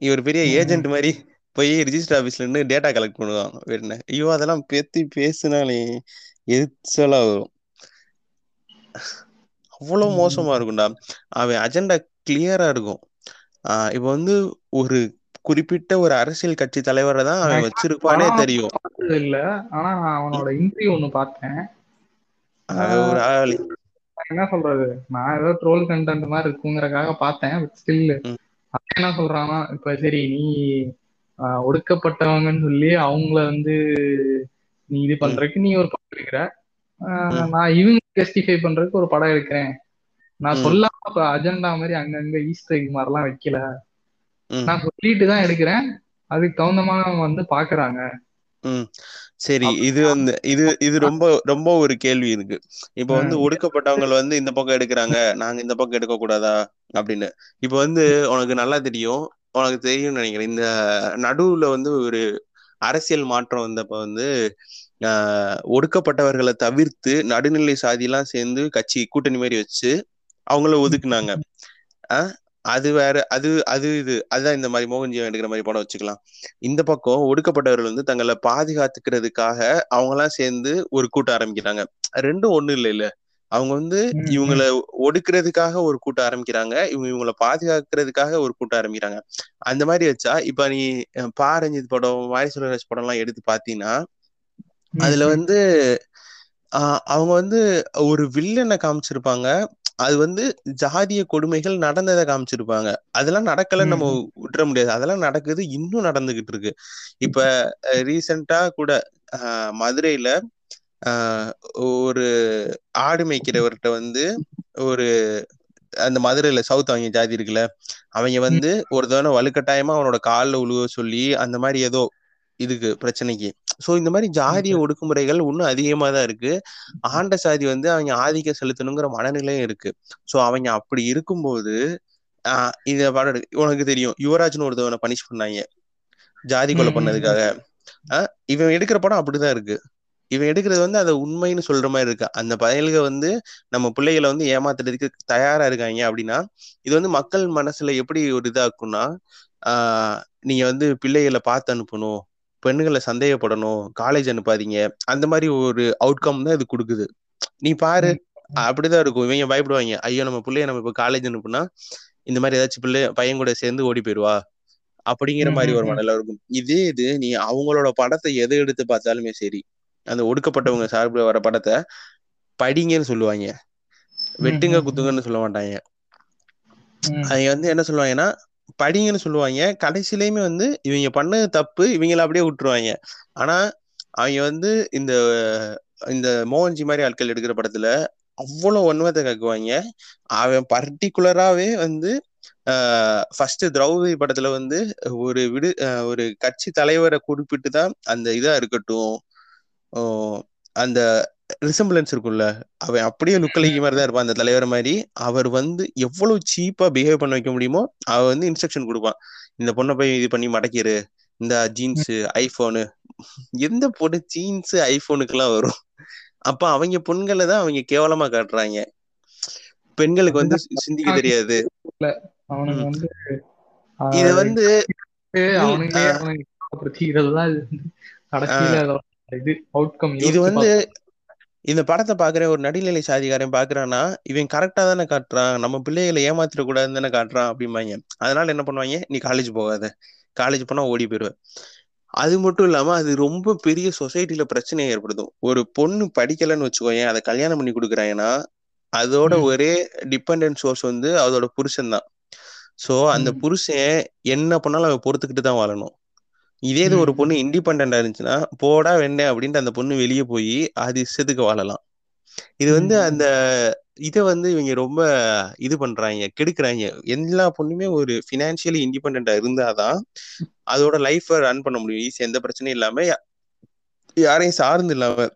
இவர் பெரிய. ஏஜென்ட் மாதிரி போய் ரிஜிஸ்டர் ஆபீஸ்ல இருந்து டேட்டா கலெக்ட் பண்ணுவான். வேற ஐயோ அதெல்லாம் பேத்தி பேசுனாலே எரிச்சலா வரும் அவ்வளவு மோசமா இருக்கும்டா. அவன் அஜெண்டா கிளியரா இருக்கும். இப்ப வந்து ஒரு குறிப்பிட்ட ஒரு அரசியல் கட்சி தலைவரை தான் அவன் வச்சிருப்பானே தெரியும்.
இல்ல. ஆனா அவனோட இன்டர்வியூ ஒண்ணு பார்த்தேன்.
ஒரு ஆளு.
என்ன சொல்றது? நான் ஏதோ ட்ரோல் கண்டென்ட் மாதிரி இருக்குங்கிறக்காக பார்த்தேன் ஸ்டில் என்ன சொல்றான்னா இப்ப சரி நீ ஒடுக்கப்பட்டவங்கன்னு சொல்லி அவங்கள வந்து நீ இது பண்றதுக்கு நீ ஒரு படம் எடுக்கிற. நான் இவங்க ஜஸ்டிஃபை பண்றதுக்கு ஒரு படம் எடுக்கிறேன். நான் சொல்லாம அஜெண்டா மாதிரி அங்கங்க ஈஸ்டர் எக் மாதிரிலாம் வைக்கல. நான் சொல்லிட்டு தான் எடுக்கிறேன். அதுக்கு தகுந்த மாதிரி வந்து பாக்குறாங்க.
சரி இது வந்து இது இது ரொம்ப ரொம்ப ஒரு கேள்வி இருக்கு இப்ப வந்து ஒடுக்கப்பட்டவங்க வந்து இந்த பக்கம் எடுக்கிறாங்க. நாங்க இந்த பக்கம் எடுக்க கூடாதா? அப்படின்னு. இப்ப வந்து உனக்கு நல்லா தெரியும். உனக்கு தெரியும்னு நினைக்கிறேன். இந்த நடுவுல வந்து ஒரு அரசியல் மாற்றம் வந்தப்ப வந்து ஆஹ் ஒடுக்கப்பட்டவர்களை தவிர்த்து நடுநிலை சாதியெல்லாம் சேர்ந்து கட்சி கூட்டணி மாதிரி வச்சு அவங்கள ஒதுக்குனாங்க. ஆஹ் அது வேற அது அது இது அதுதான் இந்த மாதிரி மோகன்ஜியம் எடுக்கிற மாதிரி படம் வச்சுக்கலாம். இந்த பக்கம் ஒடுக்கப்பட்டவர்கள் வந்து தங்களை பாதுகாத்துக்கிறதுக்காக அவங்க எல்லாம் சேர்ந்து ஒரு கூட்டம் ஆரம்பிக்கிறாங்க. ரெண்டும் ஒண்ணு இல்லை இல்ல அவங்க வந்து இவங்கள ஒடுக்குறதுக்காக ஒரு கூட்டம் ஆரம்பிக்கிறாங்க. இவங்க இவங்கள பாதுகாக்கிறதுக்காக ஒரு கூட்டம் ஆரம்பிக்கிறாங்க. அந்த மாதிரி வச்சா இப்ப நீ அஹ், பா ரஞ்சித் படம் வாரி சுரராஜ் படம் எல்லாம் எடுத்து பாத்தீங்கன்னா அதுல வந்து ஆஹ் அவங்க வந்து ஒரு வில்லனை காமிச்சிருப்பாங்க. அது வந்து ஜாதிய கொடுமைகள் நடந்ததை காமிச்சிருப்பாங்க. அதெல்லாம் நடக்கலன்னு நம்ம விட்டுற முடியாது. அதெல்லாம் நடக்குது இன்னும் நடந்துகிட்டு இருக்கு. இப்ப ரீசெண்டா கூட ஆஹ் மதுரையில ஒரு ஆடு மேய்க்கிறவர்கிட்ட வந்து ஒரு அந்த மதுரையில சவுத் அவங்க ஜாதி இருக்குல்ல அவங்க வந்து ஒரு தடவை வலுக்கட்டாயமா அவனோட கால்ல உழுவ சொல்லி அந்த மாதிரி ஏதோ இதுக்கு பிரச்சனைக்கு. சோ இந்த மாதிரி ஜாதிய ஒடுக்குமுறைகள் இன்னும் அதிகமா தான் இருக்கு. ஆண்ட சாதி வந்து அவங்க ஆதிக்கம் செலுத்தணுங்கிற மனநிலையும் இருக்கு. சோ அவங்க அப்படி இருக்கும்போது ஆஹ் இத படம் உனக்கு தெரியும். யுவராஜ்னு ஒருத்தவனை பனிஷ் பண்ணாங்க. ஜாதி கொலை பண்ணதுக்காக. ஆஹ் இவன் எடுக்கிற படம் அப்படிதான் இருக்கு. இவன் எடுக்கிறது வந்து அதை உண்மைன்னு சொல்ற மாதிரி இருக்கு. அந்த பயல்க வந்து நம்ம பிள்ளைகளை வந்து ஏமாத்துறதுக்கு தயாரா இருக்காங்க அப்படின்னா இது வந்து மக்கள் மனசுல எப்படி ஒரு இதாக்கும்னா ஆஹ் நீங்க வந்து பிள்ளைகளை பார்த்து அனுப்பணும் பெண்களை சந்தேகப்படணும் காலேஜ் அனுப்பாதீங்க அந்த மாதிரி ஒரு அவுட்கம் தான் இது கொடுக்குது. நீ பாரு அப்படிதான் இருக்கும். இவங்க பயப்படுவாங்க ஐயோ நம்ம பிள்ளைய நம்ம இப்ப காலேஜ் அனுப்புனா இந்த மாதிரி ஏதாச்சும் பிள்ளை பையன் கூட சேர்ந்து ஓடி போயிடுவா அப்படிங்கிற மாதிரி ஒரு மனநிலை இருக்கும். இதே இது நீ அவங்களோட படத்தை எதை எடுத்து பார்த்தாலுமே சரி அந்த ஒடுக்கப்பட்டவங்க சார்பில் வர படத்தை படிங்கன்னு சொல்லுவாங்க. வெட்டுங்க குத்துங்கன்னு சொல்ல மாட்டாங்க. அவங்க வந்து என்ன சொல்லுவாங்கன்னா படிங்கன்னு சொல்லுவாங்க. கடைசியிலயுமே வந்து இவங்க பண்ணது தப்பு இவங்கள அப்படியே விட்டுருவாங்க. ஆனா அவங்க வந்து இந்த இந்த மோகன்ஜி மாதிரி ஆட்கள் எடுக்கிற படத்துல அவ்வளவு வன்மத்தை காக்குவாங்க அவன் பர்டிகுலராவே வந்து ஃபர்ஸ்ட் திரௌபதி படத்துல வந்து ஒரு விடு ஒரு கட்சி தலைவரை குறிப்பிட்டு தான் அந்த இதா இருக்கட்டும். அந்த ரிசம்பிளன்ஸ் இருக்கும்ல அவன் அப்படியே லுக்கலைக்கு மாதிரி தான் இருப்பான் அந்த தலைவர் மாதிரி அவர் வந்து எவ்வளவு சீப்பா பிஹேவ் பண்ண வைக்க முடியுமோ அவர் வந்து இன்ஸ்ட்ரக்ஷன் கொடுப்பான் இந்த பொண்ணை போய் இது பண்ணி மடக்கிரு இந்த ஜீன்ஸ் ஐபோனு எந்த பொண்ணு ஜீன்ஸ் ஐபோனுக்கெல்லாம் வரும் அப்ப அவங்க பொண்களை தான் அவங்க கேவலமா காட்டுறாங்க பெண்களுக்கு வந்து சிந்திக்க தெரியாது இது வந்து
இது வந்து அவுட்கம்
இது இந்த படத்தை பாக்குறேன் ஒரு நடுநிலை சாதிகாரன் பாக்குறான்னா இவன் கரெக்டா தானே காட்டுறான். நம்ம பிள்ளைகளை ஏமாத்திட கூடாதுன்னு தானே காட்டுறான் அப்படிம்பாங்க. அதனால என்ன பண்ணுவாங்க? நீ காலேஜ் போகாத. காலேஜ் போனா ஓடி போயிடுவ அது மட்டும் இல்லாம அது ரொம்ப பெரிய சொசைட்டில பிரச்சனையை ஏற்படுத்தும். ஒரு பொண்ணு படிக்கலைன்னு வச்சுக்கோயேன் அதை கல்யாணம் பண்ணி கொடுக்குறாங்கன்னா அதோட ஒரே டிபெண்டன்ட் சோர்ஸ் வந்து அதோட புருஷன் தான் சோ அந்த புருஷன் என்ன பண்ணாலும் அவன் பொறுத்துக்கிட்டு தான் வாழணும். இதே இது ஒரு பொண்ணு இண்டிபெண்டா இருந்துச்சுன்னா போடா வெண்ணே அப்படின்ட்டு அந்த பொண்ணு வெளியே போய் அது இஷ்டத்துக்கு வாழலாம். இது வந்து அந்த இதை வந்து இவங்க ரொம்ப இது பண்றாங்க கெடுக்குறாங்க. எல்லா பொண்ணுமே ஒரு பினான்சியலி இண்டிபெண்டா இருந்தாதான் அதோட லைஃப ரன் பண்ண முடியும். ஈஸியா எந்த பிரச்சனையும் இல்லாம யாரையும் சார்ந்து இல்லாம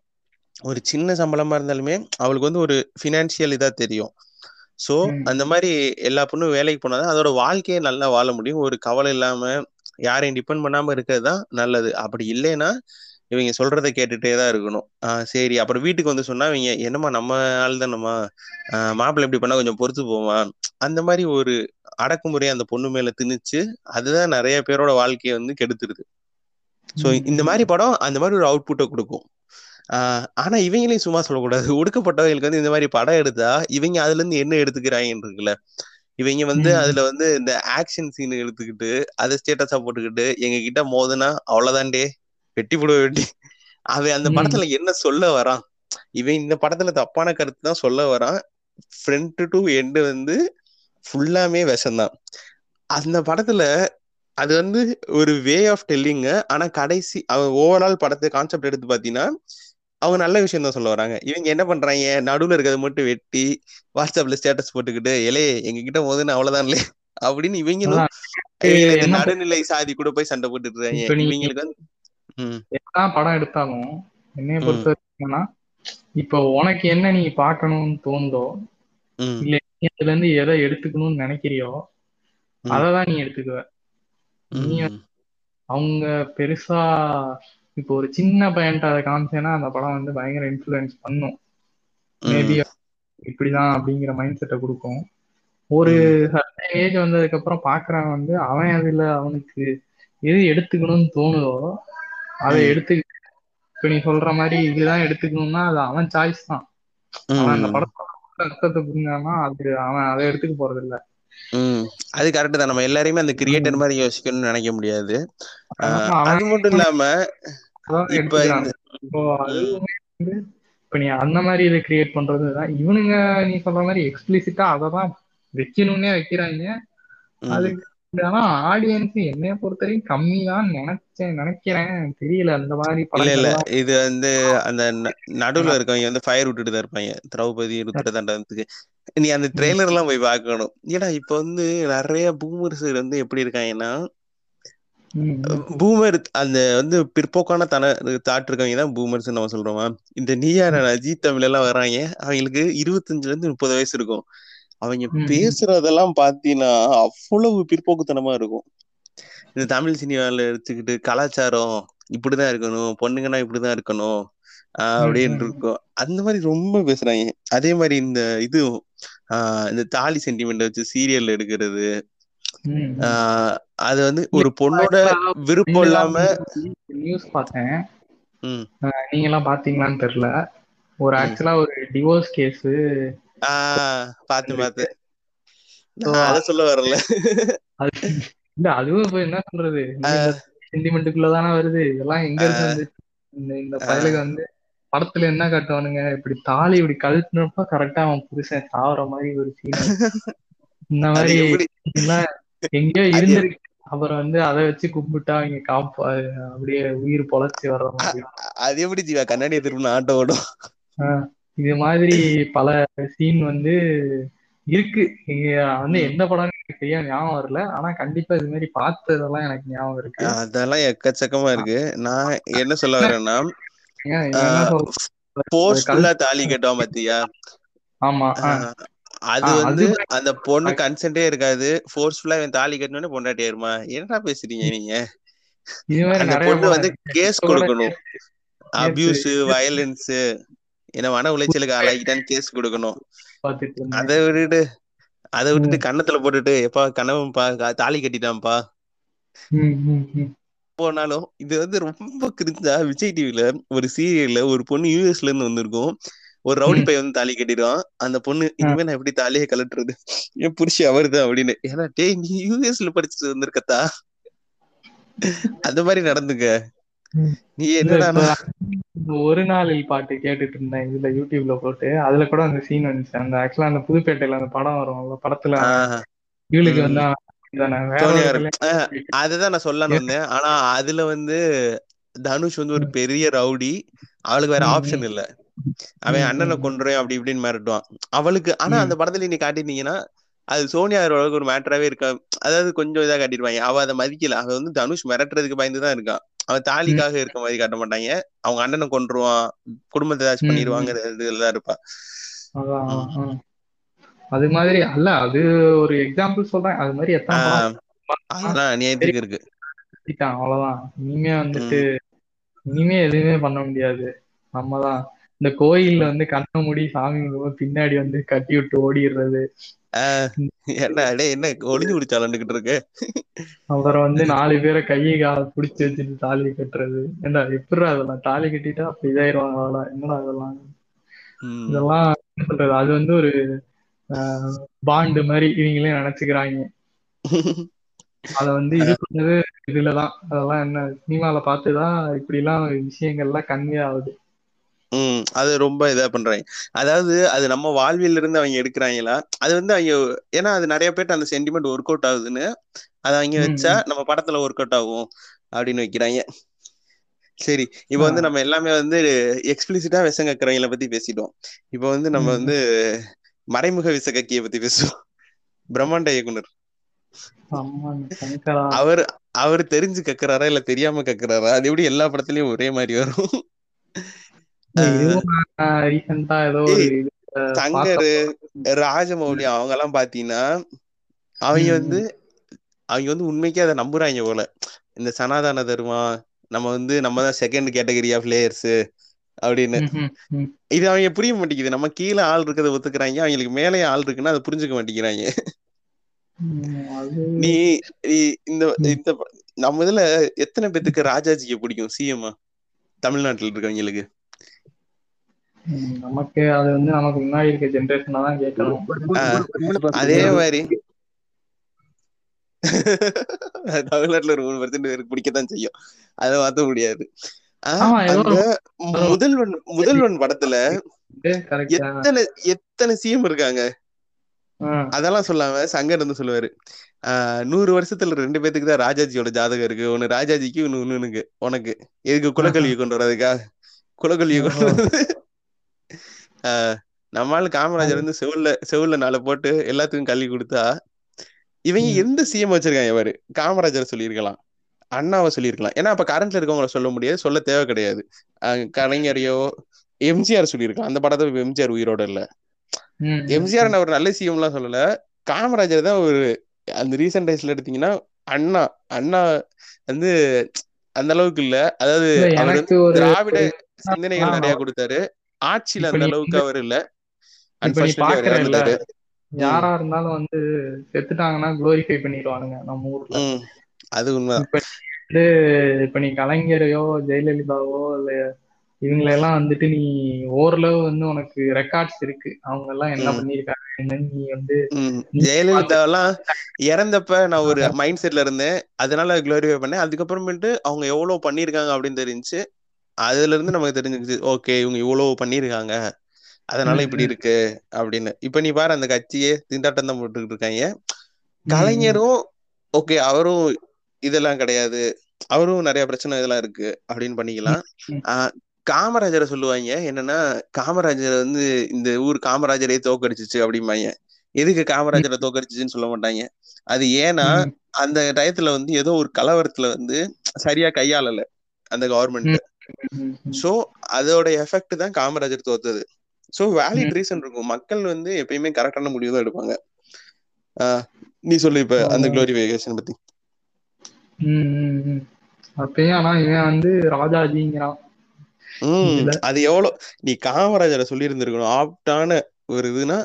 ஒரு சின்ன சம்பளமா இருந்தாலுமே அவளுக்கு வந்து ஒரு ஃபினான்ஷியல் இதா தெரியும். ஸோ. அந்த மாதிரி எல்லா பொண்ணும் வேலைக்கு போனாதான் அதோட வாழ்க்கையை நல்லா வாழ முடியும். ஒரு கவலை இல்லாம யாரையும் டிபெண்ட் பண்ணாம இருக்கிறது தான் நல்லது. அப்படி இல்லைன்னா இவங்க சொல்றதை கேட்டுட்டே தான் இருக்கணும். ஆஹ் சரி. அப்புறம் வீட்டுக்கு வந்து சொன்னா இவங்க என்னம்மா நம்ம ஆள் தானம்மா மாப்பிள்ளை இப்படி பண்ணா கொஞ்சம் பொறுத்து போமா அந்த மாதிரி ஒரு அடக்குமுறை அந்த பொண்ணு மேல திணிச்சு அதுதான் நிறைய பேரோட வாழ்க்கையை வந்து கெடுத்துருது. ஸோ
ம்,
இந்த. மாதிரி படம் அந்த மாதிரி ஒரு அவுட்புட்டை கொடுக்கும். ஆஹ் ஆனா இவங்களையும் சும்மா சொல்லக்கூடாது. ஒடுக்கப்பட்டவங்களுக்கு வந்து இந்த மாதிரி படம் எடுத்தா இவங்க அதுல இருந்து என்ன எடுத்துக்கிறாங்கன்னு இருக்குல்ல இவங்க வந்து. அதுல வந்து இந்த ஆக்ஷன் சீன் எடுத்துக்கிட்டு அதை ஸ்டேட்டஸா போட்டுக்கிட்டு எங்க கிட்ட மோதுனா அவ்வளவுதான்டே வெட்டி போடுவ வெட்டி அவன் அந்த. படத்துல என்ன சொல்ல வரான் இவன் இந்த படத்துல தப்பான கருத்து தான் சொல்ல வரான் ஃப்ரண்ட் டு எண்டு வந்து ஃபுல்லாமே விஷம்தான் அந்த படத்துல அது வந்து ஒரு வே ஆஃப் டெல்லிங்க ஆனா கடைசி அவன் ஓவரால் படத்தை கான்செப்ட் எடுத்து பாத்தீங்கன்னா அவங்க நல்ல விஷயம் தான் சொல்ல வராங்க. இவங்க என்ன பண்றாங்க? நடுவுல இருக்கிறத மட்டும் வெட்டி வாட்ஸ்அப்ல ஸ்டேட்டஸ் போட்டுக்கிட்டு எலே எங்க கிட்ட மோதுன்னு அவ்வளவுதான்லே அப்படின்னு இவங்களும் நடுநிலை சாதி கூட போய் சண்டை போட்டுட்டு இருக்காங்க. இவங்களுக்கு வந்து
படம் எடுத்தாலும் என்னைய பொறுத்த வரைக்கும் என்னன்னா இப்போ உனக்கு என்ன நீ பார்க்கணும்னு தோணுதோ இல்ல நீ அதுல இருந்து எதை எடுத்துக்கணும்னு நினைக்கிறியோ
ம்,
அதை தான் நீ எடுத்துக்குவ. நீ அவங்க பெருசா இப்போ ஒரு சின்ன பையன்ட்ட அதை காமிச்சேன்னா அந்த படம் வந்து பயங்கர இன்ஃப்ளூயன்ஸ் பண்ணும். மேபி இப்படிதான் அப்படிங்கிற மைண்ட் செட்டை கொடுக்கும். ஒரு சர்டன் ஏஜ் வந்ததுக்கு அப்புறம் பாக்குறவன் வந்து அவன் அதுல அவனுக்கு எது எடுத்துக்கணும்னு தோணுதோ அதை எடுத்து இப்ப நீ சொல்ற மாதிரி இதுதான் எடுத்துக்கணும்னா அது அவன் சாய்ஸ் தான். அவன் அந்த படத்தோட அர்த்தத்தை புரிஞ்சானா அது அவன் அதை எடுத்துக்க போறது இல்ல
ம். அது கரெக்ட் தான். நம்ம எல்லாரையுமே அந்த கிரியேட்டர். மாதிரி யோசிக்கணும்னு நினைக்க முடியாது. அது மட்டும் இல்லாம இப்ப
இப்போ நீ அந்த மாதிரி இதை கிரியேட் பண்றதுதான் இவனுங்க நீ சொல்ற மாதிரி எக்ஸ்பிளிசிட்டா அதை தான் வைக்கணும்னே வைக்கிறாங்க. அதுக்கு ஆனா ஆடியன்ஸ் என்னைய பொறுத்தவரைக்கும் கம்மி தான் நினைச்சேன் நினைக்கிறேன். தெரியல அந்த மாதிரி
இல்ல இல்ல. இது வந்து அந்த நடுவுல இருக்கவங்க வந்து ஃபயர் விட்டுட்டு தான் இருப்பாங்க. திரௌபதி ருத்ர தண்டனத்துக்கு நீ அந்த ட்ரெய்லர் எல்லாம் போய் பார்க்கணும். ஏன்னா இப்ப வந்து நிறைய பூமர்ஸ் வந்து எப்படி இருக்காங்கன்னா பூமர் அந்த வந்து பிற்போக்கான தன தாட் இருக்கவங்க தான் பூமர்ஸ் நம்ம சொல்றோமா இந்த நீயா ஜி தமிழ் எல்லாம் வர்றாங்க. அவங்களுக்கு இருபத்தஞ்சுல இருந்து முப்பது வயசு இருக்கும். அவங்க பேசுறதெல்லாம் பாத்தீங்கன்னா அவ்வளவு பிற்போக்குத்தனமா இருக்கும். இந்த தமிழ் சினிமால எடுத்துக்கிட்டு கலாச்சாரம் இப்படிதான் இருக்கணும் பொண்ணுங்கன்னா இப்படிதான் இருக்கணும் அப்படின்னு இருக்கும். அந்த மாதிரி ரொம்ப பேசுறாங்க. அதே மாதிரி இந்த இது ஆஹ் இந்த தாலி சென்டிமெண்ட் வச்சு சீரியல் எடுக்கிறது. அது வந்து ஒரு பொண்ணோட விருப்பம் இல்லாம
நியூஸ் பார்த்தேன். நீங்க எல்லாம் பாத்தீங்களான்னு தெரியல. ஒரு ஆக்சுவலா ஒரு டிவோர்ஸ் கேஸ்
பாத்து பாத்து அதை சொல்ல வரல.
இல்ல அதுவும் இப்ப என்ன சொல்றது? நீ இந்த
ஆஹ்
சென்டிமெண்ட்டுக்குள்ள தானே வருது. இதெல்லாம் எங்க இருந்து இந்த இந்த பயலுக்கு வந்து படத்துல என்ன காட்டுவானுங்க? இப்படி தாலி இப்படி கழட்டினப்ப கரெக்டா அவன் புருஷன் சாவற மாதிரி ஒரு சீன் இந்த மாதிரி எங்கேயோ இருந்திருக்கு அப்புறம் வந்து அதை வச்சு கும்பிட்டா அவங்க காப்பா அப்படியே உயிர் பொழைச்சி வர்ற மாதிரி.
அது எப்படி ஜீவா? கண்ணாடியை திரும்ப ஆட்டோ ஓடும்.
இது மாதிரி பல சீன் வந்து இருக்கு. இங்க வந்து. எந்த படம் எனக்கு சரியா ஞாபகம் வரல. ஆனா கண்டிப்பா இது மாதிரி பார்த்ததெல்லாம் எனக்கு ஞாபகம் இருக்கு.
அதெல்லாம் எக்கச்சக்கமா இருக்கு. நான் என்ன சொல்ல வரேன்னா
கல்
தாலி கட்டுவான் பாத்தியா
ஆமா
அது வந்து அந்த பொண்ணு கன்சென்டே இருக்காது. ஃபோர்ஸ்ஃபுல்லா இவன் தாலி கட்டினோடனே பொண்டாட்டி ஆயிருமா? என்னடா பேசுறீங்க நீங்க? அந்த பொண்ணு வந்து கேஸ் கொடுக்கணும். அபியூஸ் வயலன்ஸ் என்ன மன உளைச்சலுக்கு ஆளாக்கிட்டான்னு கேஸ் கொடுக்கணும். அதை விட்டுட்டு அதை விட்டுட்டு கன்னத்துல போட்டுட்டு எப்பா கணவன்பா கா- தாலி கட்டிட்டான்ப்பா. போனாலும் இது வந்து ரொம்ப கிரிஞ்சா விஜய் டிவில ஒரு சீரியல்ல ஒரு பொண்ணு யூஎஸ்ல இருந்து வந்திருக்கும். ஒரு ரவுடி பையன் வந்து தாலி கட்டிடுவான். அந்த பொண்ணு இனிமே நான் எப்படி தாலியை கலட்டுறது என் புருஷன் அவருதான் அப்படின்னு. ஏன்னா டேய் நீ யூஎஸ்ல படிச்சுட்டு வந்திருக்கத்தா? அந்த மாதிரி நடந்துக்க.
ம்.
நீ என்னடா
ஒரு நாளில் பாட்டு கேட்டுட்டு இருந்தேன். இதுல யூடியூப்ல போட்டு. அதுல கூட அந்த சீன் வந்துச்சு. அந்த ஆக்சுவலா அந்த புதுப்பேட்டையில அந்த படம் வரும். அந்த படத்துல இவளுக்கு வந்து
அதுதான் நான் சொல்லலாம்னு வந்தேன். ஆனா அதுல வந்து தனுஷ் வந்து ஒரு பெரிய ரவுடி. அவளுக்கு வேற ஆப்ஷன் இல்ல. அவன் அண்ணனை கொன்றுவேன் அப்படி இப்படின்னு மிரட்டுவான். அவளுக்கு ஆனா அந்த படத்துல நீ காட்டினீங்கன்னா அது சோனியா அளவுக்கு ஒரு மேட்டராவே இருக்கா. அதாவது கொஞ்சம் இதா காட்டிடுவாங்க அவ அதை மதிக்கல. அவ வந்து தனுஷ் மிரட்டுறதுக்கு பயந்து தான் இருக்கான் அவன் தாலிக்காக இருக்க மாதிரி காட்ட மாட்டாங்க. அவங்க அண்ணனை கொன்றுவான். குடும்பத்தை ஏதாச்சும்
ம்,
பண்ணிடுவாங்கிற இதுல தான் இருப்பா.
அது மாதிரி அல்ல அது ஒரு எக்ஸாம்பிள் சொல்றேன். அது மாதிரி எத்தனை
அநியாயத்துக்கு இருக்கு.
அவ்வளவுதான். இனிமே வந்துட்டு இனிமே எதுவுமே பண்ண முடியாது. நம்ம தான் இந்த கோயில்ல வந்து கண்ணை மூடி சாமி பின்னாடி வந்து கட்டி விட்டு ஓடிடுறது.
என்ன என்ன ஒளிஞ்சு குடிச்சாலன்னுகிட்டு இருக்கு?
அப்புறம் வந்து நாலு பேரை கையை காலை பிடிச்சி வச்சுட்டு தாலி கட்டுறது. ஏண்டா எப்படி அதெல்லாம் தாலி கட்டிட்டா அப்ப இதாயிருவாங்க என்னடா அதெல்லாம். இதெல்லாம் என்ன சொல்றது? அது வந்து ஒரு பாண்டு மாதிரி இவங்களே நினைச்சுக்கிறாங்க. அத வந்து இது பண்ணது இதுலதான். அதெல்லாம் என்ன சினிமால பார்த்துதான் இப்படி எல்லாம் விஷயங்கள்லாம் கன்வே ஆகுது.
ம் அது ரொம்ப இதா பண்றாங்க. அதாவது அது நம்ம வாழ்வியல இருந்து அவங்க எடுக்கிறாங்களா? அது வந்து அவங்க ஏன்னா அது நிறைய பேர்ட்ட அந்த சென்டிமெண்ட் ஒர்க் அவுட் ஆகுதுன்னு அதை அவங்க வச்சா. நம்ம படத்துல ஒர்க் அவுட் ஆகும் அப்படின்னு வைக்கிறாங்க. சரி இப்போ. வந்து நம்ம எல்லாமே வந்து எக்ஸ்பிளிசிட்டா விஷம் கக்குறவங்கள பத்தி பேசிட்டோம். இப்போ வந்து நம்ம வந்து மறைமுக விஷ கக்கிய பத்தி பேசுவோம். பிரம்மாண்ட இயக்குனர். அவர் அவர் தெரிஞ்சு கக்குறாரா இல்ல தெரியாம கக்குறாரா? அது எப்படி எல்லா படத்துலயும் ஒரே மாதிரி வரும்? சங்கர் ராஜமௌலி அவங்க எல்லாம் பாத்தீங்கன்னா அவங்க வந்து அவங்க வந்து உண்மைக்கே அதை நம்புறாங்க போல. இந்த சனாதன தர்மம் நம்ம வந்து நம்ம தான் செகண்ட் கேட்டகரி ஆஃப் லேயர்ஸ் அப்படின்னு. இது அவங்க புரிய மாட்டேங்குது. நம்ம கீழே ஆள் இருக்கிறத ஒத்துக்கிறாங்க. அவங்களுக்கு மேலே ஆள் இருக்குன்னா அதை புரிஞ்சுக்க மாட்டேங்கிறாங்க. நீ இந்த இந்த நம்ம இதுல எத்தனை பேத்துக்கு ராஜாஜிக்கு பிடிக்கும்? சிஎம் தமிழ்நாட்டுல இருக்கவங்களுக்கு
நமக்கு அது வந்து நமக்கு முன்னாடி இருக்க ஜென்ரேஷனா தான் கேட்கணும்.
அதே மாதிரி. தமிழ்நாட்டுல ஒரு மூணு பர்சன்ட் பேருக்கு பிடிக்கத்தான் செய்யும். அதை மாத்த முடியாது.
ஒரு
முதல்வன் முதல்வன் படத்துல எத்தனை எத்தனை சிஎம் இருக்காங்க? அதெல்லாம் சொல்லாம சங்கர் வந்து சொல்லுவாரு. ஆஹ் நூறு வருஷத்துல ரெண்டு பேத்துக்கு தான் ராஜாஜியோட ஜாதகம் இருக்கு. ஒண்ணு ராஜாஜிக்கு ஒண்ணு ஒண்ணுனுக்கு உனக்கு. எதுக்கு குலக்கல்வியை கொண்டு வர்றதுக்கா? குலக்கல்வியை கொண்டு வர்றது. ஆஹ் நம்மால காமராஜர் வந்து செவுல்ல செவுல்ல நாளை போட்டு எல்லாத்துக்கும் கல்வி கொடுத்தா இவங்க எந்த சிஎம் வச்சிருக்காங்க பாரு? காமராஜர் சொல்லியிருக்கலாம். அண்ணாவை சொல்லியிருக்கலாம். ஏன்னா அப்ப கரண்ட்ல இருக்கவங்கள சொல்ல முடியாது சொல்ல தேவை கிடையாது. கலைஞரையோ எம்ஜிஆர் சொல்லியிருக்கலாம். அந்த படத்தை எம்ஜிஆர் உயிரோட இல்ல. எம்ஜிஆர். நான் ஒரு நல்ல சிஎம் எல்லாம் சொல்லல. காமராஜர் தான் ஒரு அந்த ரீசெண்ட் டைஸ்ல எடுத்தீங்கன்னா அண்ணா அண்ணா வந்து அந்த அளவுக்கு இல்ல. அதாவது அவர் திராவிட சிந்தனைகள் நிறைய கொடுத்தாரு. ஆட்சியில அந்த அளவுக்கு அவர் இல்ல.
யாரா இருந்தாலும் வந்து செத்துட்டாங்கன்னா குளோரிஃபை பண்ணிடுவானுங்க நம்ம ஊர்ல.
அது உண்மைதான்
இப்ப நீ கலைஞரையோ ஜெயலலிதாவோ இல்ல இவங்களெல்லாம் வந்துட்டு நீ ஓரளவு வந்து உனக்கு ரெக்கார்ட்ஸ் இருக்கு. அவங்க எல்லாம் என்ன பண்ணிருக்காங்க நீ வந்து
ம்.
நீ பார்த்து
ஜெயலலிதாவெல்லாம் இறந்தப்ப நான் ஒரு மைண்ட் செட்ல இருந்தேன். அதனால குளோரிஃபை பண்ணேன். அதுக்கப்புறமேட்டு அவங்க எவ்வளவு பண்ணிருக்காங்க அப்படின்னு தெரிஞ்சுச்சு. அதுல இருந்து நமக்கு தெரிஞ்சுச்சு ஓகே இவங்க இவ்வளவு பண்ணிருக்காங்க அதனால இப்படி இருக்கு அப்படின்னு. இப்ப நீ பாரு அந்த கட்சியே திண்டாட்டம் தான் போட்டுக்கிட்டு இருக்காங்க. கலைஞரும் ஓகே அவரும் இதெல்லாம் கிடையாது. அவரும் நிறைய பிரச்சனை இதெல்லாம் இருக்கு அப்படின்னு பண்ணிக்கலாம். காமராஜரை சொல்லுவாங்க. என்னன்னா காமராஜர் வந்து இந்த ஊர் காமராஜரே தோக்கடிச்சிச்சு அப்படிம்பாங்க. எதுக்கு காமராஜரை தோக்கடிச்சிச்சுன்னு சொல்ல மாட்டாங்க. அது ஏன்னா அந்த டயத்துல வந்து ஏதோ ஒரு கலவரத்துல வந்து சரியா கையாளல அந்த கவர்மெண்ட். சோ அதோட எஃபெக்ட் தான் காமராஜர் தோத்தது. சோ வேலிட் ரீசன் இருக்கும். மக்கள் வந்து எப்பயுமே கரெக்டான முடிவு தான் எடுப்பாங்க. ஆஹ் நீ சொல்லு இப்ப அந்த. குளோரிஃபிகேஷன் பத்தி.
ம், ம், ம். அப்பயும் ஆனா இவன் வந்து ராஜாஜிங்கிறான் இதுல
அது எவ்வளவு நீ காமராஜரை சொல்லி இருந்திருக்கணும் ஆப்டான ஒரு இதுனா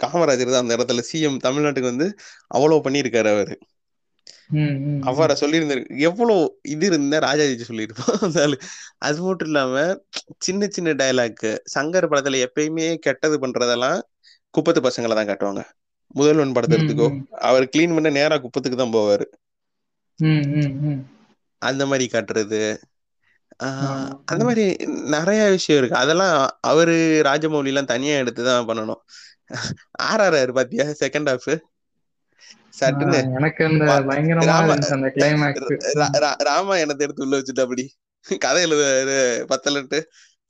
காமராஜர் தான் அந்த இடத்துல சிஎம் தமிழ்நாட்டுக்கு வந்து அவ்வளவு பண்ணியிருக்காரு அவரு
ம், ம், ம்.
அவரை சொல்லியிருந்தாரு எவ்வளவு இது இருந்தா ராஜாஜி சொல்லியிருப்பான். அது மட்டும் இல்லாம சின்ன சின்ன டயலாக் சங்கர் படத்துல எப்பயுமே கெட்டது பண்றதெல்லாம் குப்பத்து பசங்களை தான் காட்டுவாங்க முதல்வன் படத்தை
ம்,
எடுத்துக்கோ
ம்,
அவர் கிளீன் பண்ண நேரா குப்பத்துக்கு தான் போவாரு
ம், ம், ம்.
அந்த மாதிரி காட்டுறது. அந்த மாதிரி நிறைய விஷயம் இருக்கு. அதெல்லாம் அவரு ராஜமௌலி எல்லாம் தனியா எடுத்துதான் பண்ணணும். ஆர்ஆர்ஆர் பாத்தியா செகண்ட் ஹாஃப் சட்டுன்னு.
எனக்கு
ராமாயணத்தை எடுத்து உள்ள வச்சுட்டு அப்படி? கதை எழுத பத்தலட்டு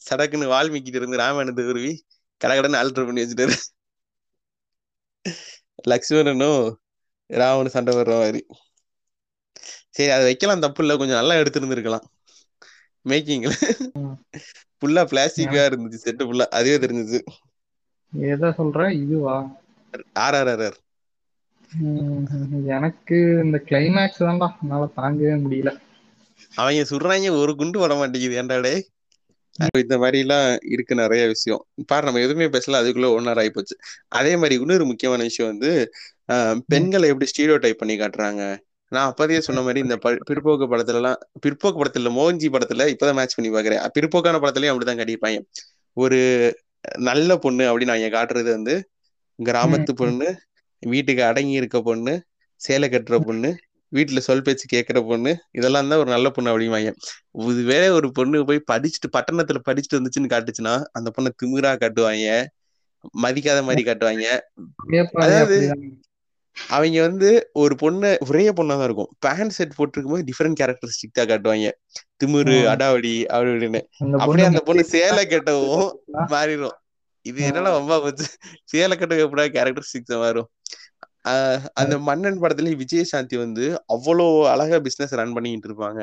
சடக்குன்னு வால்மீகிட்டு இருந்து ராமாயணத்தை உருவி கடகடன்னு ஆல்டர் பண்ணி வச்சுட்டாரு. லக்ஷ்மணனும் ராவனும் சண்டை வர்ற மாதிரி. சரி அதை வைக்கலாம். தப்பு இல்ல கொஞ்சம் நல்லா எடுத்திருந்திருக்கலாம். மேக்கிங்ல ஃபுல்லா பிளாஸ்டிக்கா இருந்துச்சு செட்டு ஃபுல்லா அதுவே தெரிஞ்சுச்சு
எதை சொல்ற? இதுவா?
ஆர் ஆர் ஆர்
எனக்கு இந்த கிளைமேக்ஸ் தான்டா. என்னால தாங்கவே முடியல.
அவங்க சுடுறாங்க ஒரு குண்டு வர மாட்டேங்குது. ஏன்டா டேய்? இந்த மாதிரி எல்லாம் இருக்கு நிறைய விஷயம். பாரு நம்ம எதுவுமே பேசல. அதுக்குள்ள ஒன்னார் ஆயிப்போச்சு அதே மாதிரி இன்னொரு முக்கியமான விஷயம் வந்து பெண்களை எப்படி ஸ்டீரியோ டைப் பண்ணி காட்டுறாங்க? நான் அப்பதே சொன்ன மாதிரி இந்த பிற்போக்கு படத்துல எல்லாம் பிற்போக்கு படத்துல மோகன்ஜி படத்துல இப்பதான் மேட்ச் பண்ணி பாக்குறேன். பிற்போக்கான படத்துலயும் அப்படிதான் காட்டியிருப்பாங்க ஒரு நல்ல பொண்ணு அப்படின்னு அவங்க காட்டுறது வந்து கிராமத்து பொண்ணு வீட்டுக்கு அடங்கி இருக்க பொண்ணு சேலை கட்டுற பொண்ணு வீட்டுல சொல் பேச்சு கேட்கிற பொண்ணு இதெல்லாம் தான் ஒரு நல்ல பொண்ணு அப்படிம்பாங்க. இதுவே ஒரு பொண்ணு போய் படிச்சுட்டு பட்டணத்துல படிச்சுட்டு வந்துச்சுன்னு காட்டுச்சுன்னா அந்த பொண்ணை திமிரா காட்டுவாங்க மதிக்காத மாதிரி காட்டுவாங்க. அதாவது அவங்க வந்து ஒரு பொண்ணு ஒரே பொண்ணா தான் இருக்கும். பேண்ட் செட் போட்டிருக்கும் போது டிஃப்ரெண்ட் கேரக்டரிஸ்டிக் தான் காட்டுவாங்க. திமிரு. அடாவடி அப்படி இப்படின்னு. அப்படியே அந்த பொண்ணு சேலை கட்டவும் மாறிடும். இது என்னடா வம்பா போச்சு? சேலை கட்டவும் எப்படா கேரக்டரிஸ்டிக்ஸ் மாறும்? அந்த மன்னன் படத்துலயும் விஜயசாந்தி வந்து அவ்வளோ அழகா பிசினஸ் ரன் பண்ணிக்கிட்டு இருப்பாங்க.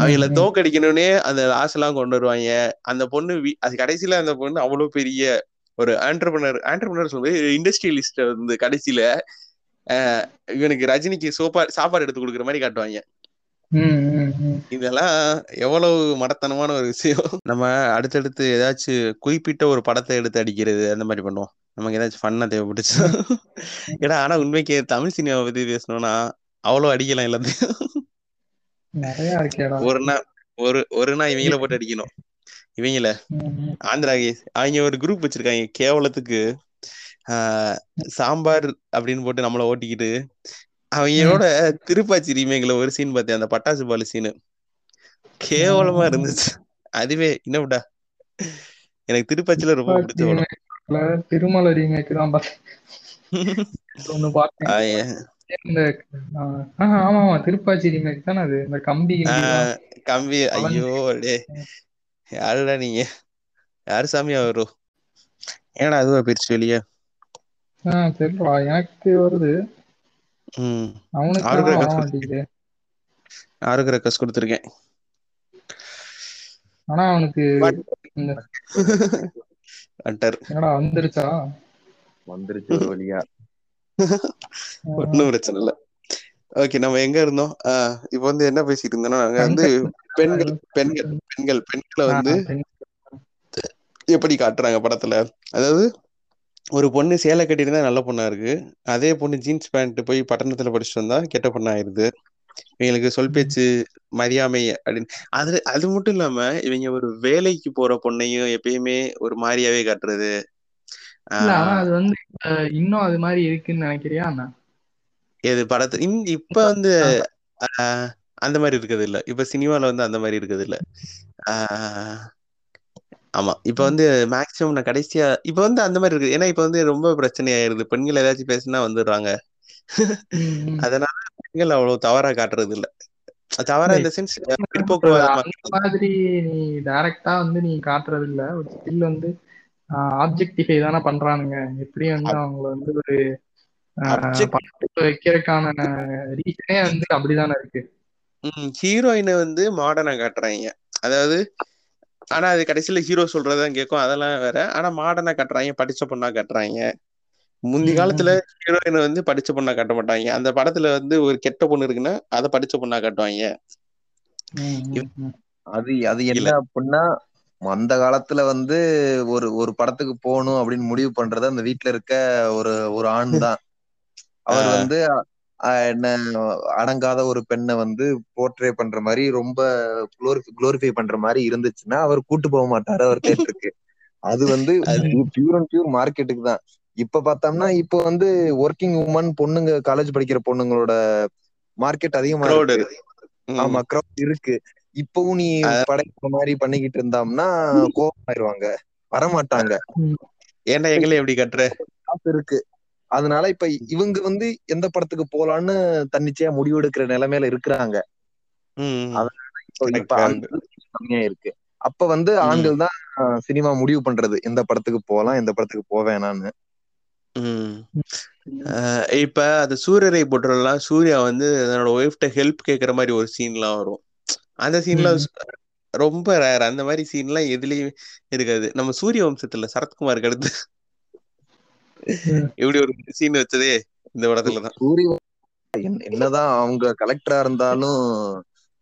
அவங்கள தோக்கடிக்கணும்னே அந்த ஆசைலாம் கொண்டு வருவாங்க. அந்த பொண்ணு அது கடைசியில அந்த பொண்ணு அவ்வளவு பெரிய ஒரு ஆண்டர்பனர் ஆண்டர்பனர் சொல்லும்போது இண்டஸ்ட்ரியலிஸ்ட் வந்து கடைசியில இவனுக்கு ரஜினிக்கு சோப்பா சாப்பாடு எடுத்து கொடுக்குற மாதிரி காட்டுவாங்க. இதெல்லாம் எவ்வளவு மடத்தனமான ஒரு விஷயம். நம்ம அடுத்தடுத்து ஏதாச்சும் குறிப்பிட்ட ஒரு படத்தை எடுத்து அடிக்கிறது அந்த மாதிரி பண்ணுவோம். நமக்கு ஏதாச்சும் ஃபன்னா தேவைப்பட்டுச்சு ஏடா ஆனா உண்மைக்கு தமிழ் சினிமாவை பத்தி பேசணும்னா அவ்வளவு அடிக்கலாம் எல்லாத்தையும். ஒரு நாள் ஒரு ஒரு நாள் இவங்கள போட்டு அடிக்கணும். இவங்கள
ம்,
ஆந்திரா கேஸ் அவங்க ஒரு குரூப் வச்சிருக்காங்க. கேவலத்துக்கு சாம்பார் அப்படின்னு போட்டு நம்மள ஓட்டிக்கிட்டு அவங்களோட திருப்பாச்சி ரீமேக்ல ஒரு சீன் பார்த்தேன் அந்த பட்டாசு பாலு சீனு கேவலமா இருந்துச்சு. அதுவே என்னவிடா எனக்கு திருப்பாச்சியில ரொம்ப பிடிச்ச படம்.
திருமலை ரீமேக் தான் பார்த்தேன் இந்த ஆமா ஆமா. திருப்பாச்சி ரீமேக் தானே அது? இந்த கம்பி கிம்பி
ஐயோ டே யாருடா நீங்க? யாரு சாமியா வரும் ஏன்னா அதுவா போயிருச்சு வெளியே?
ஆஹ் தெரியலடா. எனக்கு வருது.
ம்.
அவனுக்கு
ஆறு
மாட்டேங்குது
கொடுத்துருக்கேன்.
ஆனா அவனுக்கு இந்த என்னடா வந்துருச்சா?
வந்துருச்சு ஒரு வழியா.
ஒன்னும் பிரச்சனை இல்ல. ஓகே நம்ம எங்க இருந்தோம்? ஆஹ் இப்போ வந்து என்ன பேசிட்டு இருந்தோம்னா நாங்க வந்து பெண்கள். பெண்கள் பெண்கள் பெண்களை வந்து எப்படி காட்டுறாங்க படத்துல? அதாவது ஒரு பொண்ணு சேலை கட்டியிருந்தா நல்ல பொண்ணா இருக்கு. அதே பொண்ணு ஜீன்ஸ் பேண்ட் போய் பட்டணத்துல படிச்சுட்டு வந்தா கெட்ட பொண்ணா ஆயிருது. இவங்களுக்கு சொல் பேச்சு மரியாமை அப்படின்னு. அது அது மட்டும் இல்லாம இவங்க ஒரு வேலைக்கு போற பொண்ணையும் எப்பயுமே ஒரு மாதிரியாவே காட்டுறது.
அது வந்து இன்னும் அது மாதிரி இருக்குன்னு நினைக்கிறியா
எது படத்து இப்ப வந்து அந்த மாதிரி இருக்குது இல்ல. இப்ப சினிமால வந்து அந்த மாதிரி இருக்குது இல்ல. ஆஹ், ஆமா. இப்ப வந்து மேக்சிமம் நான் கடைசியா இப்ப வந்து அந்த மாதிரி இருக்குது. ஏன்னா இப்ப வந்து ரொம்ப பிரச்சனை ஆயிருது பெண்கள் ஏதாச்சும் பேசினா வந்துடுறாங்க. அதனால பெண்கள் அவ்வளவு தவறா காட்டுறது இல்ல தவறா இந்த சென்ஸ்
மாதிரி நீ டைரக்டா வந்து நீ காட்டுறது இல்ல ஒரு ஸ்டில் வந்து ஆப்ஜெக்டிஃபை தானே பண்றானுங்க. எப்படி வந்து அவங்கள வந்து ஒரு வைக்கிறதுக்கான ரீசனே வந்து அப்படிதானே இருக்கு.
ஹீரோயினை வந்து மாடர்னா காட்டுறாங்க. அதாவது ஆனா அது கடைசியில ஹீரோ சொல்றதான் கேட்கும். அதெல்லாம் வேற. ஆனா மாடர்னா காட்டுறாங்க. படிச்ச பொண்ணா காட்டுறாங்க. முந்தி காலத்துல ஹீரோயினை வந்து படிச்ச பொண்ணா காட்ட மாட்டாங்க. அந்த படத்துல வந்து ஒரு கெட்ட பொண்ணு இருக்குன்னா அதை படிச்ச பொண்ணா காட்டுவாங்க.
அது அது என்ன அப்படின்னா அந்த காலத்துல வந்து ஒரு ஒரு படத்துக்கு போகணும் அப்படின்னு முடிவு பண்றது அந்த வீட்டுல இருக்க ஒரு ஒரு ஆண் தான். அவர் வந்து என்ன அடங்காத ஒரு பெண்ணை வந்து போர்ட்ரே பண்ற மாதிரி ரொம்ப குளோரிஃபை பண்ற மாதிரி இருந்துச்சுன்னா அவர் கூட்டு போக மாட்டாரு அவர் தேட்டருக்கு. அது வந்து பியூர் அண்ட் பியூர் மார்க்கெட்டுக்கு தான். இப்ப பார்த்தோம்னா இப்போ வந்து ஒர்க்கிங் உமன் பொண்ணுங்க காலேஜ் படிக்கிற பொண்ணுங்களோட மார்க்கெட் அதிகமா இருக்கு. ஆமா crowd இருக்கு. இப்பவும் நீ படைக்கிற மாதிரி பண்ணிக்கிட்டு இருந்தோம்னா கோபம் ஆயிருவாங்க வரமாட்டாங்க.
ஏன்டா எங்களே எப்படி கட்டுற?
காசு இருக்கு. அதனால இப்ப இவங்க வந்து எந்த படத்துக்கு போலான்னு தன்னிச்சையா முடிவெடுக்கிற நிலைமையில இருக்கிறாங்க. அந்த கம்மியா இருக்கு அப்ப வந்து. ஆண்கள் தான் சினிமா முடிவு பண்றது எந்த படத்துக்கு போலாம் எந்த படத்துக்கு போவேணான்னு
இப்ப அது சூரியரை போட்டுறலாம் சூர்யா வந்து தன்னோட ஒய்ஃப்ட ஹெல்ப் கேக்குற மாதிரி ஒரு சீன்லாம் வரும் அந்த சீன்ல
ம்.
ரொம்ப ரேர் அந்த மாதிரி சீன்லாம் எதுலயும் இருக்காது நம்ம சூரிய வம்சத்துல சரத்குமாருக்கு அடுத்து. இப்படி ஒரு சீன் வச்சதே இந்த படத்துலதான்.
என்னதான் அவங்க கலெக்டரா இருந்தாலும்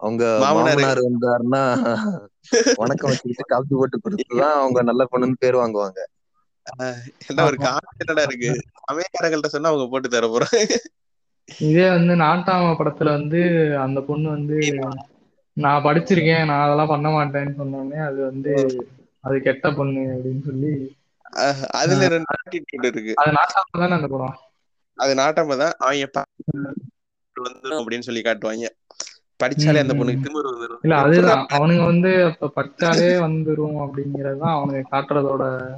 அவங்க
மாமனாரு.
வந்தாருன்னா வணக்கம் வச்சுக்கிட்டு காப்பி போட்டு கொடுத்துதான் அவங்க நல்ல பொண்ணுன்னு பேர் வாங்குவாங்க.
என்ன ஒரு கான்பிடண்டா இருக்கு? சமயக்காரங்கள்ட்ட சொன்னா அவங்க போட்டு தர போறாங்க.
இதே வந்து நாட்டாம படத்துல வந்து அந்த பொண்ணு வந்து நான் படிச்சிருக்கேன் நான் அதெல்லாம் பண்ண மாட்டேன்னு சொன்னோடனே அது வந்து அது கெட்ட பொண்ணு அப்படின்னு சொல்லி
அதுல ரெண்டு attitude இருக்கு.
அது நாட்டாம தானே அந்த படம்?
அது நாட்டாம தான். அவங்க வந்துரும் அப்படின்னு சொல்லி காட்டுவாங்க. படிச்சாலே அந்த பொண்ணுக்கு. திமிரு வந்துரும்.
இல்ல அதுதான். அவனுங்க வந்து அப்ப படிச்சாலே வந்துரும் அப்படிங்கறதுதான் அவனுங்க காட்டுறதோட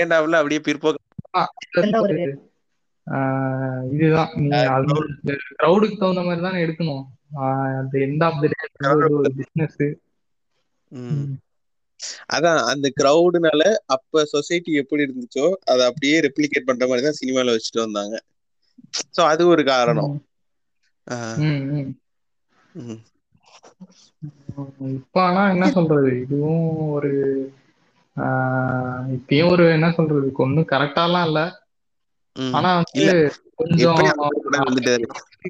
செகண்ட் ஹாஃப்ல அப்படியே பிற்போக்கு.
ஆஹ் இதுதான். நீ க்ரௌடுக்கு தகுந்த மாதிரி தானே எடுக்கணும். அந்த எண்ட் ஆஃப் த டே ஒரு பிசினஸ்.
அதான் அந்த கிரவுடுனால அப்ப சொசைட்டி எப்படி இருந்துச்சோ அதை அப்படியே ரெப்ளிகேட் பண்ற மாதிரி தான் சினிமால வச்சுட்டு வந்தாங்க. சோ அது ஒரு காரணம்.
இப்ப ஆனா என்ன சொல்றது? இதுவும் ஒரு இப்பயும் ஒரு என்ன சொல்றது? ஒன்னும் கரெக்டாலாம் இல்ல.
ம்.
ஆனா வந்து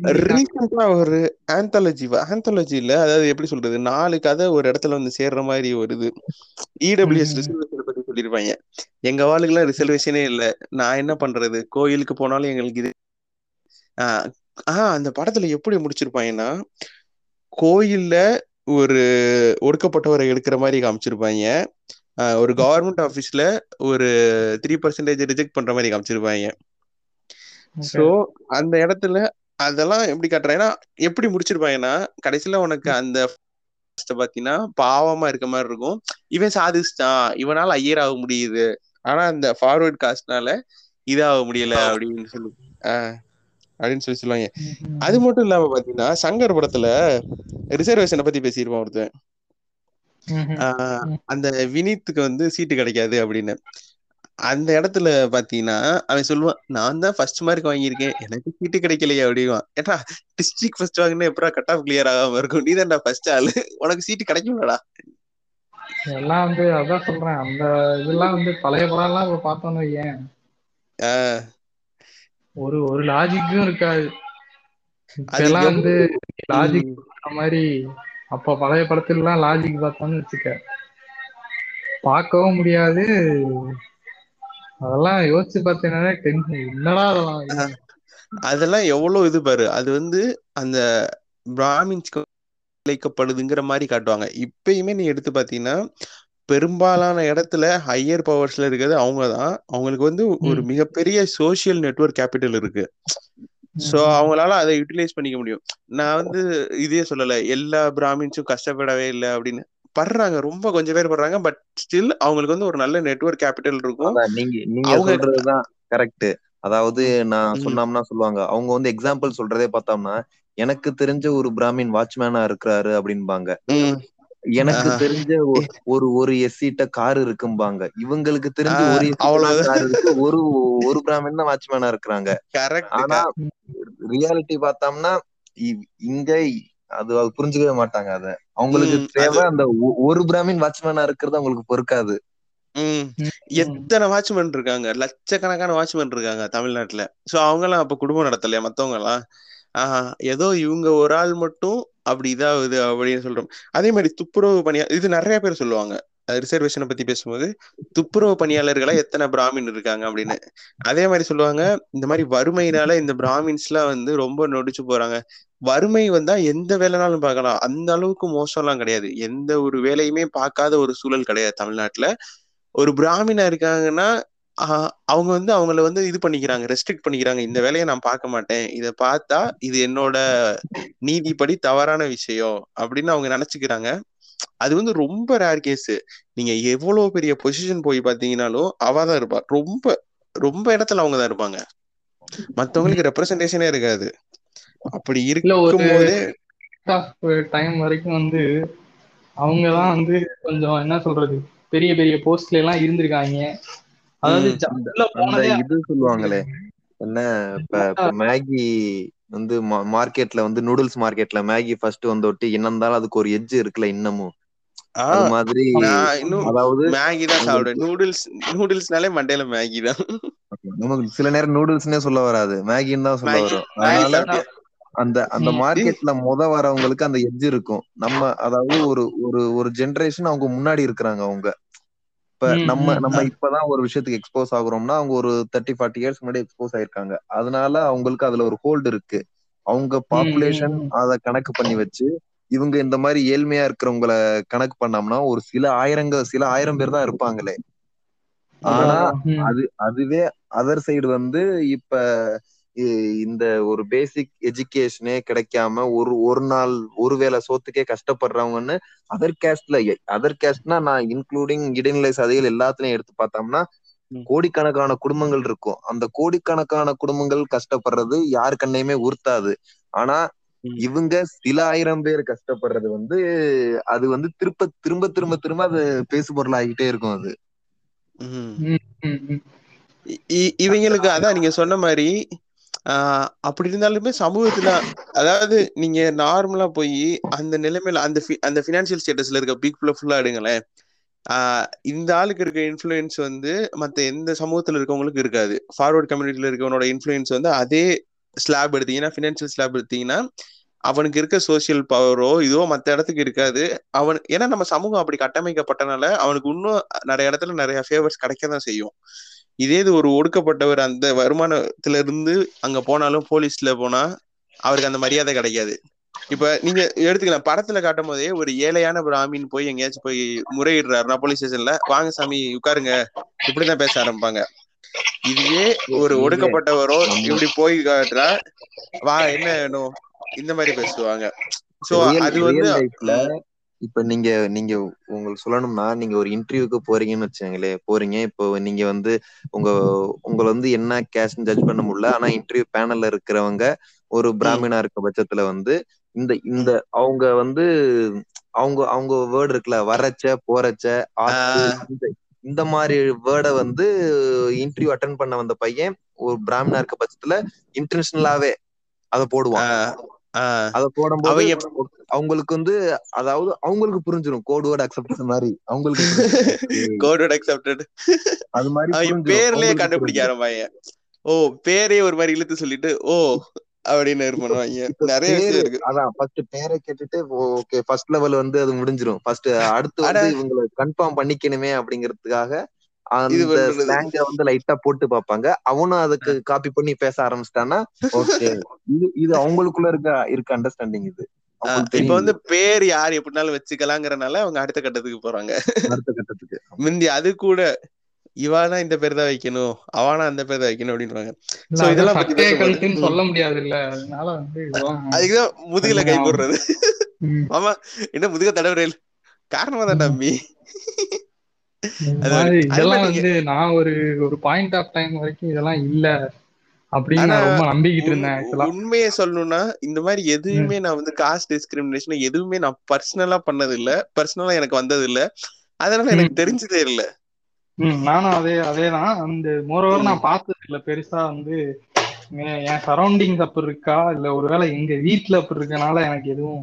ரீசெண்டா ஒரு ஆந்தாலஜி ஆந்தாலஜி இல்ல அதாவது எப்படி சொல்றது நாலு கதை ஒரு இடத்துல வந்து சேர்ற மாதிரி ஒரு இது. இடபிள்யூஎஸ். ரிசர்வேஷன் பத்தி சொல்லியிருப்பாங்க எங்க வாளுக்கெல்லாம் ரிசர்வேஷனே இல்ல. நான் என்ன பண்றது? கோயிலுக்கு போனாலும் எங்களுக்கு இது. ஆஹ் அந்த படத்துல எப்படி முடிச்சிருப்பாங்கன்னா கோயில்ல ஒரு ஒடுக்கப்பட்டவரை எடுக்கிற மாதிரி காமிச்சிருப்பாங்க. ஒரு கவர்மெண்ட் ஆபீஸ்ல ஒரு த்ரீ பர்சன்டேஜ் ரிஜெக்ட் பண்ற மாதிரி காமிச்சிருப்பாங்க. சோ அந்த இடத்துல அதெல்லாம் எப்படி காட்டுறாங்கன்னா எப்படி முடிச்சிருப்பாங்கன்னா கடைசியில உனக்கு அந்த பாத்தீங்கன்னா பாவமா இருக்க மாதிரி இருக்கும். இவன் சாதிச்சிட்டான். இவனால ஐயர் ஆக முடியுது. ஆனா அந்த ஃபார்வர்ட் காஸ்ட்னால இதாக முடியல அப்படின்னு சொல்லி ஆஹ் அப்படின்னு சொல்லி சொல்லுவாங்க. அது மட்டும் இல்லாம பாத்தீங்கன்னா சங்கர் படத்துல ரிசர்வேஷனை பத்தி பேசியிருப்பான் ஒருத்தன். ஆஹ் அந்த வினீத்துக்கு வந்து சீட்டு கிடைக்காது அப்படின்னு. அந்த இடத்துல பாத்தீங்கன்னா அவன் சொல்லுவான் நான் தான் ஃபர்ஸ்ட் மார்க் வாங்கியிருக்கேன். எனக்கு சீட்டு கிடைக்கலையே அப்படிவான் ஏட்டா டிஸ்ட்ரிக்ட் ஃபர்ஸ்ட் வாங்கினா எப்படா கட் ஆஃப் கிளியர் ஆகாம இருக்கும்? நீ தான்டா ஃபர்ஸ்ட் ஆளு. உனக்கு சீட்டு கிடைக்கும்லடா.
எல்லாம் வந்து அதான் சொல்றேன். அந்த இதெல்லாம் வந்து பழைய படம் எல்லாம் வையேன்.
ஆஹ்
ஒரு ஒரு லாஜிக்கும் இருக்காது. எல்லாம் வந்து லாஜிக் மாதிரி அப்ப பழைய படத்துல எல்லாம் லாஜிக் பார்த்தோம்னு வச்சுக்க. பார்க்கவும் முடியாது. அதெல்லாம் யோசிச்சு பார்த்தீங்கன்னா டென்ஷன் என்னடா அதெல்லாம்
அதெல்லாம் எவ்வளவு இது பாரு. அது வந்து அந்த பிராமின்ஸ்க்கு விளைக்கப்படுதுங்கிற மாதிரி காட்டுவாங்க. இப்பயுமே நீ எடுத்து பாத்தீங்கன்னா பெரும்பாலான இடத்துல ஹையர் பவர்ஸ்ல இருக்கிறது அவங்க தான். அவங்களுக்கு வந்து ஒரு. மிகப்பெரிய சோஷியல் நெட்வொர்க் கேபிட்டல் இருக்கு. சோ. அவங்களால அதை யூட்டிலைஸ் பண்ணிக்க முடியும். நான் வந்து இதே சொல்லல. எல்லா பிராமின்ஸும் கஷ்டப்படவே இல்லை அப்படின்னு. படுறாங்க ரொம்ப கொஞ்சம் பேர் படுறாங்க பட் ஸ்டில் அவங்களுக்கு வந்து ஒரு நல்ல நெட்வொர்க் கேபிட்டல் இருக்கும்.
நீங்க நீங்க சொல்றதுதான் கரெக்ட் அதாவது நான் சொன்னோம்னா சொல்லுவாங்க அவங்க வந்து எக்ஸாம்பிள் சொல்றதே பார்த்தோம்னா எனக்கு தெரிஞ்ச ஒரு பிராமின் வாட்ச்மேனா இருக்கிறாரு அப்படின்பாங்க எனக்கு தெரிஞ்ச ஒரு ஒரு எஸ்சிட்ட கார் இருக்கும்பாங்க. இவங்களுக்கு தெரிஞ்ச ஒரு இருக்கு ஒரு ஒரு பிராமின் தான் வாட்ச்மேனா இருக்கிறாங்க.
கரெக்ட்
ஆனா ரியாலிட்டி பார்த்தோம்னா இங்க அது புரிஞ்சுக்கவே மாட்டாங்க அத. அவங்களுக்கு தேவை அந்த ஒரு பிராமின் வாட்ச்மேனா இருக்கிறது அவங்களுக்கு பொறுக்காது.
எத்தனை வாட்ச்மேன் இருக்காங்க? லட்சக்கணக்கான வாட்ச்மேன் இருக்காங்க தமிழ்நாட்டுல. சோ அவங்க எல்லாம் அப்ப குடும்பம் நடத்தலையா மத்தவங்க எல்லாம் ஆஹ் ஏதோ இவங்க ஒரு ஆள் மட்டும் அப்படி இதாகுது அப்படின்னு சொல்றோம். அதே மாதிரி துப்புரவு பணியா இது நிறைய பேர் சொல்லுவாங்க. ரிசர்வேஷனை பத்தி பேசும்போது துப்புரவு பணியாளர்களா எத்தனை பிராமின் இருக்காங்க அப்படின்னு. அதே மாதிரி சொல்லுவாங்க இந்த மாதிரி வறுமையினால இந்த பிராமின்ஸ் எல்லாம் வந்து ரொம்ப நொடிச்சு போறாங்க. வறுமை வந்தா எந்த வேலைனாலும் பார்க்கலாம். அந்த அளவுக்கு மோசம்லாம் கிடையாது. எந்த ஒரு வேலையுமே பார்க்காத ஒரு சூழல் கிடையாது தமிழ்நாட்டுல. ஒரு பிராமினா இருக்காங்கன்னா அவங்க வந்து அவங்கள வந்து இது பண்ணிக்கிறாங்க ரெஸ்ட்ரிக்ட் பண்ணிக்கிறாங்க. இந்த வேலையை நான் பார்க்க மாட்டேன். இதை பார்த்தா இது என்னோட நீதிப்படி தவறான விஷயம் அப்படின்னு அவங்க நினைச்சுக்கிறாங்க. அது வந்து ரொம்ப ரேர் கேஸ் நீங்க எவ்வளவு பெரிய பொசிஷன் போய் பாத்தீங்கன்னாலும் அவ தான் இருப்பா. ரொம்ப ரொம்ப இடத்துல அவங்க தான் இருப்பாங்க. மத்தவங்களுக்கு ரெப்ரசன்டேஷனே இருக்காது. அப்படி
இல்ல ஒரு
இருக்கும் போதே
டைம் வரைக்கும் வந்து அவங்க தான் வந்து கொஞ்சம் என்ன சொல்றது பெரிய பெரிய போஸ்ட்ல எல்லாம் இருந்திருக்காங்க. அதாவது
இது சொல்லுவாங்களே என்ன இப்ப இப்ப மேகி வந்து மார்க்கெட்ல வந்து நூடுல்ஸ் மார்க்கெட்ல மேகி ஃபர்ஸ்ட் வந்தோட்டி என்ன இருந்தாலும் அதுக்கு ஒரு எட்ஜ் இருக்குல்ல இன்னமும். அது மாதிரி அதாவது
மேகி தான் சாப்பிடுவேன். நூடுல்ஸ் நூடுல்ஸ்னாலே மண்டையில மேகி தான்.
நமக்கு சில நேரம் நூடுல்ஸ்னே சொல்ல வராது. மேகின்னு தான் சொல்ல வரும். அதனால அந்த அந்த. மார்க்கெட்ல முத வரவங்களுக்கு அந்த எட்ஜ் இருக்கும் நம்ம அதாவது ஒரு ஒரு ஒரு ஜெனரேஷன் அவங்க முன்னாடி இருக்கிறாங்க அவங்க இப்ப நம்ம நம்ம. இப்பதான் ஒரு விஷயத்துக்கு எக்ஸ்போஸ் ஆகுறோம்னா அவங்க ஒரு தேர்ட்டி ஃபார்ட்டி இயர்ஸ் முன்னாடி எக்ஸ்போஸ் ஆயிருக்காங்க அதனால அவங்களுக்கு அதுல ஒரு ஹோல்டு இருக்கு அவங்க பாப்புலேஷன். அத கணக்கு பண்ணி வச்சு இவங்க இந்த மாதிரி ஏழ்மையா இருக்கிறவங்கள கணக்கு பண்ணோம்னா ஒரு சில ஆயிரங்க சில ஆயிரம் பேர் தான் இருப்பாங்களே ஆனா. அது அதுவே அதர் சைடு வந்து இப்ப இந்த ஒரு பேசிக் எஜுகேஷனே கிடைக்காம ஒரு ஒரு நாள் ஒருவேளை சோத்துக்கே கஷ்டப்படுறவங்கன்னு அதர் கேஸ்ட்ல அதர் கேஸ்ட்னா நான் இன்க்ளூடிங் இடைநிலை சதைகள் எல்லாத்துலயும் எடுத்து பார்த்தோம்னா. கோடிக்கணக்கான குடும்பங்கள் இருக்கும். அந்த கோடிக்கணக்கான குடும்பங்கள் கஷ்டப்படுறது யாரு கண்ணையுமே உறுத்தாது. ஆனா. இவங்க சில ஆயிரம் பேர் கஷ்டப்படுறது வந்து அது வந்து திரும்ப திரும்ப திரும்ப திரும்ப அது பேசு பொருளாகிட்டே இருக்கும் அது.
இவங்களுக்கு அதான் நீங்க சொன்ன மாதிரி அப்படி இருந்தாலுமே சமூகத்துல அதாவது நீங்க நார்மலா போய் அந்த நிலைமையில அந்த அந்த பினான்சியல் ஸ்டேட்டஸ்ல இருக்க பீக் ஃபுல்லா எடுங்களேன். இந்த ஆளுக்கு இருக்க இன்ஃப்ளூயன்ஸ் வந்து மத்த எந்த சமூகத்துல இருக்கவங்களுக்கு இருக்காது. ஃபார்வர்ட் கம்யூனிட்டில இருக்கவனோட இன்ஃப்ளூயன்ஸ் வந்து அதே ஸ்லாப் எடுத்தீங்கன்னா ஃபினான்சியல் ஸ்லாப் எடுத்தீங்கன்னா அவனுக்கு இருக்க சோசியல் பவரோ இதுவோ மத்த இடத்துக்கு இருக்காது. அவன் ஏன்னா நம்ம சமூகம் அப்படி கட்டமைக்கப்பட்டனால அவனுக்கு இன்னும் நிறைய இடத்துல நிறைய ஃபேவர்ஸ் கிடைக்க தான் செய்யும். இதே இது ஒரு ஒடுக்கப்பட்டவர் அந்த வருமானத்துல இருந்து அங்க போனாலும் போலீஸ்ல போனா அவருக்கு அந்த மரியாதை கிடைக்காது. இப்ப நீங்க எடுத்துக்கலாம். படத்துல காட்டும் போதே ஒரு ஏழையான பிராமின் போய் எங்கேயாச்சும் போய் முறையிடுறாருன்னா போலீஸ் ஸ்டேஷன்ல வாங்க சாமி உட்காருங்க. இப்படிதான் பேச ஆரம்பிப்பாங்க. இதுவே ஒரு ஒடுக்கப்பட்டவரோ இப்படி போய் காட்டுறா வா என்ன வேணும்? இந்த மாதிரி பேசுவாங்க. சோ அது வந்து
இப்ப நீங்க நீங்க உங்களுக்கு சொல்லணும்னா நீங்க ஒரு இன்டர்வியூக்கு போறீங்கன்னு வச்சுங்களேன் போறீங்க. இப்போ நீங்க வந்து உங்க உங்களை வந்து என்ன கேஸ்ட் ஜட்ஜ் பண்ண முடியல. ஆனா இன்டர்வியூ பேனல்ல இருக்கிறவங்க ஒரு பிராமினா இருக்க பட்சத்துல வந்து இந்த இந்த. அவங்க வந்து அவங்க அவங்க வேர்டு இருக்குல்ல வரச்ச போறச்ச இந்த மாதிரி வேர்டை வந்து இன்டர்வியூ அட்டன் பண்ண வந்த பையன் ஒரு பிராமினா இருக்க பட்சத்துல இன்டர்நேஷனலாவே அதை போடுவான். அத போடும்போது
அவங்க
அவங்களுக்கு வந்து அதாவது அவங்களுக்கு புரிஞ்சிடும் கோட் வேர்ட் அக்செப்ட் மாதிரி அவங்களுக்கு
கோட் அக்செப்டட்
அது மாதிரி
பேர்லயே கண்டுபிடிக்க ஆரம்பாங்க ஓ பேரே ஒரு மாதிரி இழுத்து சொல்லிட்டு ஓ அப்படின்னு பண்ணுவாங்க. நிறைய இருக்கு.
அதான் ஃபர்ஸ்ட் பேரை கேட்டுட்டு ஓகே ஃபர்ஸ்ட் லெவல் வந்து அது முடிஞ்சிரும். ஃபர்ஸ்ட் அடுத்து வந்து இவங்களை கன்ஃபார்ம் பண்ணிக்கணுமே அப்படிங்கறதுக்காக அந்த ஸ்லாங்க வந்து லைட்டா போட்டு பார்ப்பாங்க. அவனும் அதுக்கு காப்பி பண்ணி பேச ஆரம்பிச்சிட்டான்னா ஓகே இது இது அவங்களுக்குள்ள இருக்க இருக்க அண்டர்ஸ்டாண்டிங் இது.
இப்ப வந்து பேர் யார் எப்படினாலும் வச்சுக்கலாங்கிறனால அவங்க அடுத்த கட்டத்துக்கு போறாங்க.
அடுத்த கட்டத்துக்கு. ஆமா.
முந்தி அது கூட இவானா இந்த பேர் தான் வைக்கணும் அவானா அந்த பேர் தான் வைக்கணும் அப்படின்றாங்க. சோ இதெல்லாம்
சொல்ல முடியாது இல்ல
அதுக்குதான் முதுகுல கை போடுறது.
ம்,
மாமா என்ன முதுக தடவுறேன் காரணமா தான்
ம். இதெல்லாம் வந்து நான் ஒரு ஒரு பாயிண்ட் ஆஃப் டைம் வரைக்கும் இதெல்லாம் இல்ல அப்படின்னு ரொம்ப நம்பிக்கிட்டு இருந்தேன்
உண்மையை சொல்லணும்னா இந்த மாதிரி எதுவுமே நான் வந்து காஸ்ட் டிஸ்கிரிமினேஷன் எதுவுமே நான் பர்சனலா பண்ணது இல்ல பர்சனலா எனக்கு வந்தது இல்ல அதனால எனக்கு தெரிஞ்சதே இல்ல.
நானும் அதே அதேதான். அந்த மோரோவர். நான் பார்த்தது இல்ல பெருசா வந்து என் சரௌண்டிங்ஸ் அப்படி இருக்கா? இல்ல ஒருவேளை எங்க வீட்ல அப்படி இருக்கனால எனக்கு எதுவும்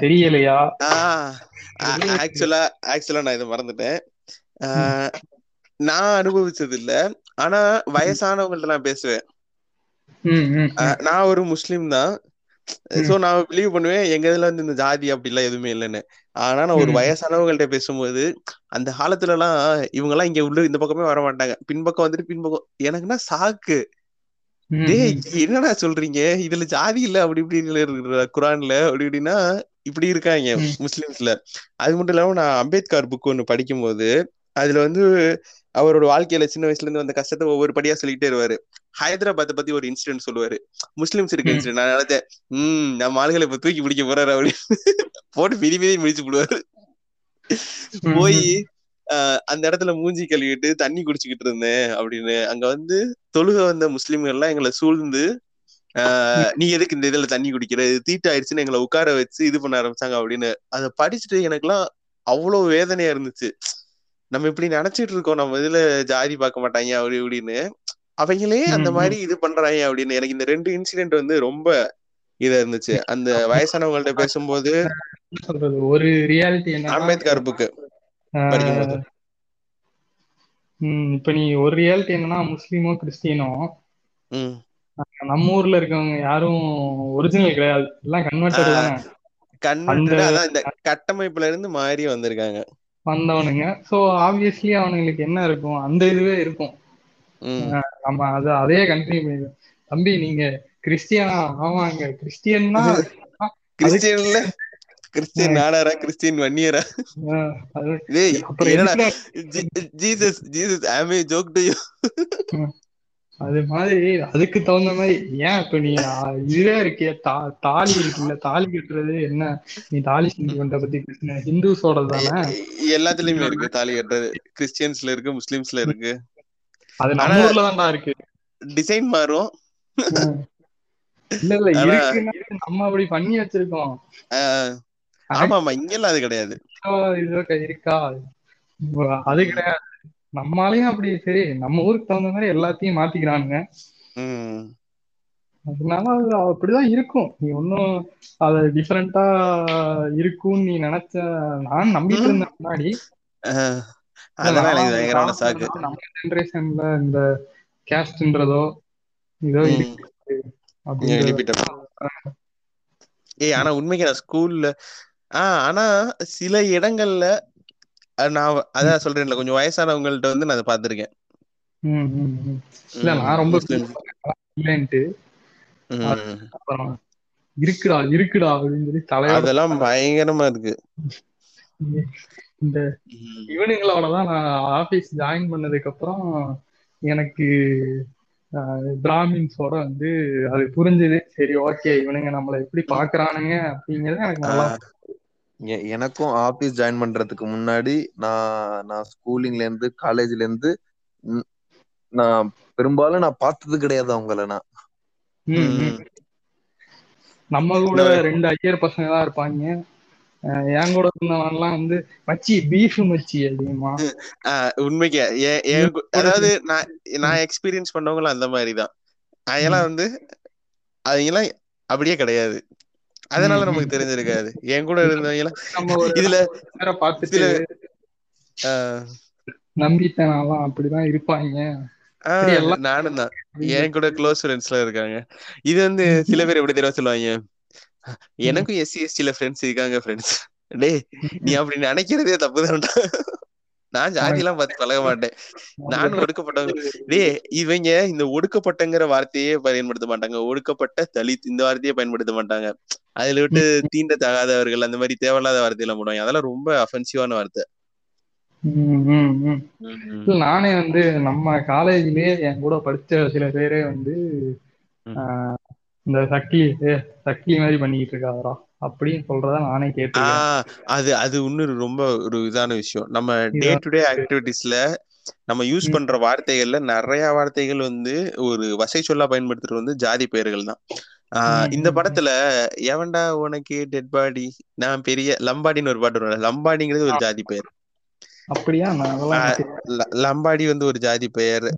தெரியலையா?
ஆக்சுவலா ஆக்சுவலா நான் இதை மறந்துட்டேன். நான் அனுபவிச்சது இல்ல ஆனா வயசானவங்கள்ட்ட நான் பேசுவேன் நான் ஒரு முஸ்லீம் தான். சோ நான் பிலீவ் பண்ணுவேன் எங்க இதுல வந்து இந்த ஜாதி அப்படிலாம் எதுவுமே இல்லைன்னு. ஆனா நான் ஒரு. வயசானவங்கள்ட்ட பேசும்போது அந்த காலத்துல எல்லாம் இவங்க எல்லாம் இங்க உள்ள இந்த பக்கமே வர மாட்டாங்க. பின்பக்கம் வந்துட்டு பின்பக்கம். எனக்குன்னா சாக்கு. டேய். என்னடா சொல்றீங்க? இதுல ஜாதி இல்ல அப்படி இப்படி இருக்கிற குரான்ல. அப்படி இப்படின்னா இப்படி இருக்காங்க. முஸ்லிம்ஸ்ல. அது மட்டும் இல்லாம நான் அம்பேத்கர் புக் ஒண்ணு படிக்கும்போது அதுல வந்து அவரோட வாழ்க்கையில சின்ன வயசுல இருந்து வந்த கஷ்டத்தை ஒவ்வொரு படியா சொல்லிட்டே வருவாரு ஹைதராபாத்தை பத்தி ஒரு இன்சிடென்ட் சொல்லுவாரு. முஸ்லிம்ஸ் இருக்க. இன்சிடென்ட் நான் நினைச்சேன் உம் நம்ம ஆளுகளை இப்ப தூக்கி பிடிக்க போறாரு? அப்படின்னு. போட்டு மிதி மிதி முடிச்சு போடுவாரு போய் அந்த இடத்துல மூஞ்சி கழுவிட்டு தண்ணி குடிச்சுக்கிட்டு இருந்தேன் அப்படின்னு. அங்க வந்து தொழுக வந்த முஸ்லிம்கள் எல்லாம் எங்களை சூழ்ந்து நீ எதுக்கு இந்த இதுல தண்ணி குடிக்கிற? இது தீட்டாயிடுச்சுன்னு எங்களை உட்கார வச்சு இது பண்ண ஆரம்பிச்சாங்க அப்படின்னு. அதை படிச்சுட்டு எனக்குலாம் அவ்வளவு வேதனையா இருந்துச்சு. நம்ம இப்படி நினைச்சிட்டு இருக்கோம். நம்ம இதுல ஜாதி பார்க்க மாட்டாங்க அப்படி இப்படின்னு. அவங்களே அந்த மாதிரி இது பண்றாங்க அப்படின்னு. எனக்கு இந்த ரெண்டு இன்சிடென்ட் வந்து ரொம்ப இதா இருந்துச்சு. அந்த வயசானவங்கள்ட்ட பேசும்போது
ஒரு ரியாலிட்டி
அம்பேத்கர் புக்கு படிக்கும்போது.
இப்ப நீ ஒரு ரியாலிட்டி என்னன்னா முஸ்லீமோ கிறிஸ்டியனோ நம்ம ஊர்ல இருக்கவங்க யாரும் ஒரிஜினல் கிடையாது. எல்லாம் கன்வெர்டட் தானே? அந்த
கன்வெர்டட் அதான் இந்த கட்டமைப்புல இருந்து மாறி வந்திருக்காங்க.
வந்தவனுங்க. சோ ஆப்வியஸ்லி அவனுங்களுக்கு என்ன இருக்கும் அந்த இதுவே இருக்கும்.
ம்.
நம்ம அதை அதே கண்டினியூ பண்ணிடுவோம். தம்பி நீங்க கிறிஸ்டியனா? ஆமாங்க. கிறிஸ்டியன்னா
கிறிஸ்டியன்ல? கிறிஸ்டியன் நாடாரா? கிறிஸ்டியன் வன்னியரா? ஜீசஸ் ஜீசஸ் ஆமே ஜோக் டு யூ
அது மாதிரி அதுக்கு தகுந்த மாதிரி ஏன் இப்ப நீ இதுவே இருக்கிய தா தாலி இருக்குல்ல தாலி கட்டுறது என்ன? நீ தாலி சென்டிமெண்ட்டை பத்தி பேசுன. ஹிந்துஸோட தானே?
எல்லாத்துலயுமே இருக்கு தாலி கட்டுறது. கிறிஸ்டியன்ஸ்ல இருக்கு முஸ்லிம்ஸ்ல இருக்கு.
அது நம்ம ஊர்ல தான்டா இருக்கு.
டிசைன் மாறும்.
இல்ல இல்ல
ஆனா
இருக்குன்னா நம்ம அப்படி பண்ணி வச்சிருக்கோம்.
ஆமா ஆமா இங்கெல்லாம் அது கிடையாது.
இருக்கா? அது கிடையாது. நம்மளாலையும் அப்படி சரி நம்ம ஊருக்கு தகுந்த மாதிரி எல்லாத்தையும் மாத்திக்கிறானுங்க. அதனால அது அப்படிதான் இருக்கும். நீ ஒன்னும் அத டிஃபரெண்டா இருக்கும்னு நீ நினைச்ச நான் நம்பிட்டு. இருந்தேன் முன்னாடி. நம்ம ஜெனரேஷன்ல இந்த கேஸ்ட்ன்றதோ இதோ
ஏய் ஆனா உண்மைக்கு நான் ஸ்கூல்ல ஆஹ் ஆனா சில இடங்கள்ல நான் அதான் சொல்றேன்ல கொஞ்சம் வயசானவங்கள்ட்ட வந்து நான் அதை பார்த்திருக்கேன்.
இல்ல நான் ரொம்ப. அப்புறம் இருக்குடா இருக்குடா அப்படின்னு சொல்லி தலையோட
அதெல்லாம் பயங்கரமா இருக்கு
இந்த. இவனுங்களோட தான் நான் ஆபீஸ் ஜாயின் பண்ணதுக்கு அப்புறம் எனக்கு பிராமின்ஸோட வந்து அது புரிஞ்சுது சரி ஓகே இவனுங்க நம்மளை எப்படி பாக்குறானுங்க அப்படிங்கறது எனக்கு நல்லா
எனக்கும் ஆபீஸ் ஜாயின் பண்றதுக்கு முன்னாடி நான் நான் ஸ்கூலிங்ல இருந்து காலேஜ்ல இருந்து நான் பெரும்பாலும் நான் பார்த்தது கிடையாது அவங்கள நான்.
நம்ம கூட ரெண்டு ஐயர் பசங்க தான் இருப்பாங்க. என் கூட இருந்தவன்லாம் வந்து மச்சி பீஃப் மச்சி
ஆஹ் உண்மைக்கு. அதாவது நான் நான் எக்ஸ்பீரியன்ஸ் பண்ணவங்களும் அந்த மாதிரி தான். அதெல்லாம் வந்து அவங்கெல்லாம் அப்படியே கிடையாது. அதனால நமக்கு. தெரிஞ்சிருக்காது. என் கூட இருந்தவங்க இதுல
பார்த்துட்டு நம்பிட்டேன் அப்படிதான் இருப்பாங்க.
நானும் தான். என் கூட க்ளோஸ் ஃப்ரெண்ட்ஸ்லாம் இருக்காங்க. இது வந்து சில பேர் எப்படி தெரியும் சொல்லுவாங்க? எனக்கும் எஸ்சி எஸ்டில ஃப்ரெண்ட்ஸ் இருக்காங்க ஃப்ரெண்ட்ஸ் டேய் நீ அப்படி நினைக்கிறதே தப்புதான்டா. நான் ஜாதியெல்லாம் பார்த்து பழக மாட்டேன். நானும் ஒடுக்கப்பட்டவங்க. டேய் இவங்க இந்த ஒடுக்கப்பட்டங்கிற வார்த்தையே பயன்படுத்த மாட்டாங்க. ஒடுக்கப்பட்ட தலித் இந்த வார்த்தையே பயன்படுத்த மாட்டாங்க. அதுல விட்டு தீண்ட தகாதவர்கள் அந்த மாதிரி தேவையில்லாத வார்த்தையெல்லாம் போடுவாங்க. அதெல்லாம் ரொம்ப அஃபென்சிவான வார்த்தை.
நானே வந்து நம்ம காலேஜ்லயே என் கூட படிச்ச சில பேரே வந்து இந்த சக்லி ஏ சக்லி மாதிரி பண்ணிக்கிட்டு இருக்காதரா அப்படின்னு சொல்றத நானே
ஆஹ் அது அது இன்னொரு ரொம்ப ஒரு இதான விஷயம். நம்ம டே. டு டே ஆக்டிவிட்டிஸ்ல நம்ம யூஸ். பண்ற வார்த்தைகள்ல நிறைய வார்த்தைகள் வந்து ஒரு வசை சொல்லா பயன்படுத்துறது வந்து ஜாதி பெயர்கள் தான். ஆஹ் இந்த படத்துல எவன்டா உனக்கு டெட் பாடி நான் பெரிய லம்பாடின்னு ஒரு பாட்டு வரும்ல லம்பாடிங்கிறது ஒரு ஜாதி பெயர்.
அப்படியா?
லம்பாடி வந்து ஒரு ஜாதி பெயர்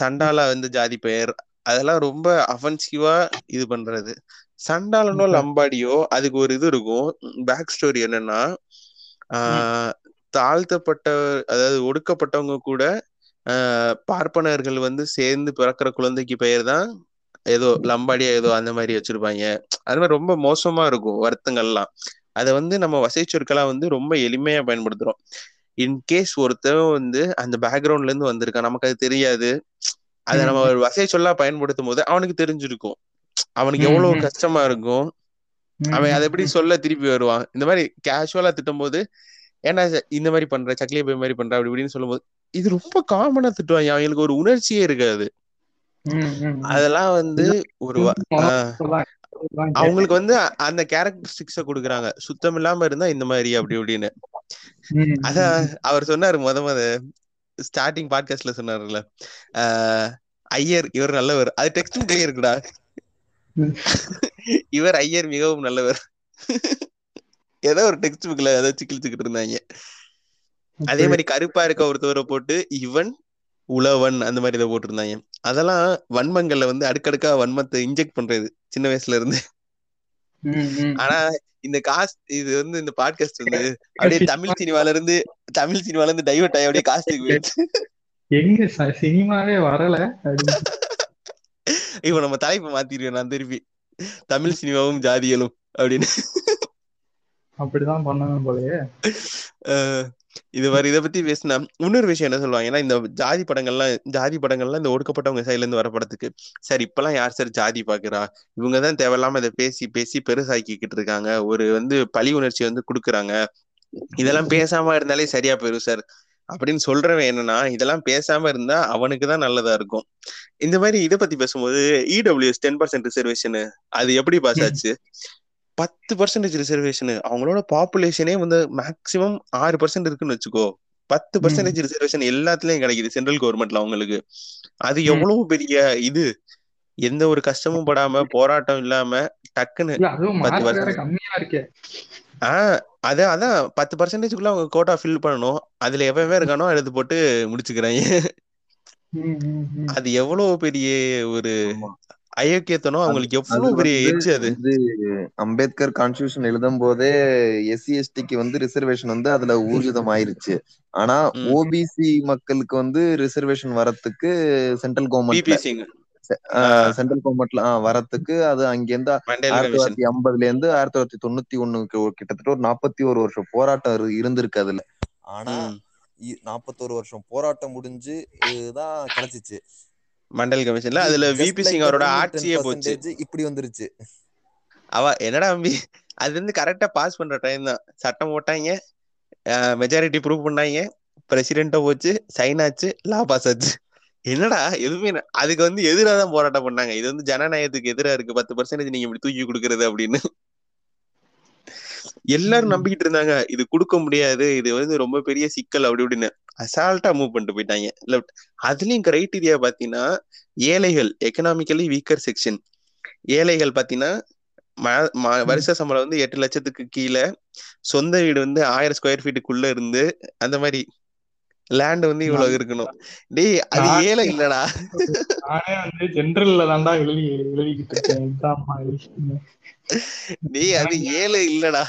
சண்டாலா வந்து ஜாதி பெயர் அதெல்லாம் ரொம்ப அஃபென்சிவா இது பண்றது. சண்டாலனோ லம்பாடியோ அதுக்கு ஒரு இது இருக்கும். பேக் ஸ்டோரி என்னன்னா ஆஹ் தாழ்த்தப்பட்ட அதாவது ஒடுக்கப்பட்டவங்க கூட பார்ப்பனர்கள் வந்து சேர்ந்து பிறக்கிற குழந்தைக்கு பெயர் தான் ஏதோ லம்பாடியா ஏதோ அந்த மாதிரி வச்சிருப்பாங்க. அது மாதிரி ரொம்ப மோசமா இருக்கும் வருத்தங்கள்லாம். அதை வந்து நம்ம வசை சொற்களா வந்து ரொம்ப எளிமையா பயன்படுத்துறோம். இன்கேஸ் ஒருத்தன் வந்து அந்த பேக்ரவுண்ட்ல இருந்து வந்திருக்கான் நமக்கு அது தெரியாது. அதை நம்ம ஒரு வசை சொல்லா பயன்படுத்தும் போது அவனுக்கு தெரிஞ்சிருக்கும். அவனுக்கு எவ்வளவு. கஷ்டமா இருக்கும் அவன் அதை எப்படி சொல்ல திருப்பி வருவான்? இந்த மாதிரி கேஷுவலா திட்டும் போது ஏன்னா இந்த மாதிரி பண்ற சக்லிய போய் மாதிரி பண்ற அப்படி இப்படின்னு சொல்லும்போது இது ரொம்ப காமனா திட்டுவாங்க அவங்களுக்கு ஒரு உணர்ச்சியே இருக்காது. அதெல்லாம் வந்து ஒரு அவங்களுக்கு வந்து அந்த கேரக்டரிஸ்டிக்ஸ கொடுக்குறாங்க. சுத்தம் இல்லாம இருந்தா இந்த மாதிரி அப்படி இப்படின்னு. அதான். அவர் சொன்னாரு முத முத ஸ்டார்டிங் பாட்காஸ்ட்ல சொன்னாருல்ல ஆஹ் ஐயர் இவர் நல்லவர். அது டெக்ஸ்ட் இருக்குடா. இவர் ஐயர் மிகவும் நல்லவர். ஏதோ ஒரு டெக்ஸ்ட் புக்ல ஏதோ கிழிச்சுக்கிட்டு இருந்தாங்க. அதே மாதிரி கருப்பா இருக்க ஒருத்தவரை போட்டு இவன் உழவன் அந்த மாதிரி இதை போட்டிருந்தாங்க. அதெல்லாம் வன்மங்கள்ல வந்து அடுக்கடுக்கா வன்மத்தை இன்ஜெக்ட் பண்றது சின்ன வயசுல இருந்து. ஆனா இந்த காஸ்ட் இது வந்து இந்த பாட்காஸ்ட் வந்து அப்படியே தமிழ் சினிமால இருந்து தமிழ் சினிமால இருந்து டைவர்ட் ஆகி அப்படியே போயிடுச்சு.
எங்க சினிமாவே வரல.
இப்ப நம்ம தலைப்பு மாத்திருக்கேன் நான் திருப்பி. தமிழ் சினிமாவும் ஜாதிகளும் அப்படின்னு.
அப்படிதான் பண்ணணும் போலயே.
இது மாதிரி இதை பத்தி பேசினா இன்னொரு விஷயம் என்ன சொல்லுவாங்க? ஏன்னா இந்த ஜாதி படங்கள்லாம் ஜாதி படங்கள்லாம் இந்த ஒடுக்கப்பட்டவங்க சைடுல இருந்து வர படத்துக்கு. சார் இப்பெல்லாம் யார் சார் ஜாதி பாக்குறா? இவங்கதான் தேவையில்லாம இதை பேசி பேசி பெருசாக்கிக்கிட்டு இருக்காங்க. ஒரு வந்து பழி உணர்ச்சி வந்து கொடுக்குறாங்க. இதெல்லாம் பேசாம இருந்தாலே சரியா போயிரும் சார். அப்படின்னு சொல்றவன் என்னன்னா இதெல்லாம் பேசாம இருந்தா அவனுக்கு தான் நல்லதா இருக்கும். இந்த மாதிரி இதை பத்தி பேசும்போது இடபிள்யூஎஸ் டென் பர்சன்ட் ரிசர்வேஷன் அது எப்படி பாஸ் ஆச்சு? பத்து பர்சன்டேஜ் ரிசர்வேஷன் அவங்களோட பாப்புலேஷனே வந்து மேக்சிமம் ஆறு பர்சன்ட் இருக்குன்னு வச்சுக்கோ. பத்து பர்சன்டேஜ் ரிசர்வேஷன் எல்லாத்துலயும் கிடைக்குது சென்ட்ரல் கவர்மெண்ட்ல அவங்களுக்கு. அது. எவ்வளவு பெரிய இது? எந்த ஒரு கஷ்டமும் படாம போராட்டம் இல்லாம டக்குன்னு பத்து.
கம்மியா இருக்கே.
ஆஹ் அதான் அதான். பத்து பர்சன்டேஜ்க்குள்ள அவங்க கோட்டா ஃபில் பண்ணணும். அதுல எவன் இருக்கானோ எடுத்து போட்டு முடிச்சுக்கிறாங்க. அது எவ்வளவு பெரிய ஒரு. அயோக்கியத்தனம். அவங்களுக்கு எவ்வளவு பெரிய எட்ஜ் அது?
அம்பேத்கர் கான்ஸ்டியூஷன் எழுதும் போதே எஸ்சி எஸ்டிக்கு வந்து ரிசர்வேஷன் வந்து அதுல ஊர்ஜிதம் ஆயிருச்சு ஆனா. ஓபிசி மக்களுக்கு வந்து ரிசர்வேஷன் வரத்துக்கு சென்ட்ரல்
சிங்
சென்ட்ரல் கவர்மெண்ட்ல வரத்துக்கு அது அங்கிருந்து ஆயிரத்தி தொள்ளாயிரத்தி ஐம்பதுல இருந்து ஆயிரத்தி தொள்ளாயிரத்தி தொண்ணூத்தி ஒண்ணுக்கு கிட்டத்தட்ட ஒரு நாற்பத்தி ஒரு வருஷம் போராட்டம் இரு- இருந்திருக்கு அதுல. ஆனா நாற்பத்தோரு வருஷம் போராட்டம் முடிஞ்சு இதுதான் கிடைச்சிச்சு.
மண்டல் கமிஷன்ல அதுல விபி சிங் அவரோட ஆட்சியே போச்சு.
இப்படி வந்துருச்சு.
அவ என்னடா அம்பி அது வந்து கரெக்டா பாஸ் பண்ற டைம் தான். சட்டம் போட்டாங்க மெஜாரிட்டி ப்ரூவ் பண்ணாங்க பிரசிடென்ட்டா போச்சு சைன் ஆச்சு லா பாஸ் ஆச்சு. என்னடா? எதுவுமே அதுக்கு வந்து எதிராக தான் போராட்டம் பண்ணாங்க. இது வந்து ஜனநாயகத்துக்கு எதிரா இருக்கு. பத்து பர்சன்டேஜ் நீங்க இப்படி தூக்கி கொடுக்கறது அப்படின்னு. எல்லாரும் நம்பிக்கிட்டு இருந்தாங்க. இது கொடுக்க முடியாது. இது வந்து ரொம்ப பெரிய சிக்கல் அப்படி இப்படின்னு. அசால்ட்டா மூவ் பண்ணிட்டு போயிட்டாங்க. லெஃப்ட் அதுலயும் கிரைட்டீரியா பாத்தீங்கன்னா ஏழைகள் எக்கனாமிக்கலி வீக்கர் செக்ஷன் ஏழைகள் பாத்தீங்கன்னா வருஷ சம்பளம் வந்து எட்டு லட்சத்துக்கு கீழே. சொந்த வீடு வந்து ஆயிரம் ஸ்கொயர் ஃபீட்டுக்குள்ள இருந்து அந்த மாதிரி லேண்ட் வந்து இவ்வளவு இருக்கணும். டேய் அது ஏழை இல்லடா.
நானே வந்து ஜென்ரல்ல தான்டா எழுதி எழுதிக்கிட்டு இருக்கேன்.
டேய் அது ஏழை இல்லடா.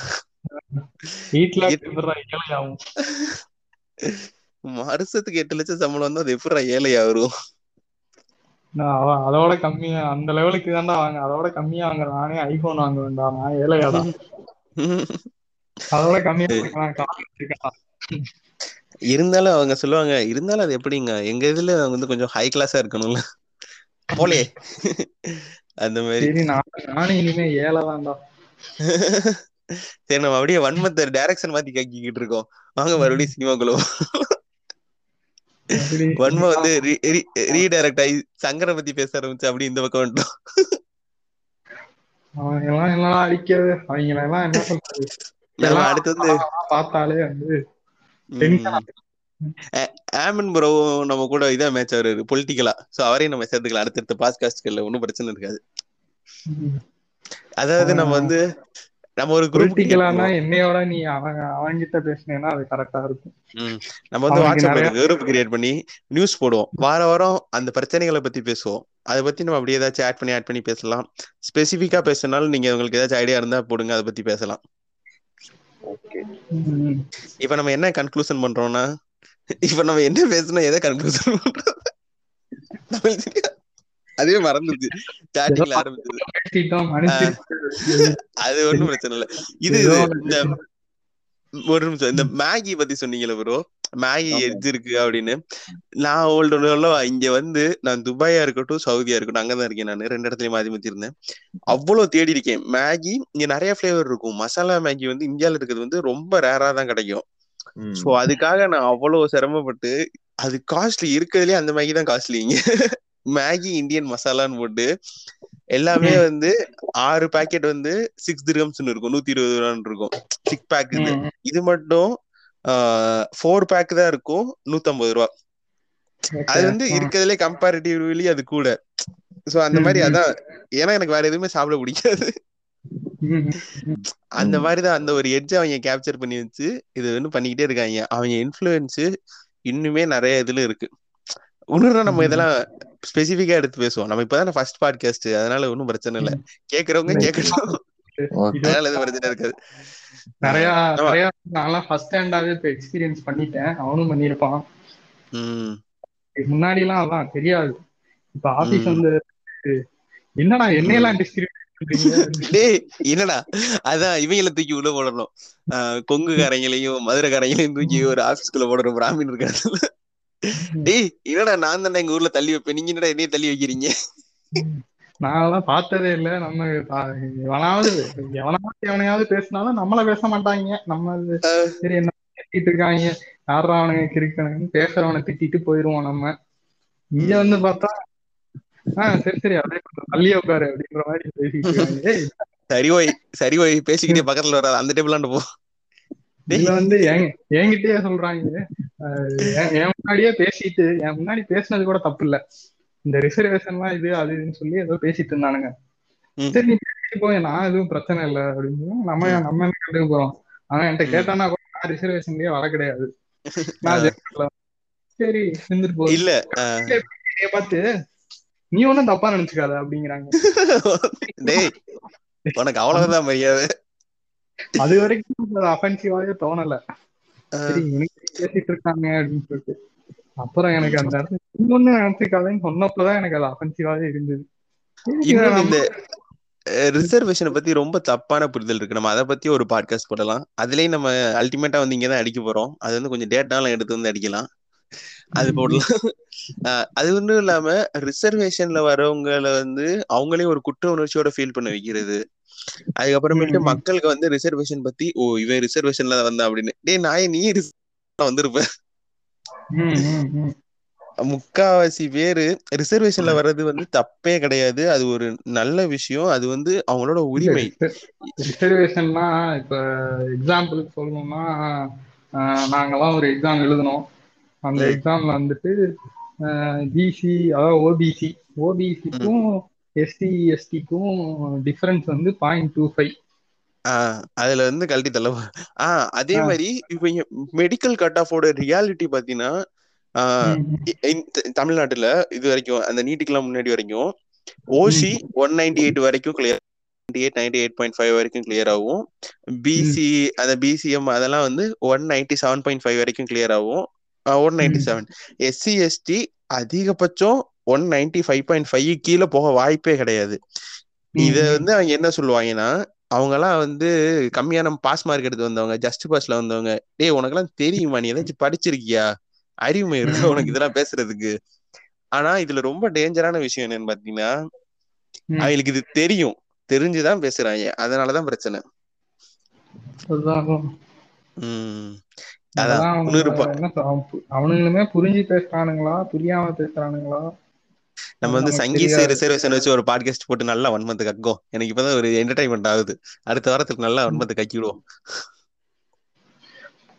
வீட்டுல
எத்-
ஏழையாகும்
வருஷத்துக்கு எட்டு லட்சம் சம்பளம் வந்து அது எப்படிடா ஏழையா வரும்
அதோட கம்மியா அந்த லெவலுக்கு தான்டா வாங்க. அதோட கம்மியா வாங்க நானே ஐபோன் வாங்க வேண்டாம் நான் ஏழையாடா. அதோட கம்மியா
இருந்தாலும் அவங்க சொல்லுவாங்க இருந்தாலும் அது எப்படிங்க? எங்க இதுல வந்து கொஞ்சம் ஹை கிளாஸா இருக்கணும்ல. போலே அந்த மாதிரி.
நானும் இனிமே ஏழை தான்டா
சரி நம்ம அப்படியே வன்மத்தை டைரக்ஷன் மாத்தி கேக்கிக்கிட்டு இருக்கோம். வாங்க மறுபடியும் சினிமாக்குள்ள வன்ம வந்து ரீடைரக்ட் ஆகி சங்கரை பத்தி பேச ஆரம்பிச்சு அப்படி இந்த பக்கம் வந்துட்டோம்.
அவங்க எல்லாம் எல்லாம் அடிக்கிறது அவங்க எல்லாம் என்ன சொல்றது பார்த்தாலே வந்து
ஆமன் ப்ரோ நம்ம கூட இதா மேட்ச் அவரு பொலிட்டிக்கலா சோ அவரையும் நம்ம சேர்த்துக்கலாம். அடுத்தடுத்த பாட்காஸ்ட்கள்ல ஒன்றும் பிரச்சனை இருக்காது. அதாவது நம்ம வந்து நம்ம ஒரு குரூப்
பொலிட்டிக்கலானா என்னையோட நீ அவன் அவன்கிட்ட பேசினேன்னா அது கரெக்டா இருக்கும்.
நம்ம வந்து வாட்ஸ்அப்ல
நிறைய-
குரூப் கிரியேட் பண்ணி நியூஸ் போடுவோம். வார வாரம் அந்த பிரச்சனைகளை பத்தி பேசுவோம். அதை பத்தி நம்ம அப்படியே ஏதாச்சும் ஆட் பண்ணி ஆட் பண்ணி பேசலாம். ஸ்பெசிஃபிக்கா பேசினாலும் நீங்க உங்களுக்கு ஏதாச்சும் ஐடியா இருந்தா போடுங்க. அதை பத்தி பேசலாம். இப்ப நம்ம என்ன கன்க்ளூஷன் பண்றோம்னா இப்ப நம்ம என்ன பேசணும் எதை கன்க்ளூஷன் பண்றோம். அதுவே மறந்துச்சு ஸ்டார்டிங்ல ஆரம்பிச்சது. அது ஒண்ணும் பிரச்சனை இல்ல. இது இந்த ஒரு நிமிஷம் இந்த மேகி பத்தி சொன்னீங்கல்ல ப்ரோ மேகி இருக்கு அப்படின்னு. நான் ஓல்டு இங்க வந்து நான் துபாயா இருக்கட்டும் சவுதியா இருக்கட்டும் அங்கதான் இருக்கேன் நான். ரெண்டு இடத்துலயும் மாத்தி மாத்தி இருந்தேன். அவ்வளவு தேடி இருக்கேன். மேகி இங்க நிறைய ஃபிளேவர் இருக்கும். மசாலா மேகி வந்து இந்தியால இருக்கிறது வந்து ரொம்ப ரேரா தான் கிடைக்கும். சோ அதுக்காக நான் அவ்வளவு சிரமப்பட்டு அது காஸ்ட்லி இருக்கிறதுலயே அந்த மேகி தான் காஸ்ட்லி இங்க மேகி இந்தியன் மசாலான்னு போட்டு எல்லாமே வந்து ஆறு பாக்கெட் வந்து சிக்ஸ் திரம்ஸ்னு இருக்கும். நூத்தி இருபது ரூபான்னு இருக்கும். Six pack. இது மட்டும் ஃபோர் பேக் தான் இருக்கும் நூத்தம்பது ரூபா அது வந்து. இருக்கிறதுலே கம்பேரிட்டிவ்லி அது கூட சோ அந்த மாதிரி. அதான் ஏன்னா எனக்கு வேற எதுவுமே சாப்பிட பிடிக்காது. அந்த. மாதிரிதான் அந்த ஒரு எட்ஜ் அவங்க கேப்சர் பண்ணி வச்சு இது வந்து பண்ணிக்கிட்டே இருக்காங்க அவங்க இன்ஃப்ளூயன்ஸ் இன்னுமே நிறைய இதுல இருக்கு இன்னொரு நம்ம. இதெல்லாம் ஸ்பெசிஃபிக்கா எடுத்து பேசுவோம் நம்ம இப்பதானே ஃபர்ஸ்ட் பாட்காஸ்ட் அதனால ஒன்றும் பிரச்சனை இல்ல. கேக்குறவங்க கேட்கட்டும் பிரச்சனை இருக்காது.
நிறைய நிறைய நான்லாம் ஃபர்ஸ்ட் ஹேண்டாவே இப்ப எக்ஸ்பீரியன்ஸ் பண்ணிட்டேன். அவனும் பண்ணியிருப்பான்.
ம்.
முன்னாடி எல்லாம் அதான் தெரியாது. இப்ப ஆபீஸ் வந்து என்னடா
ம்
என்னையெல்லாம் டிஸ்கிரிப்ட் பண்றீங்க? அப்படின்னு
டேய் என்னடா? அதான் இவங்கள தூக்கி உள்ள போடணும். ஆஹ் கொங்குக்காரங்களையும் மதுரைக்காரங்களையும் தூக்கி ஒரு ஆபீஸ்க்குள்ள போடணும். பிராமின் இருக்காது டேய் என்னடா நான் தானே எங்க ஊர்ல தள்ளி வைப்பேன். நீங்க என்னடா என்னைய தள்ளி வைக்கிறீங்க?
நான்லாம் பார்த்ததே இல்ல. நம்ம எவனாவது எவனாவது எவனையாவது பேசினாலும் நம்மள பேச மாட்டாங்க. நம்ம அது சரி என்ன திட்டிட்டு இருக்காங்க. யாரா அவனுங்க கிறுக்கணுங்க பேசுறவனை திட்டிட்டு போயிருவோம் நம்ம. இங்க வந்து பார்த்தா ஆஹ் சரி சரி அப்படியே கொஞ்சம் தள்ளியே உட்காரு அப்படின்ற மாதிரி பேசிட்டு இருக்காங்க. ஏய்
சரி ஓய் சரி ஓய் பேசிக்கிட்டே பக்கத்துல வராது அந்த டேபிளாண்டு போ.
இதுல வந்து என் என்கிட்டயே சொல்றாங்க. என் முன்னாடியே பேசிட்டு என் முன்னாடி பேசுனது கூட தப்பு இல்ல. இந்த ரிசர்வேஷன்லாம் இது அது இதுன்னு சொல்லி ஏதோ பேசிட்டு இருந்தானுங்க. சரி போய் நான் எதுவும் பிரச்சனை இல்லை அப்படின்னு நம்ம நம்ம என்ன கண்டுக்க போறோம்? ஆனா என்கிட்ட கேட்டானா கூட நான் ரிசர்வேஷன்லயே வர கிடையாது. நான் சரி இருந்துட்டு போகுது
இல்ல
பார்த்து நீ ஒன்னும் தப்பா நினைச்சுக்காத அப்படிங்கிறாங்க.
டேய் உனக்கு அவ்வளவுதான் மரியாதை.
அது வரைக்கும் அஃபென்சிவாவே தோணல. பேசிட்டு இருக்காங்க அப்படின்னு சொல்லிட்டு. அப்புறம் எனக்கு அந்த இடத்துல இன்னொன்னு நினைச்சுக்காதேன்னு சொன்னப்பதான் எனக்கு அது அஃபென்சிவாவே இருந்தது.
இந்த ரிசர்வேஷனை பத்தி ரொம்ப தப்பான புரிதல் இருக்கு. நம்ம அதை பத்தி ஒரு பாட்காஸ்ட் போடலாம். அதுலயும் நம்ம அல்டிமேட்டா வந்து இங்கதான் அடிக்க போறோம். அது வந்து கொஞ்சம் டேட்டாலாம் எடுத்து வந்து அடிக்கலாம். அது போடலாம். அது ஒன்றும் இல்லாம ரிசர்வேஷன்ல வரவங்கள வந்து அவங்களே ஒரு குற்ற உணர்ச்சியோட ஃபீல் பண்ண வைக்கிறது. அதுக்கப்புறமேட்டு மக்களுக்கு வந்து ரிசர்வேஷன் பத்தி ஓ இவன் ரிசர்வேஷன்ல வந்தா அப்படின்னு. டேய் நாயே நீ வந்திருப்ப.
ம், ம், ம்.
முக்காவாசி பேரு ரிசர்வேஷன்ல. வர்றது வந்து தப்பே கிடையாது. அது ஒரு நல்ல விஷயம். அது வந்து அவங்களோட உரிமை.
ரிசர்வேஷன்னா இப்ப எக்ஸாம்பிளுக்கு சொல்லணும்னா நாங்கெல்லாம் ஒரு எக்ஸாம் எழுதணும். அந்த எக்ஸாம்ல வந்துட்டு பிசி அதாவது ஓபிசி ஓபிசிக்கும் எஸ்சி எஸ்டிக்கும் டிஃபரன்ஸ் வந்து பாயிண்ட் டூ ஃபைவ்
அதுல வந்து கழட்டி தள்ள ஆஹ் அதே மாதிரி இப்ப மெடிக்கல் கட் ஆஃபோட ரியாலிட்டி பாத்தீங்கன்னா தமிழ்நாட்டுல இது வரைக்கும் அந்த நீட்டுக்கெல்லாம் முன்னாடி வரைக்கும் ஓசி ஒன் நைன்டி எயிட் வரைக்கும் clear eight ninety eight point five வரைக்கும் கிளியர் ஆகும். பிசி அந்த பிசிஎம் அதெல்லாம் வந்து one ninety seven point five வரைக்கும் கிளியர் ஆகும். One ninety seven SC ST அதிகபட்சம் one ninety five point five கீழே போக வாய்ப்பே கிடையாது. இத வந்து அவங்க என்ன சொல்லுவாங்கன்னா அவங்க எல்லாம் வந்து கம்மியான பாஸ் மார்க் எடுத்து வந்தவங்க ஜஸ்ட் பாஸ்ல வந்தவங்க டேய் உனக்கெல்லாம் தெரியுமா? நீ ஏதாச்சும் படிச்சிருக்கியா? அறிவுமை இருக்கா. உனக்கு இதெல்லாம் பேசுறதுக்கு? ஆனா இதுல ரொம்ப டேஞ்சரான விஷயம் என்னன்னு பாத்தீங்கன்னா அவங்களுக்கு இது தெரியும். தெரிஞ்சுதான் பேசுறாங்க. அதனாலதான் பிரச்சனை. உம்
அவனுங்களுமே புரிஞ்சு பேசுறானுங்களா? புரியாம பேசுறானுங்களா?
நம்ம வந்து
தெரியாது.
ரிசர்வேஷன் வச்சு ஒரு பாட்காஸ்ட் போட்டு நல்லா வன்மத்து கக்கும் எனக்கு இப்பதான் ஒரு என்டர்டைன்மெண்ட் ஆகுது. அடுத்த வாரத்துக்கு நல்லா கக்கிடுவோம்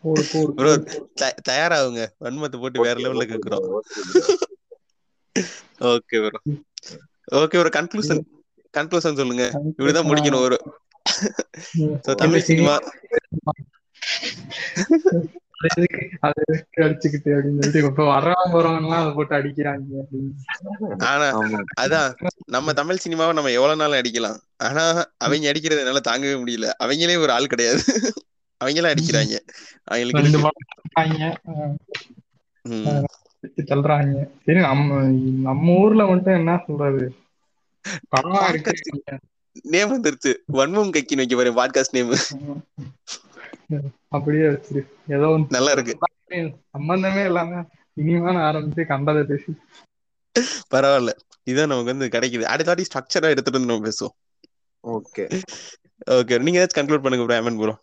போடு
ப்ரோ
போடு.
தயாராகுங்க. வன்மத்தை போட்டு வேற லெவல்ல கேக்குறோம். Okay bro. ஓகே ஒரு கன்க்ளூஷன் கன்க்ளூஷன் சொல்லுங்க. இப்படிதான் முடிக்கணும் ஒரு. தமிழ் சினிமா.
அடிச்சுக்கிட்டு அப்படின்னு சொல்லிட்டு இப்ப வர்றவங்க போறவங்க எல்லாம் அதை போட்டு அடிக்கிறாங்க
ஆனா அதான் நம்ம தமிழ் சினிமாவை நம்ம எவ்வளவு நாள் அடிக்கலாம். ஆனா அவங்க அடிக்கிறது என்னால தாங்கவே முடியல. அவங்களே ஒரு ஆள் கிடையாது. அவங்களே அடிக்கிறாங்க. அவங்களுக்கு
தள்ளுறாங்க. சரி நம்ம நம்ம ஊர்ல மட்டும் என்ன சொல்றது? படமா இருக்கு
நேம் வந்துருச்சு. வன்மம் கக்கின்னு வைக்க பாரு பாட்காஸ்ட் நேம்.
அப்படியே வச்சிரு. ஏதோ ஒன்று
நல்லா இருக்கு.
சம்பந்தமே இல்லாம இனிமான ஆரம்பிச்சு கண்டதை பேசி.
பரவாயில்ல. இதான் நமக்கு வந்து கிடைக்குது. அடுத்த வாட்டி ஸ்ட்ரக்சரா எடுத்துட்டு வந்து நம்ம பேசுவோம்.
ஓகே.
ஓகே. நீங்க ஏதாச்சும் கன்க்ளூட் பண்ணுங்க ப்ரோ அமன் ப்ரோ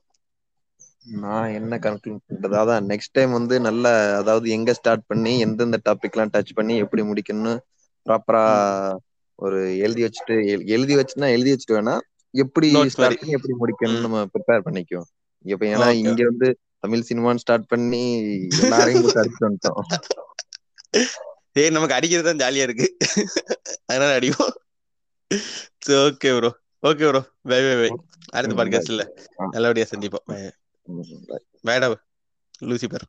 நான் என்ன கன்க்ளூட் பண்றது? அதான் நெக்ஸ்ட் டைம் வந்து நல்ல அதாவது எங்க ஸ்டார்ட் பண்ணி எந்தெந்த டாபிக் எல்லாம் டச் பண்ணி எப்படி முடிக்கணும்னு ப்ராப்பரா ஒரு எழுதி வச்சுட்டு எழு- எழுதி வச்சுன்னா எழுதி வச்சுட்டு வேணா எப்படி ஸ்டார்ட். பண்ணி எப்படி முடிக்கணும்னு. நம்ம ப்ரிப்பேர் பண்ணிக்குவோம். இப்ப ஏன்னா. இங்க வந்து தமிழ் சினிமான்னு ஸ்டார்ட் பண்ணி எல்லாரையும் அடிச்சு வந்துட்டோம்.
ஏய் நமக்கு அடிக்கிறது தான் ஜாலியா இருக்கு. அதனால அடிக்கும் okay bro okay bro bye bye bye அடுத்த பாட்காஸ்ட்ல. நல்லபடியா சந்திப்போம். பேடா லூசிபர்